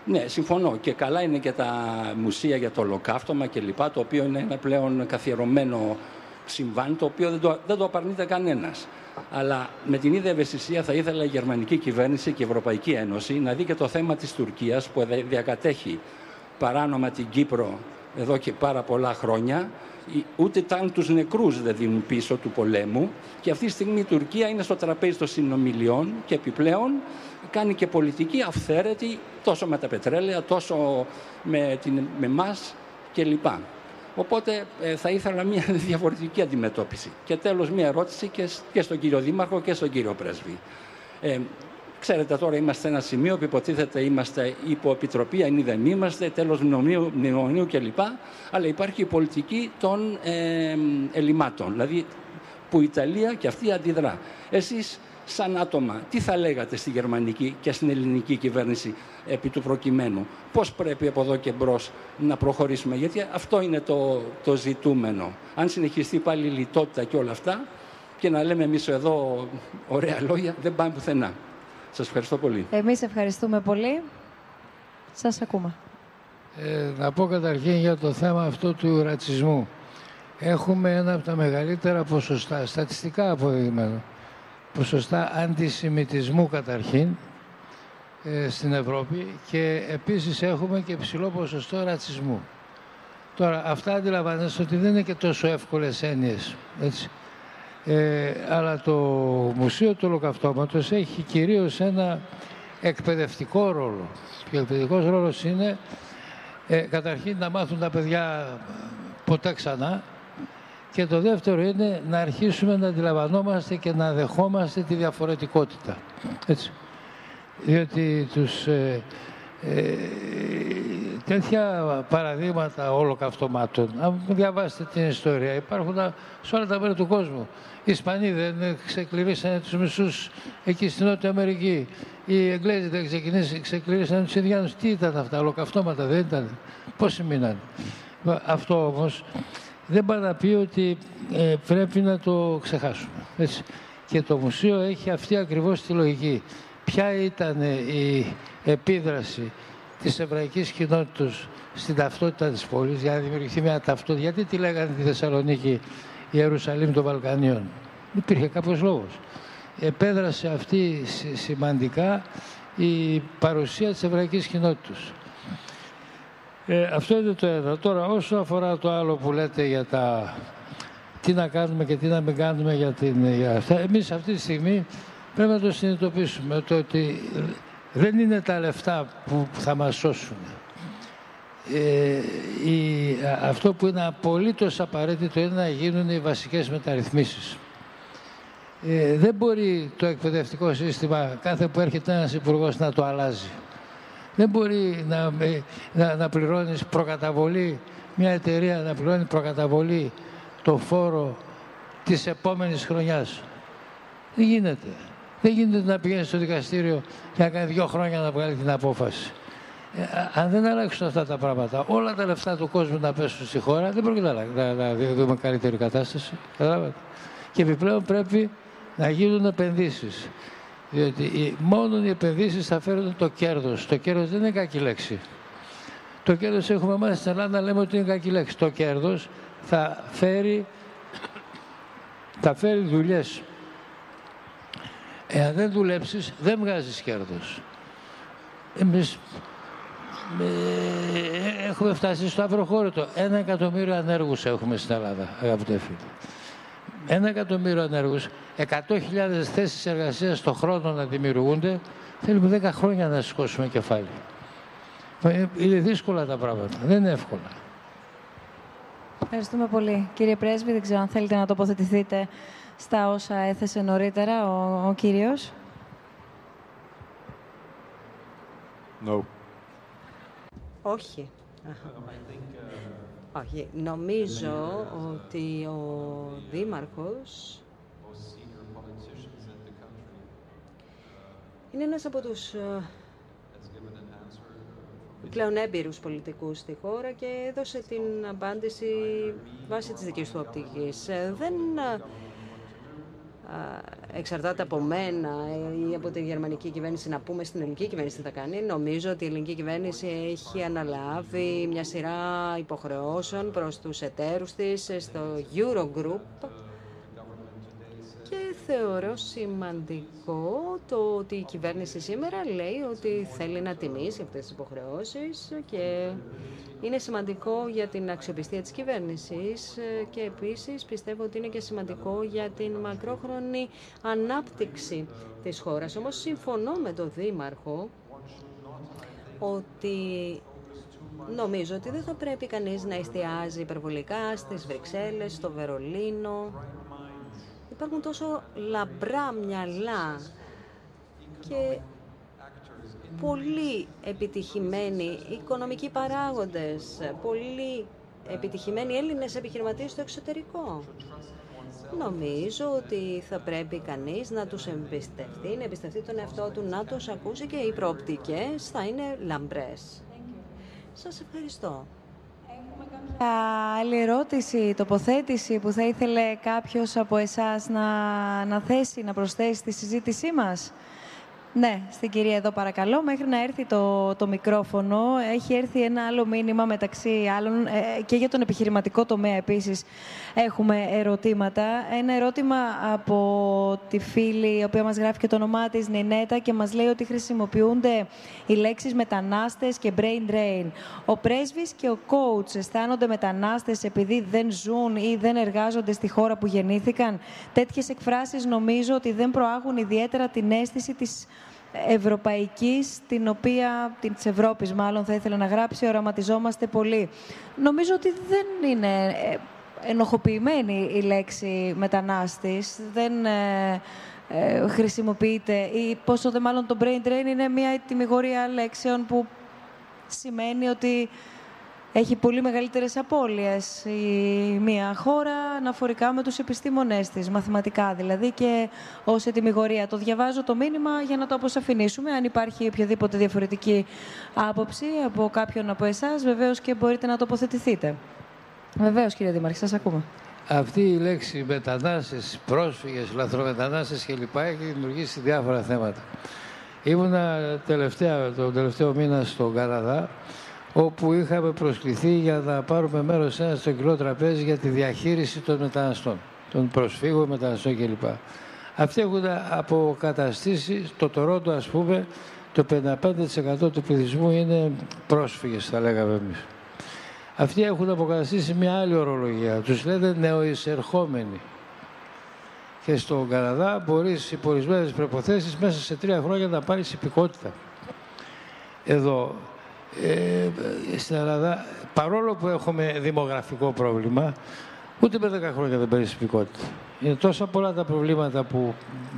Ναι, συμφωνώ. Και καλά είναι και τα μουσεία για το ολοκαύτωμα κλπ. Το οποίο είναι ένα πλέον καθιερωμένο συμβάν, το οποίο δεν το, δεν το απαρνείται κανένας. Αλλά με την ίδια ευαισθησία θα ήθελα η γερμανική κυβέρνηση και η Ευρωπαϊκή Ένωση να δει και το θέμα της Τουρκίας που διακατέχει παράνομα την Κύπρο εδώ και πάρα πολλά χρόνια ούτε καν τους νεκρούς δεν δίνουν πίσω του πολέμου και αυτή τη στιγμή η Τουρκία είναι στο τραπέζι των συνομιλιών και επιπλέον κάνει και πολιτική αυθαίρετη τόσο με τα πετρέλαια τόσο με, την, με μας κλπ. Οπότε ε, θα ήθελα μια διαφορετική αντιμετώπιση. Και τέλος μια ερώτηση και, και στον κύριο Δήμαρχο και στον κύριο Πρέσβη. Ε, Ξέρετε, τώρα είμαστε σε ένα σημείο που υποτίθεται είμαστε υπό επιτροπή, αν δεν είμαστε, τέλος μνημονίου, μνημονίου κλπ. Αλλά υπάρχει η πολιτική των ε, ελλημάτων. Δηλαδή που η Ιταλία και αυτή αντιδρά. Εσείς, σαν άτομα, τι θα λέγατε στη γερμανική και στην ελληνική κυβέρνηση επί του προκειμένου; Πώς πρέπει από εδώ και μπρος να προχωρήσουμε; Γιατί αυτό είναι το, το ζητούμενο. Αν συνεχιστεί πάλι η λιτότητα και όλα αυτά και να λέμε εμείς εδώ ωραία λόγια, δεν πάμε πουθενά. Σας ευχαριστώ πολύ. Εμείς ευχαριστούμε πολύ. Σας ακούμε. Ε, να πω καταρχήν για το θέμα αυτό του ρατσισμού. Έχουμε ένα από τα μεγαλύτερα ποσοστά, στατιστικά αποδειγμένα, ποσοστά αντισημιτισμού καταρχήν ε, στην Ευρώπη και επίσης έχουμε και ψηλό ποσοστό ρατσισμού. Τώρα, αυτά αντιλαμβάνεστε ότι δεν είναι και τόσο εύκολες έννοιες. Έτσι. Ε, αλλά το Μουσείο του Ολοκαυτώματος έχει κυρίως ένα εκπαιδευτικό ρόλο. Και ο εκπαιδευτικός ρόλος είναι ε, καταρχήν να μάθουν τα παιδιά ποτέ ξανά και το δεύτερο είναι να αρχίσουμε να αντιλαμβανόμαστε και να δεχόμαστε τη διαφορετικότητα. Έτσι. Διότι τους, ε, ε, τέτοια παραδείγματα ολοκαυτωμάτων, αν διαβάσετε την ιστορία, υπάρχουν σε όλα τα μέρη του κόσμου. Οι Ισπανοί δεν ξεκληρίσανε τους μισούς εκεί στην Νότια Αμερική. Οι Εγγλέζοι δεν ξεκληρίσανε τους Ινδιάνους. Τι ήταν αυτά, ολοκαυτώματα δεν ήταν. Πόσοι μείναν. Αυτό όμως δεν πάει να πει ότι ε, πρέπει να το ξεχάσουμε. Έτσι. Και το μουσείο έχει αυτή ακριβώς τη λογική. Ποια ήταν η επίδραση της εβραϊκής κοινότητας στην ταυτότητα της πόλης για να δημιουργηθεί μια ταυτότητα. Γιατί τη λέγανε τη Θεσσαλονίκη Ιερουσαλήμ των Βαλκανίων; Υπήρχε κάποιος λόγος. Επέδρασε αυτή σημαντικά η παρουσία της εβραϊκής κοινότητας. Ε, αυτό είναι το ένα. Τώρα, όσο αφορά το άλλο που λέτε για τα τι να κάνουμε και τι να μην κάνουμε για, την, για αυτά, εμείς αυτή τη στιγμή πρέπει να το συνειδητοποιήσουμε το ότι δεν είναι τα λεφτά που θα μας σώσουν. Ε, η, αυτό που είναι απολύτως απαραίτητο είναι να γίνουν οι βασικές μεταρρυθμίσεις. Ε, δεν μπορεί το εκπαιδευτικό σύστημα κάθε που έρχεται ένας υπουργός να το αλλάζει. Δεν μπορεί να, να, να πληρώνεις προκαταβολή, μια εταιρεία να πληρώνει προκαταβολή το φόρο της επόμενης χρονιάς. Δεν γίνεται. Δεν γίνεται να πηγαίνει στο δικαστήριο και να κάνει δύο χρόνια να βγάλει την απόφαση. Ε, αν δεν αλλάξουν αυτά τα πράγματα, όλα τα λεφτά του κόσμου να πέσουν στη χώρα, δεν πρόκειται να, να, να δούμε καλύτερη κατάσταση. Καταλάβατε. Και επιπλέον πρέπει να γίνουν επενδύσεις. Διότι μόνο οι επενδύσεις θα φέρουν το κέρδος. Το κέρδος δεν είναι κακή λέξη. Το κέρδος έχουμε μάθει στην Ελλάδα να λέμε ότι είναι κακή λέξη. Το κέρδος θα φέρει, θα φέρει δουλειές. Εάν δεν δουλέψεις, δεν βγάζεις κέρδος. Εμείς ε, έχουμε φτάσει στο αυροχώρητο. Ένα εκατομμύριο ανέργους έχουμε στην Ελλάδα, αγαπητέ φίλοι. Ένα εκατομμύριο ανέργους, 100.000 θέσεις εργασίας το χρόνο να δημιουργούνται, θέλουμε 10 χρόνια να σηκώσουμε κεφάλι. Ε, είναι δύσκολα τα πράγματα, δεν είναι εύκολα. Ευχαριστούμε πολύ. Κύριε Πρέσβη, δεν ξέρω αν θέλετε να τοποθετηθείτε στα όσα έθεσε νωρίτερα ο, ο κύριος. No. Όχι. Όχι. Νομίζω ότι ο Δήμαρχος είναι ένας από τους ε, πλέον έμπειρους πολιτικούς στη χώρα και έδωσε την απάντηση βάσει της δικής του οπτικής. Ε, δεν εξαρτάται από μένα ή από τη γερμανική κυβέρνηση να πούμε στην ελληνική κυβέρνηση τι θα κάνει. Νομίζω ότι η ελληνική κυβέρνηση έχει αναλάβει μια σειρά υποχρεώσεων προς τους εταίρους της στο Eurogroup θεωρώ σημαντικό το ότι η κυβέρνηση σήμερα λέει ότι θέλει να τιμήσει αυτές τις υποχρεώσεις και είναι σημαντικό για την αξιοπιστία της κυβέρνησης και επίσης πιστεύω ότι είναι και σημαντικό για την μακρόχρονη ανάπτυξη της χώρας. Όμως συμφωνώ με τον Δήμαρχο ότι νομίζω ότι δεν θα πρέπει κανείς να εστιάζει υπερβολικά στις Βρυξέλλες, στο Βερολίνο, υπάρχουν τόσο λαμπρά μυαλά και πολύ επιτυχημένοι οικονομικοί παράγοντες, πολύ επιτυχημένοι Έλληνες επιχειρηματίες στο εξωτερικό. Νομίζω ότι θα πρέπει κανείς να τους εμπιστευτεί, να εμπιστευτεί τον εαυτό του, να τους ακούσει και οι προοπτικές θα είναι λαμπρές. Σας ευχαριστώ άλλη ερώτηση, τοποθέτηση που θα ήθελε κάποιος από εσάς να, να θέσει, να προσθέσει στη συζήτησή μας; Ναι, στην κυρία εδώ παρακαλώ. Μέχρι να έρθει το, το μικρόφωνο, έχει έρθει ένα άλλο μήνυμα μεταξύ άλλων ε, και για τον επιχειρηματικό τομέα επίσης έχουμε ερωτήματα. Ένα ερώτημα από τη φίλη, η οποία μας γράφει και το όνομά της, Νινέτα, και μας λέει ότι χρησιμοποιούνται οι λέξεις μετανάστες και brain drain. Ο πρέσβης και ο coach αισθάνονται μετανάστες επειδή δεν ζουν ή δεν εργάζονται στη χώρα που γεννήθηκαν; Τέτοιες εκφράσεις νομίζω ότι δεν προάγουν ιδιαίτερα την αίσθηση της ευρωπαϊκής, την οποία, της Ευρώπης μάλλον θα ήθελα να γράψει, οραματιζόμαστε πολύ. Νομίζω ότι δεν είναι ε, ενοχοποιημένη η λέξη μετανάστης, δεν ε, ε, χρησιμοποιείται ή πόσο δε μάλλον το brain drain είναι μια τιμιγορία λέξεων που σημαίνει ότι έχει πολύ μεγαλύτερες απώλειες η μία χώρα αναφορικά με τους επιστήμονές της, μαθηματικά δηλαδή και ως ετοιμιγορία. Το διαβάζω το μήνυμα για να το αποσαφηνίσουμε. Αν υπάρχει οποιαδήποτε διαφορετική άποψη από κάποιον από εσάς, βεβαίως και μπορείτε να τοποθετηθείτε. Βεβαίως κύριε Δήμαρχη, σας ακούμε. Αυτή η λέξη μετανάστες, πρόσφυγες, λαθρομετανάστες κλπ. έχει δημιουργήσει διάφορα θέματα. Ήμουνα τελευταία, τον τελευταίο μήνα στον Καναδά όπου είχαμε προσκληθεί για να πάρουμε μέρος σε ένα στρογγυλό τραπέζι για τη διαχείριση των μεταναστών, των προσφύγων, μεταναστών κλπ. Αυτοί έχουν αποκαταστήσει, το Τωρόντο ας πούμε, το 55% του πληθυσμού είναι πρόσφυγες, θα λέγαμε εμείς. Αυτοί έχουν αποκαταστήσει μια άλλη ορολογία. Τους λένε νεοεισερχόμενοι. Και στον Καναδά μπορεί υπό ορισμένε προποθέσει μέσα σε τρία χρόνια να πάρεις υπηκότητα. Εδώ, ε, στην Ελλάδα, παρόλο που έχουμε δημογραφικό πρόβλημα, ούτε με 10 χρόνια δεν παίρνεις υπηκότητα. Είναι τόσα πολλά τα προβλήματα που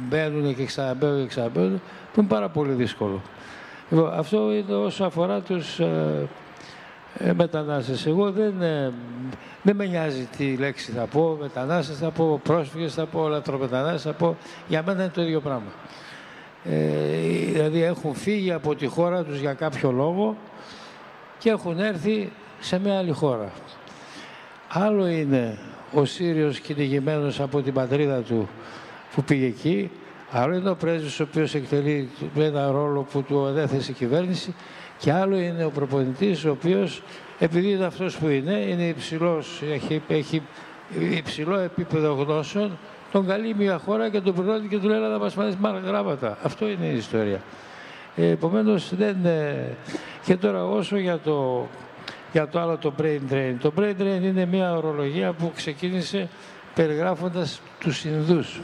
μπαίνουν και ξαναμπαίνουν και ξαναμπαίνουν, που είναι πάρα πολύ δύσκολο. Λοιπόν, αυτό είναι όσο αφορά τους ε, ε, μετανάστες. Εγώ δεν, ε, δεν με νοιάζει τι λέξη θα πω, μετανάστες θα πω, πρόσφυγες θα πω, λατρομετανάστες θα πω. Για μένα είναι το ίδιο πράγμα. Ε, δηλαδή έχουν φύγει από τη χώρα τους για κάποιο λόγο και έχουν έρθει σε μια άλλη χώρα. Άλλο είναι ο Σύριος κυνηγημένος από την πατρίδα του που πήγε εκεί, άλλο είναι ο πρέσβης ο οποίος εκτελεί ένα ρόλο που του ανέθεσε η κυβέρνηση και άλλο είναι ο προπονητής ο οποίος επειδή είναι αυτός που είναι, είναι υψηλός, έχει, έχει υψηλό επίπεδο γνώσεων, τον καλεί μια χώρα και τον πληρώνει και του λέει να μας πάρεις μάλλον γράμματα. Αυτό είναι η ιστορία. Ε, επομένως δεν... Και τώρα όσο για το, για το άλλο το brain drain. Το brain drain είναι μια ορολογία που ξεκίνησε περιγράφοντας τους Ινδούς.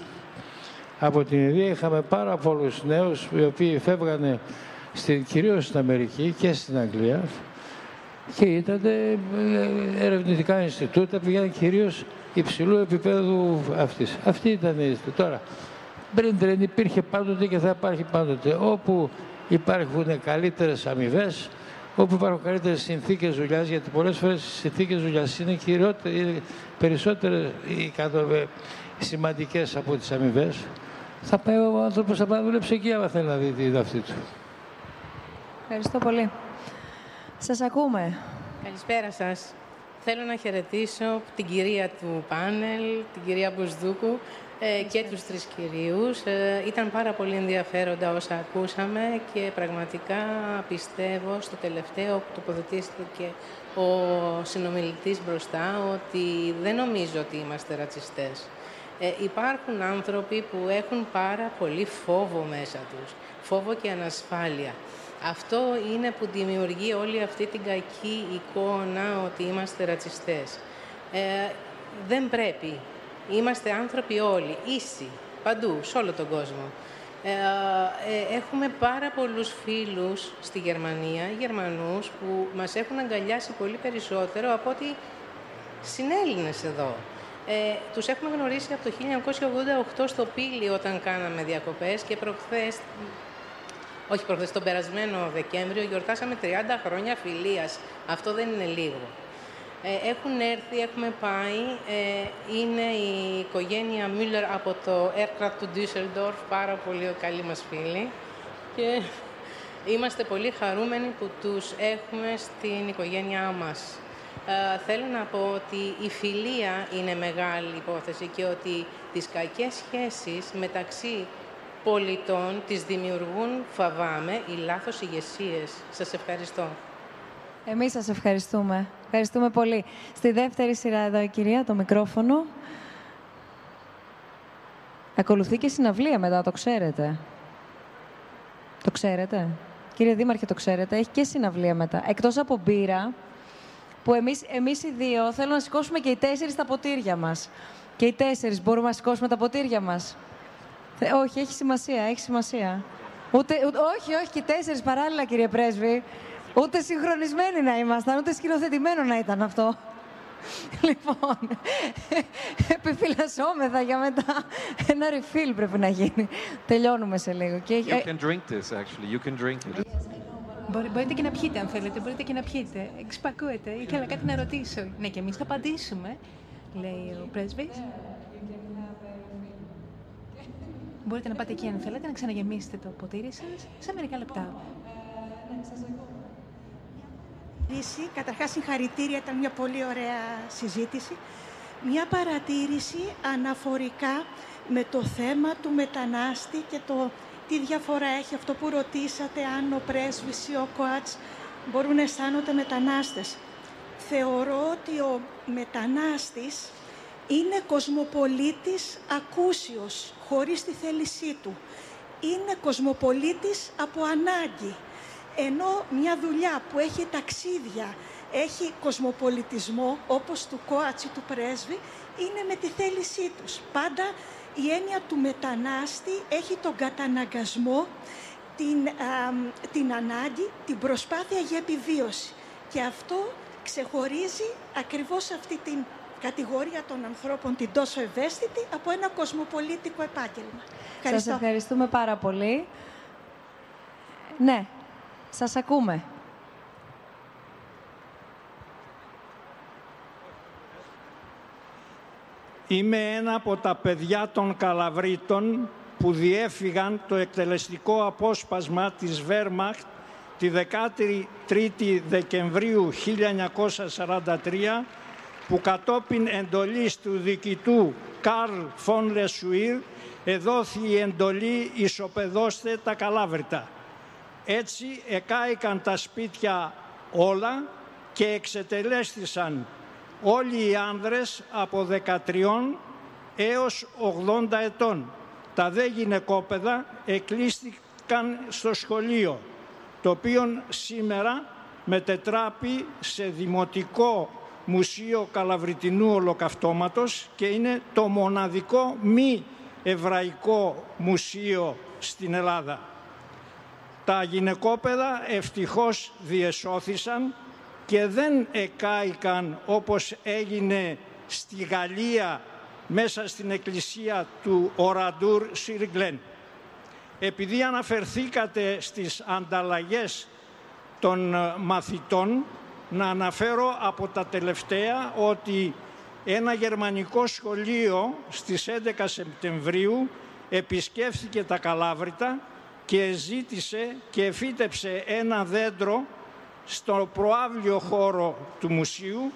Από την Ινδία είχαμε πάρα πολλούς νέους οι οποίοι φεύγανε στην, κυρίως στην Αμερική και στην Αγγλία και ήταν ε, ερευνητικά Ινστιτούτα, πήγαν κυρίως υψηλού επίπεδου αυτής. Αυτή ήταν η Τώρα, Μπριντρεν υπήρχε πάντοτε και θα υπάρχει πάντοτε. Όπου υπάρχουν καλύτερες αμοιβές, όπου υπάρχουν καλύτερες συνθήκες δουλειάς, γιατί πολλές φορές οι συνθήκες δουλειάς είναι, είναι περισσότερε σημαντικές από τις αμοιβές. Θα πάει ο άνθρωπος να δουλέψει εκεί, άμα θέλει να δει τη αυτή του. Ευχαριστώ πολύ. Σας ακούμε. Καλησπέρα σας. Θέλω να χαιρετήσω την κυρία του πάνελ, την κυρία Μπουσδούκου ε, και τους τρεις κυρίους. Ε, ήταν πάρα πολύ ενδιαφέροντα όσα ακούσαμε και πραγματικά πιστεύω στο τελευταίο που τοποθετήθηκε ο συνομιλητής μπροστά ότι δεν νομίζω ότι είμαστε ρατσιστές. Ε, υπάρχουν άνθρωποι που έχουν πάρα πολύ φόβο μέσα τους, φόβο και ανασφάλεια. Αυτό είναι που δημιουργεί όλη αυτή την κακή εικόνα ότι είμαστε ρατσιστές. Ε, δεν πρέπει. Είμαστε άνθρωποι όλοι, ίσοι, παντού, σε όλο τον κόσμο. Ε, ε, έχουμε πάρα πολλούς φίλους στη Γερμανία, Γερμανούς, που μας έχουν αγκαλιάσει πολύ περισσότερο από ότι συνέλληνες εδώ. Ε, τους έχουμε γνωρίσει από το 1988 στο Πύλι όταν κάναμε διακοπές και προχθές όχι προχθές, τον περασμένο Δεκέμβριο γιορτάσαμε 30 χρόνια φιλίας. Αυτό δεν είναι λίγο. Ε, έχουν έρθει, έχουμε πάει. Ε, είναι η οικογένεια Μίλλερ από το Aircraft του Düsseldorf, πάρα πολύ καλή μας φίλη. Και είμαστε πολύ χαρούμενοι που τους έχουμε στην οικογένειά μας. Ε, θέλω να πω ότι η φιλία είναι μεγάλη υπόθεση και ότι τις κακές σχέσεις μεταξύ πολιτών τις δημιουργούν, φαβάμε, οι λάθος ηγεσίες. Σας ευχαριστώ. Εμείς σας ευχαριστούμε. Ευχαριστούμε πολύ. Στη δεύτερη σειρά εδώ η κυρία, το μικρόφωνο. Ακολουθεί και συναυλία μετά, το ξέρετε. Το ξέρετε. Κύριε Δήμαρχε, το ξέρετε. Έχει και συναυλία μετά. Εκτός από μπύρα, που εμείς, εμείς οι δύο θέλουμε να σηκώσουμε και οι τέσσερις τα ποτήρια μας. Και οι τέσσερις μπορούμε να σηκώσουμε τα ποτήρια μας. Ε, όχι, έχει σημασία, έχει σημασία. Ούτε, όχι, όχι, και τέσσερις παράλληλα, κύριε Πρέσβη. Ούτε συγχρονισμένοι να ήμασταν, ούτε σκηνοθετημένο να ήταν αυτό. Λοιπόν, επιφυλασσόμεθα για μετά. Ένα refill πρέπει να γίνει. Τελειώνουμε σε λίγο. You can drink this, actually. You can drink it. μπορείτε και να πιείτε, αν θέλετε. Μπορείτε και να πιείτε. Εξπακούετε. Ήθελα κάτι να ρωτήσω. Ναι, και εμείς θα απαντήσουμε, λέει ο πρέσβης. Μπορείτε να πάτε εκεί αν θέλετε, να ξαναγεμίσετε το ποτήρι σας σε μερικά λεπτά. Καταρχάς, συγχαρητήρια, ήταν μια πολύ ωραία συζήτηση. Μια παρατήρηση αναφορικά με το θέμα του μετανάστη και το τι διαφορά έχει αυτό που ρωτήσατε αν ο πρέσβης ή ο ΚΟΑΤΣ μπορούν να αισθάνονται μετανάστες. Θεωρώ ότι ο μετανάστης είναι κοσμοπολίτης ακούσιος, χωρίς τη θέλησή του. Είναι κοσμοπολίτης από ανάγκη. Ενώ μια δουλειά που έχει ταξίδια, έχει κοσμοπολιτισμό όπως του κόατσι του πρέσβη είναι με τη θέλησή τους. Πάντα η έννοια του μετανάστη έχει τον καταναγκασμό, την, την ανάγκη, την προσπάθεια για επιβίωση. Και αυτό ξεχωρίζει ακριβώς αυτή την κατηγορία των ανθρώπων την τόσο ευαίσθητη από ένα κοσμοπολίτικο επάγγελμα. Σας ευχαριστούμε πάρα πολύ. Ναι, σας ακούμε. Είμαι ένα από τα παιδιά των Καλαβρίτων που διέφυγαν το εκτελεστικό απόσπασμα της Βέρμαχτ τη 13η Δεκεμβρίου 1943 που κατόπιν εντολής του διοικητού Καρλ Φον Λεσουίρ εδόθη η εντολή «Ισοπεδώστε τα Καλάβρητα». Έτσι εκάηκαν τα σπίτια όλα και εξετελέστησαν όλοι οι άνδρες από 13 έως 80 ετών. Τα δε γυναικόπαιδα εκλείστηκαν στο σχολείο, το οποίο σήμερα μετετράπει σε δημοτικό Μουσείο Καλαβριτινού Ολοκαυτώματος και είναι το μοναδικό μη εβραϊκό μουσείο στην Ελλάδα. Τα γυναικόπαιδα ευτυχώς διεσώθησαν και δεν εκάηκαν όπως έγινε στη Γαλλία μέσα στην εκκλησία του Οραντούρ Σιριγκλέν. Επειδή αναφερθήκατε στις ανταλλαγές των μαθητών, να αναφέρω από τα τελευταία ότι ένα γερμανικό σχολείο στις 11 Σεπτεμβρίου επισκέφθηκε τα Καλάβρητα και ζήτησε και φύτεψε ένα δέντρο στο προάβλιο χώρο του μουσείου.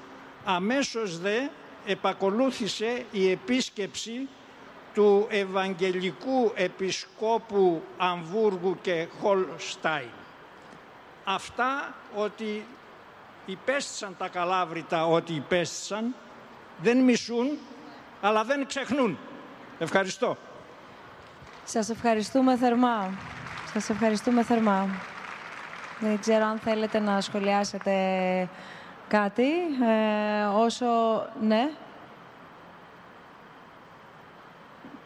Αμέσως δε επακολούθησε η επίσκεψη του Ευαγγελικού Επισκόπου Αμβούργου και Χολστάιν. Αυτά ότι υπέστησαν τα καλάβρητα ότι υπέστησαν, δεν μισούν, αλλά δεν ξεχνούν. Ευχαριστώ. Σας ευχαριστούμε θερμά. Σας ευχαριστούμε θερμά. Δεν ξέρω αν θέλετε να σχολιάσετε κάτι. Ε, όσο... Ναι.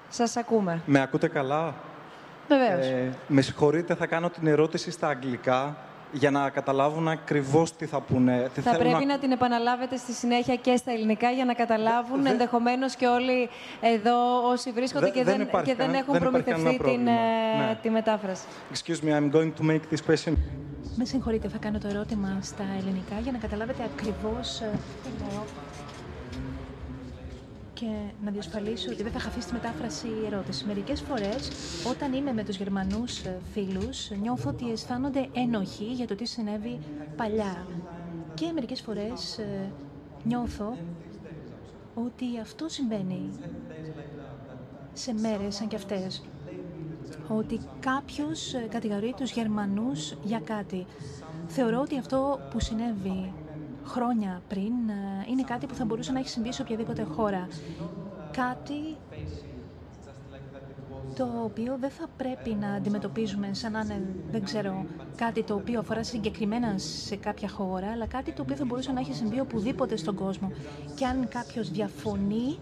Σας ακούμε. Με ακούτε καλά; Βεβαίως. Ε, με συγχωρείτε, θα κάνω την ερώτηση στα αγγλικά για να καταλάβουν ακριβώς τι θα πούνε. Θα πρέπει να... την επαναλάβετε στη συνέχεια και στα ελληνικά για να καταλάβουν Δε... ενδεχομένως και όλοι εδώ όσοι βρίσκονται και, δεν, και δεν έχουν δεν προμηθευτεί την, ε, ναι. τη μετάφραση. Excuse me, I'm going to make this question. Με συγχωρείτε, θα κάνω το ερώτημα στα ελληνικά για να καταλάβετε ακριβώς ε, και να διασφαλίσω ότι δεν θα χαθεί στη μετάφραση η ερώτηση. Μερικές φορές, όταν είμαι με τους Γερμανούς ε, φίλους, νιώθω ότι αισθάνονται ένοχοι για το τι συνέβη παλιά. Και μερικές φορές ε, νιώθω ότι αυτό συμβαίνει σε μέρες σαν και αυτές. Ότι κάποιος ε, κατηγορεί τους Γερμανούς για κάτι. Θεωρώ ότι αυτό που συνέβη χρόνια πριν ε, είναι κάτι που θα μπορούσε να έχει συμβεί σε οποιαδήποτε χώρα. Κάτι το οποίο δεν θα πρέπει να αντιμετωπίζουμε σαν να είναι, δεν ξέρω, κάτι το οποίο αφορά συγκεκριμένα σε κάποια χώρα, αλλά κάτι το οποίο θα μπορούσε να έχει συμβεί οπουδήποτε στον κόσμο. Και αν κάποιος διαφωνεί,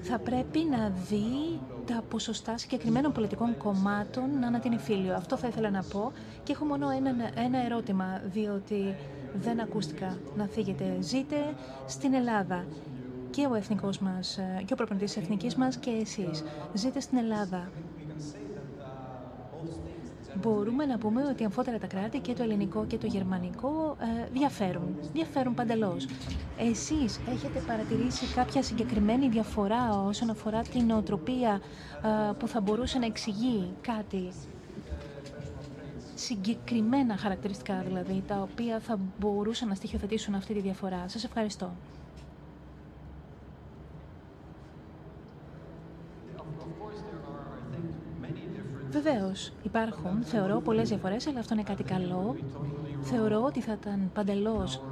θα πρέπει να δει τα ποσοστά συγκεκριμένων πολιτικών κομμάτων να είναι φίλιο. Αυτό θα ήθελα να πω και έχω μόνο ένα, ένα ερώτημα, διότι δεν ακούστηκα να φύγετε. Ζείτε στην Ελλάδα και ο εθνικός μας, ε, και ο προπονητής της εθνικής μας και εσείς. Ζείτε στην Ελλάδα. Μπορούμε να πούμε ότι αμφότερα τα κράτη και το ελληνικό και το γερμανικό ε, διαφέρουν. Διαφέρουν παντελώς. Εσείς έχετε παρατηρήσει κάποια συγκεκριμένη διαφορά όσον αφορά την νοοτροπία ε, που θα μπορούσε να εξηγεί κάτι; Συγκεκριμένα χαρακτηριστικά δηλαδή, τα οποία θα μπορούσαν να στοιχειοθετήσουν αυτή τη διαφορά. Σας ευχαριστώ. Βεβαίως, υπάρχουν, θεωρώ, πολλές διαφορές, αλλά αυτό είναι κάτι καλό. Θεωρώ ότι θα ήταν παντελώς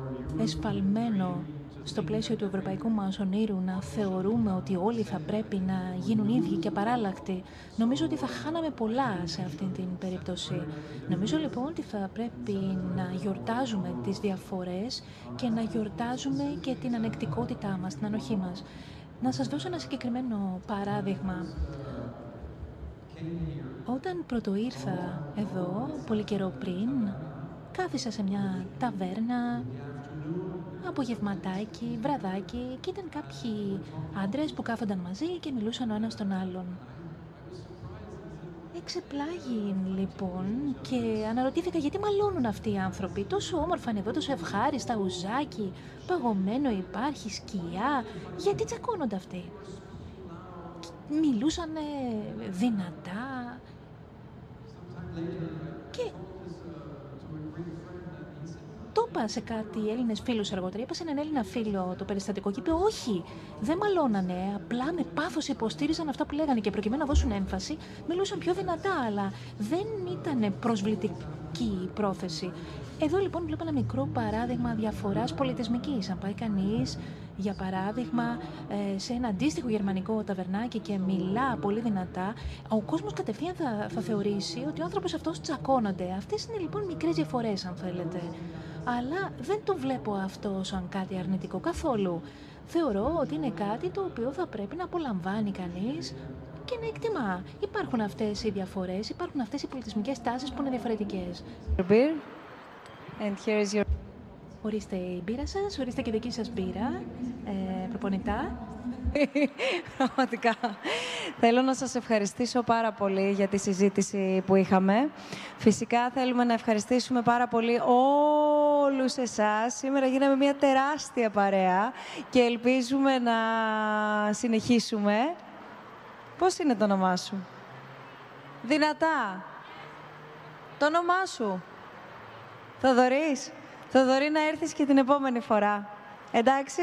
εσφαλμένο στο πλαίσιο του ευρωπαϊκού μας ονείρου να θεωρούμε ότι όλοι θα πρέπει να γίνουν ίδιοι και παράλλακτοι, νομίζω ότι θα χάναμε πολλά σε αυτή την περίπτωση. Νομίζω λοιπόν ότι θα πρέπει να γιορτάζουμε τις διαφορές και να γιορτάζουμε και την ανεκτικότητά μας, την ανοχή μας. Να σας δώσω ένα συγκεκριμένο παράδειγμα. Όταν πρώτο ήρθα εδώ, πολύ καιρό πριν, κάθισα σε μια ταβέρνα, απογευματάκι, βραδάκι και ήταν κάποιοι άντρες που κάθονταν μαζί και μιλούσαν ο ένας τον άλλον. Εξεπλάγει λοιπόν και αναρωτήθηκα γιατί μαλώνουν αυτοί οι άνθρωποι. Τόσο όμορφα είναι εδώ, τόσο ευχάριστα, ουζάκι, παγωμένο υπάρχει, σκιά. Γιατί τσακώνονται αυτοί; Μιλούσαν δυνατά. Και το είπα σε κάτι Έλληνες φίλους αργότερα. Είπα σε έναν Έλληνα φίλο το περιστατικό και είπε: Όχι, δεν μαλώνανε. Απλά με πάθος υποστήριζαν αυτά που λέγανε και προκειμένου να δώσουν έμφαση, μιλούσαν πιο δυνατά, αλλά δεν ήταν προσβλητική η πρόθεση. Εδώ λοιπόν βλέπω ένα μικρό παράδειγμα διαφοράς πολιτισμικής. Αν πάει κανείς, για παράδειγμα, ε, σε ένα αντίστοιχο γερμανικό ταβερνάκι και μιλά πολύ δυνατά, ο κόσμος κατευθείαν θα, θα θεωρήσει ότι ο άνθρωπος αυτός τσακώνονται. Αυτές είναι λοιπόν μικρές διαφορές, αν θέλετε αλλά δεν το βλέπω αυτό σαν κάτι αρνητικό καθόλου. Θεωρώ ότι είναι κάτι το οποίο θα πρέπει να απολαμβάνει κανείς και να εκτιμά. Υπάρχουν αυτές οι διαφορές, υπάρχουν αυτές οι πολιτισμικές τάσεις που είναι διαφορετικές. And here is your... Ορίστε η μπύρα σας, ορίστε και δική σας μπύρα, ε, προπονητά. Πραγματικά. Θέλω να σας ευχαριστήσω πάρα πολύ για τη συζήτηση που είχαμε. Φυσικά θέλουμε να ευχαριστήσουμε πάρα πολύ όλους εσάς. Σήμερα γίναμε μια τεράστια παρέα και ελπίζουμε να συνεχίσουμε. Πώς είναι το όνομά σου; Δυνατά. Το όνομά σου; Θοδωρής. Θοδωρή να έρθεις και την επόμενη φορά. Εντάξει.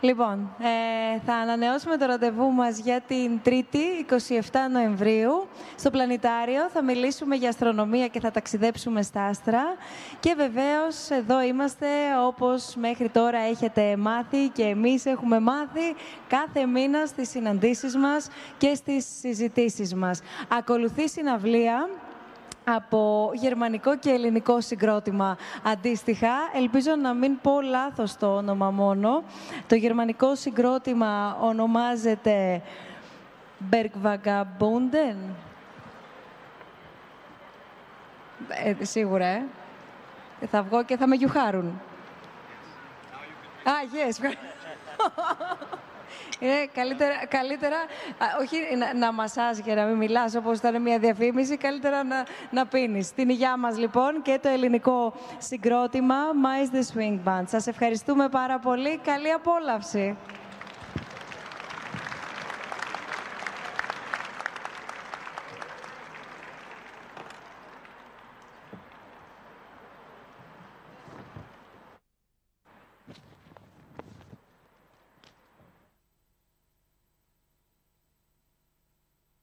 Λοιπόν, ε, θα ανανεώσουμε το ραντεβού μας για την 3η, 27 Νοεμβρίου, στο Πλανητάριο. Θα μιλήσουμε για αστρονομία και θα ταξιδέψουμε στα άστρα. Και βεβαίως εδώ είμαστε, όπως μέχρι τώρα έχετε μάθει και εμείς έχουμε μάθει, κάθε μήνα στις συναντήσεις μας και στις συζητήσεις μας. Ακολουθεί συναυλία από γερμανικό και ελληνικό συγκρότημα αντίστοιχα. Ελπίζω να μην πω λάθος το όνομα μόνο. Το γερμανικό συγκρότημα ονομάζεται Bergvagabunden. Ε, σίγουρα, ε. Θα βγω και θα με γιουχάρουν. Α, yes. Είναι καλύτερα, καλύτερα όχι να, να μασάς και να μην μιλάς όπως ήταν μια διαφήμιση, καλύτερα να, να πίνεις. Την υγειά μας λοιπόν και το ελληνικό συγκρότημα Mais the Swing Band. Σας ευχαριστούμε πάρα πολύ. Καλή απόλαυση.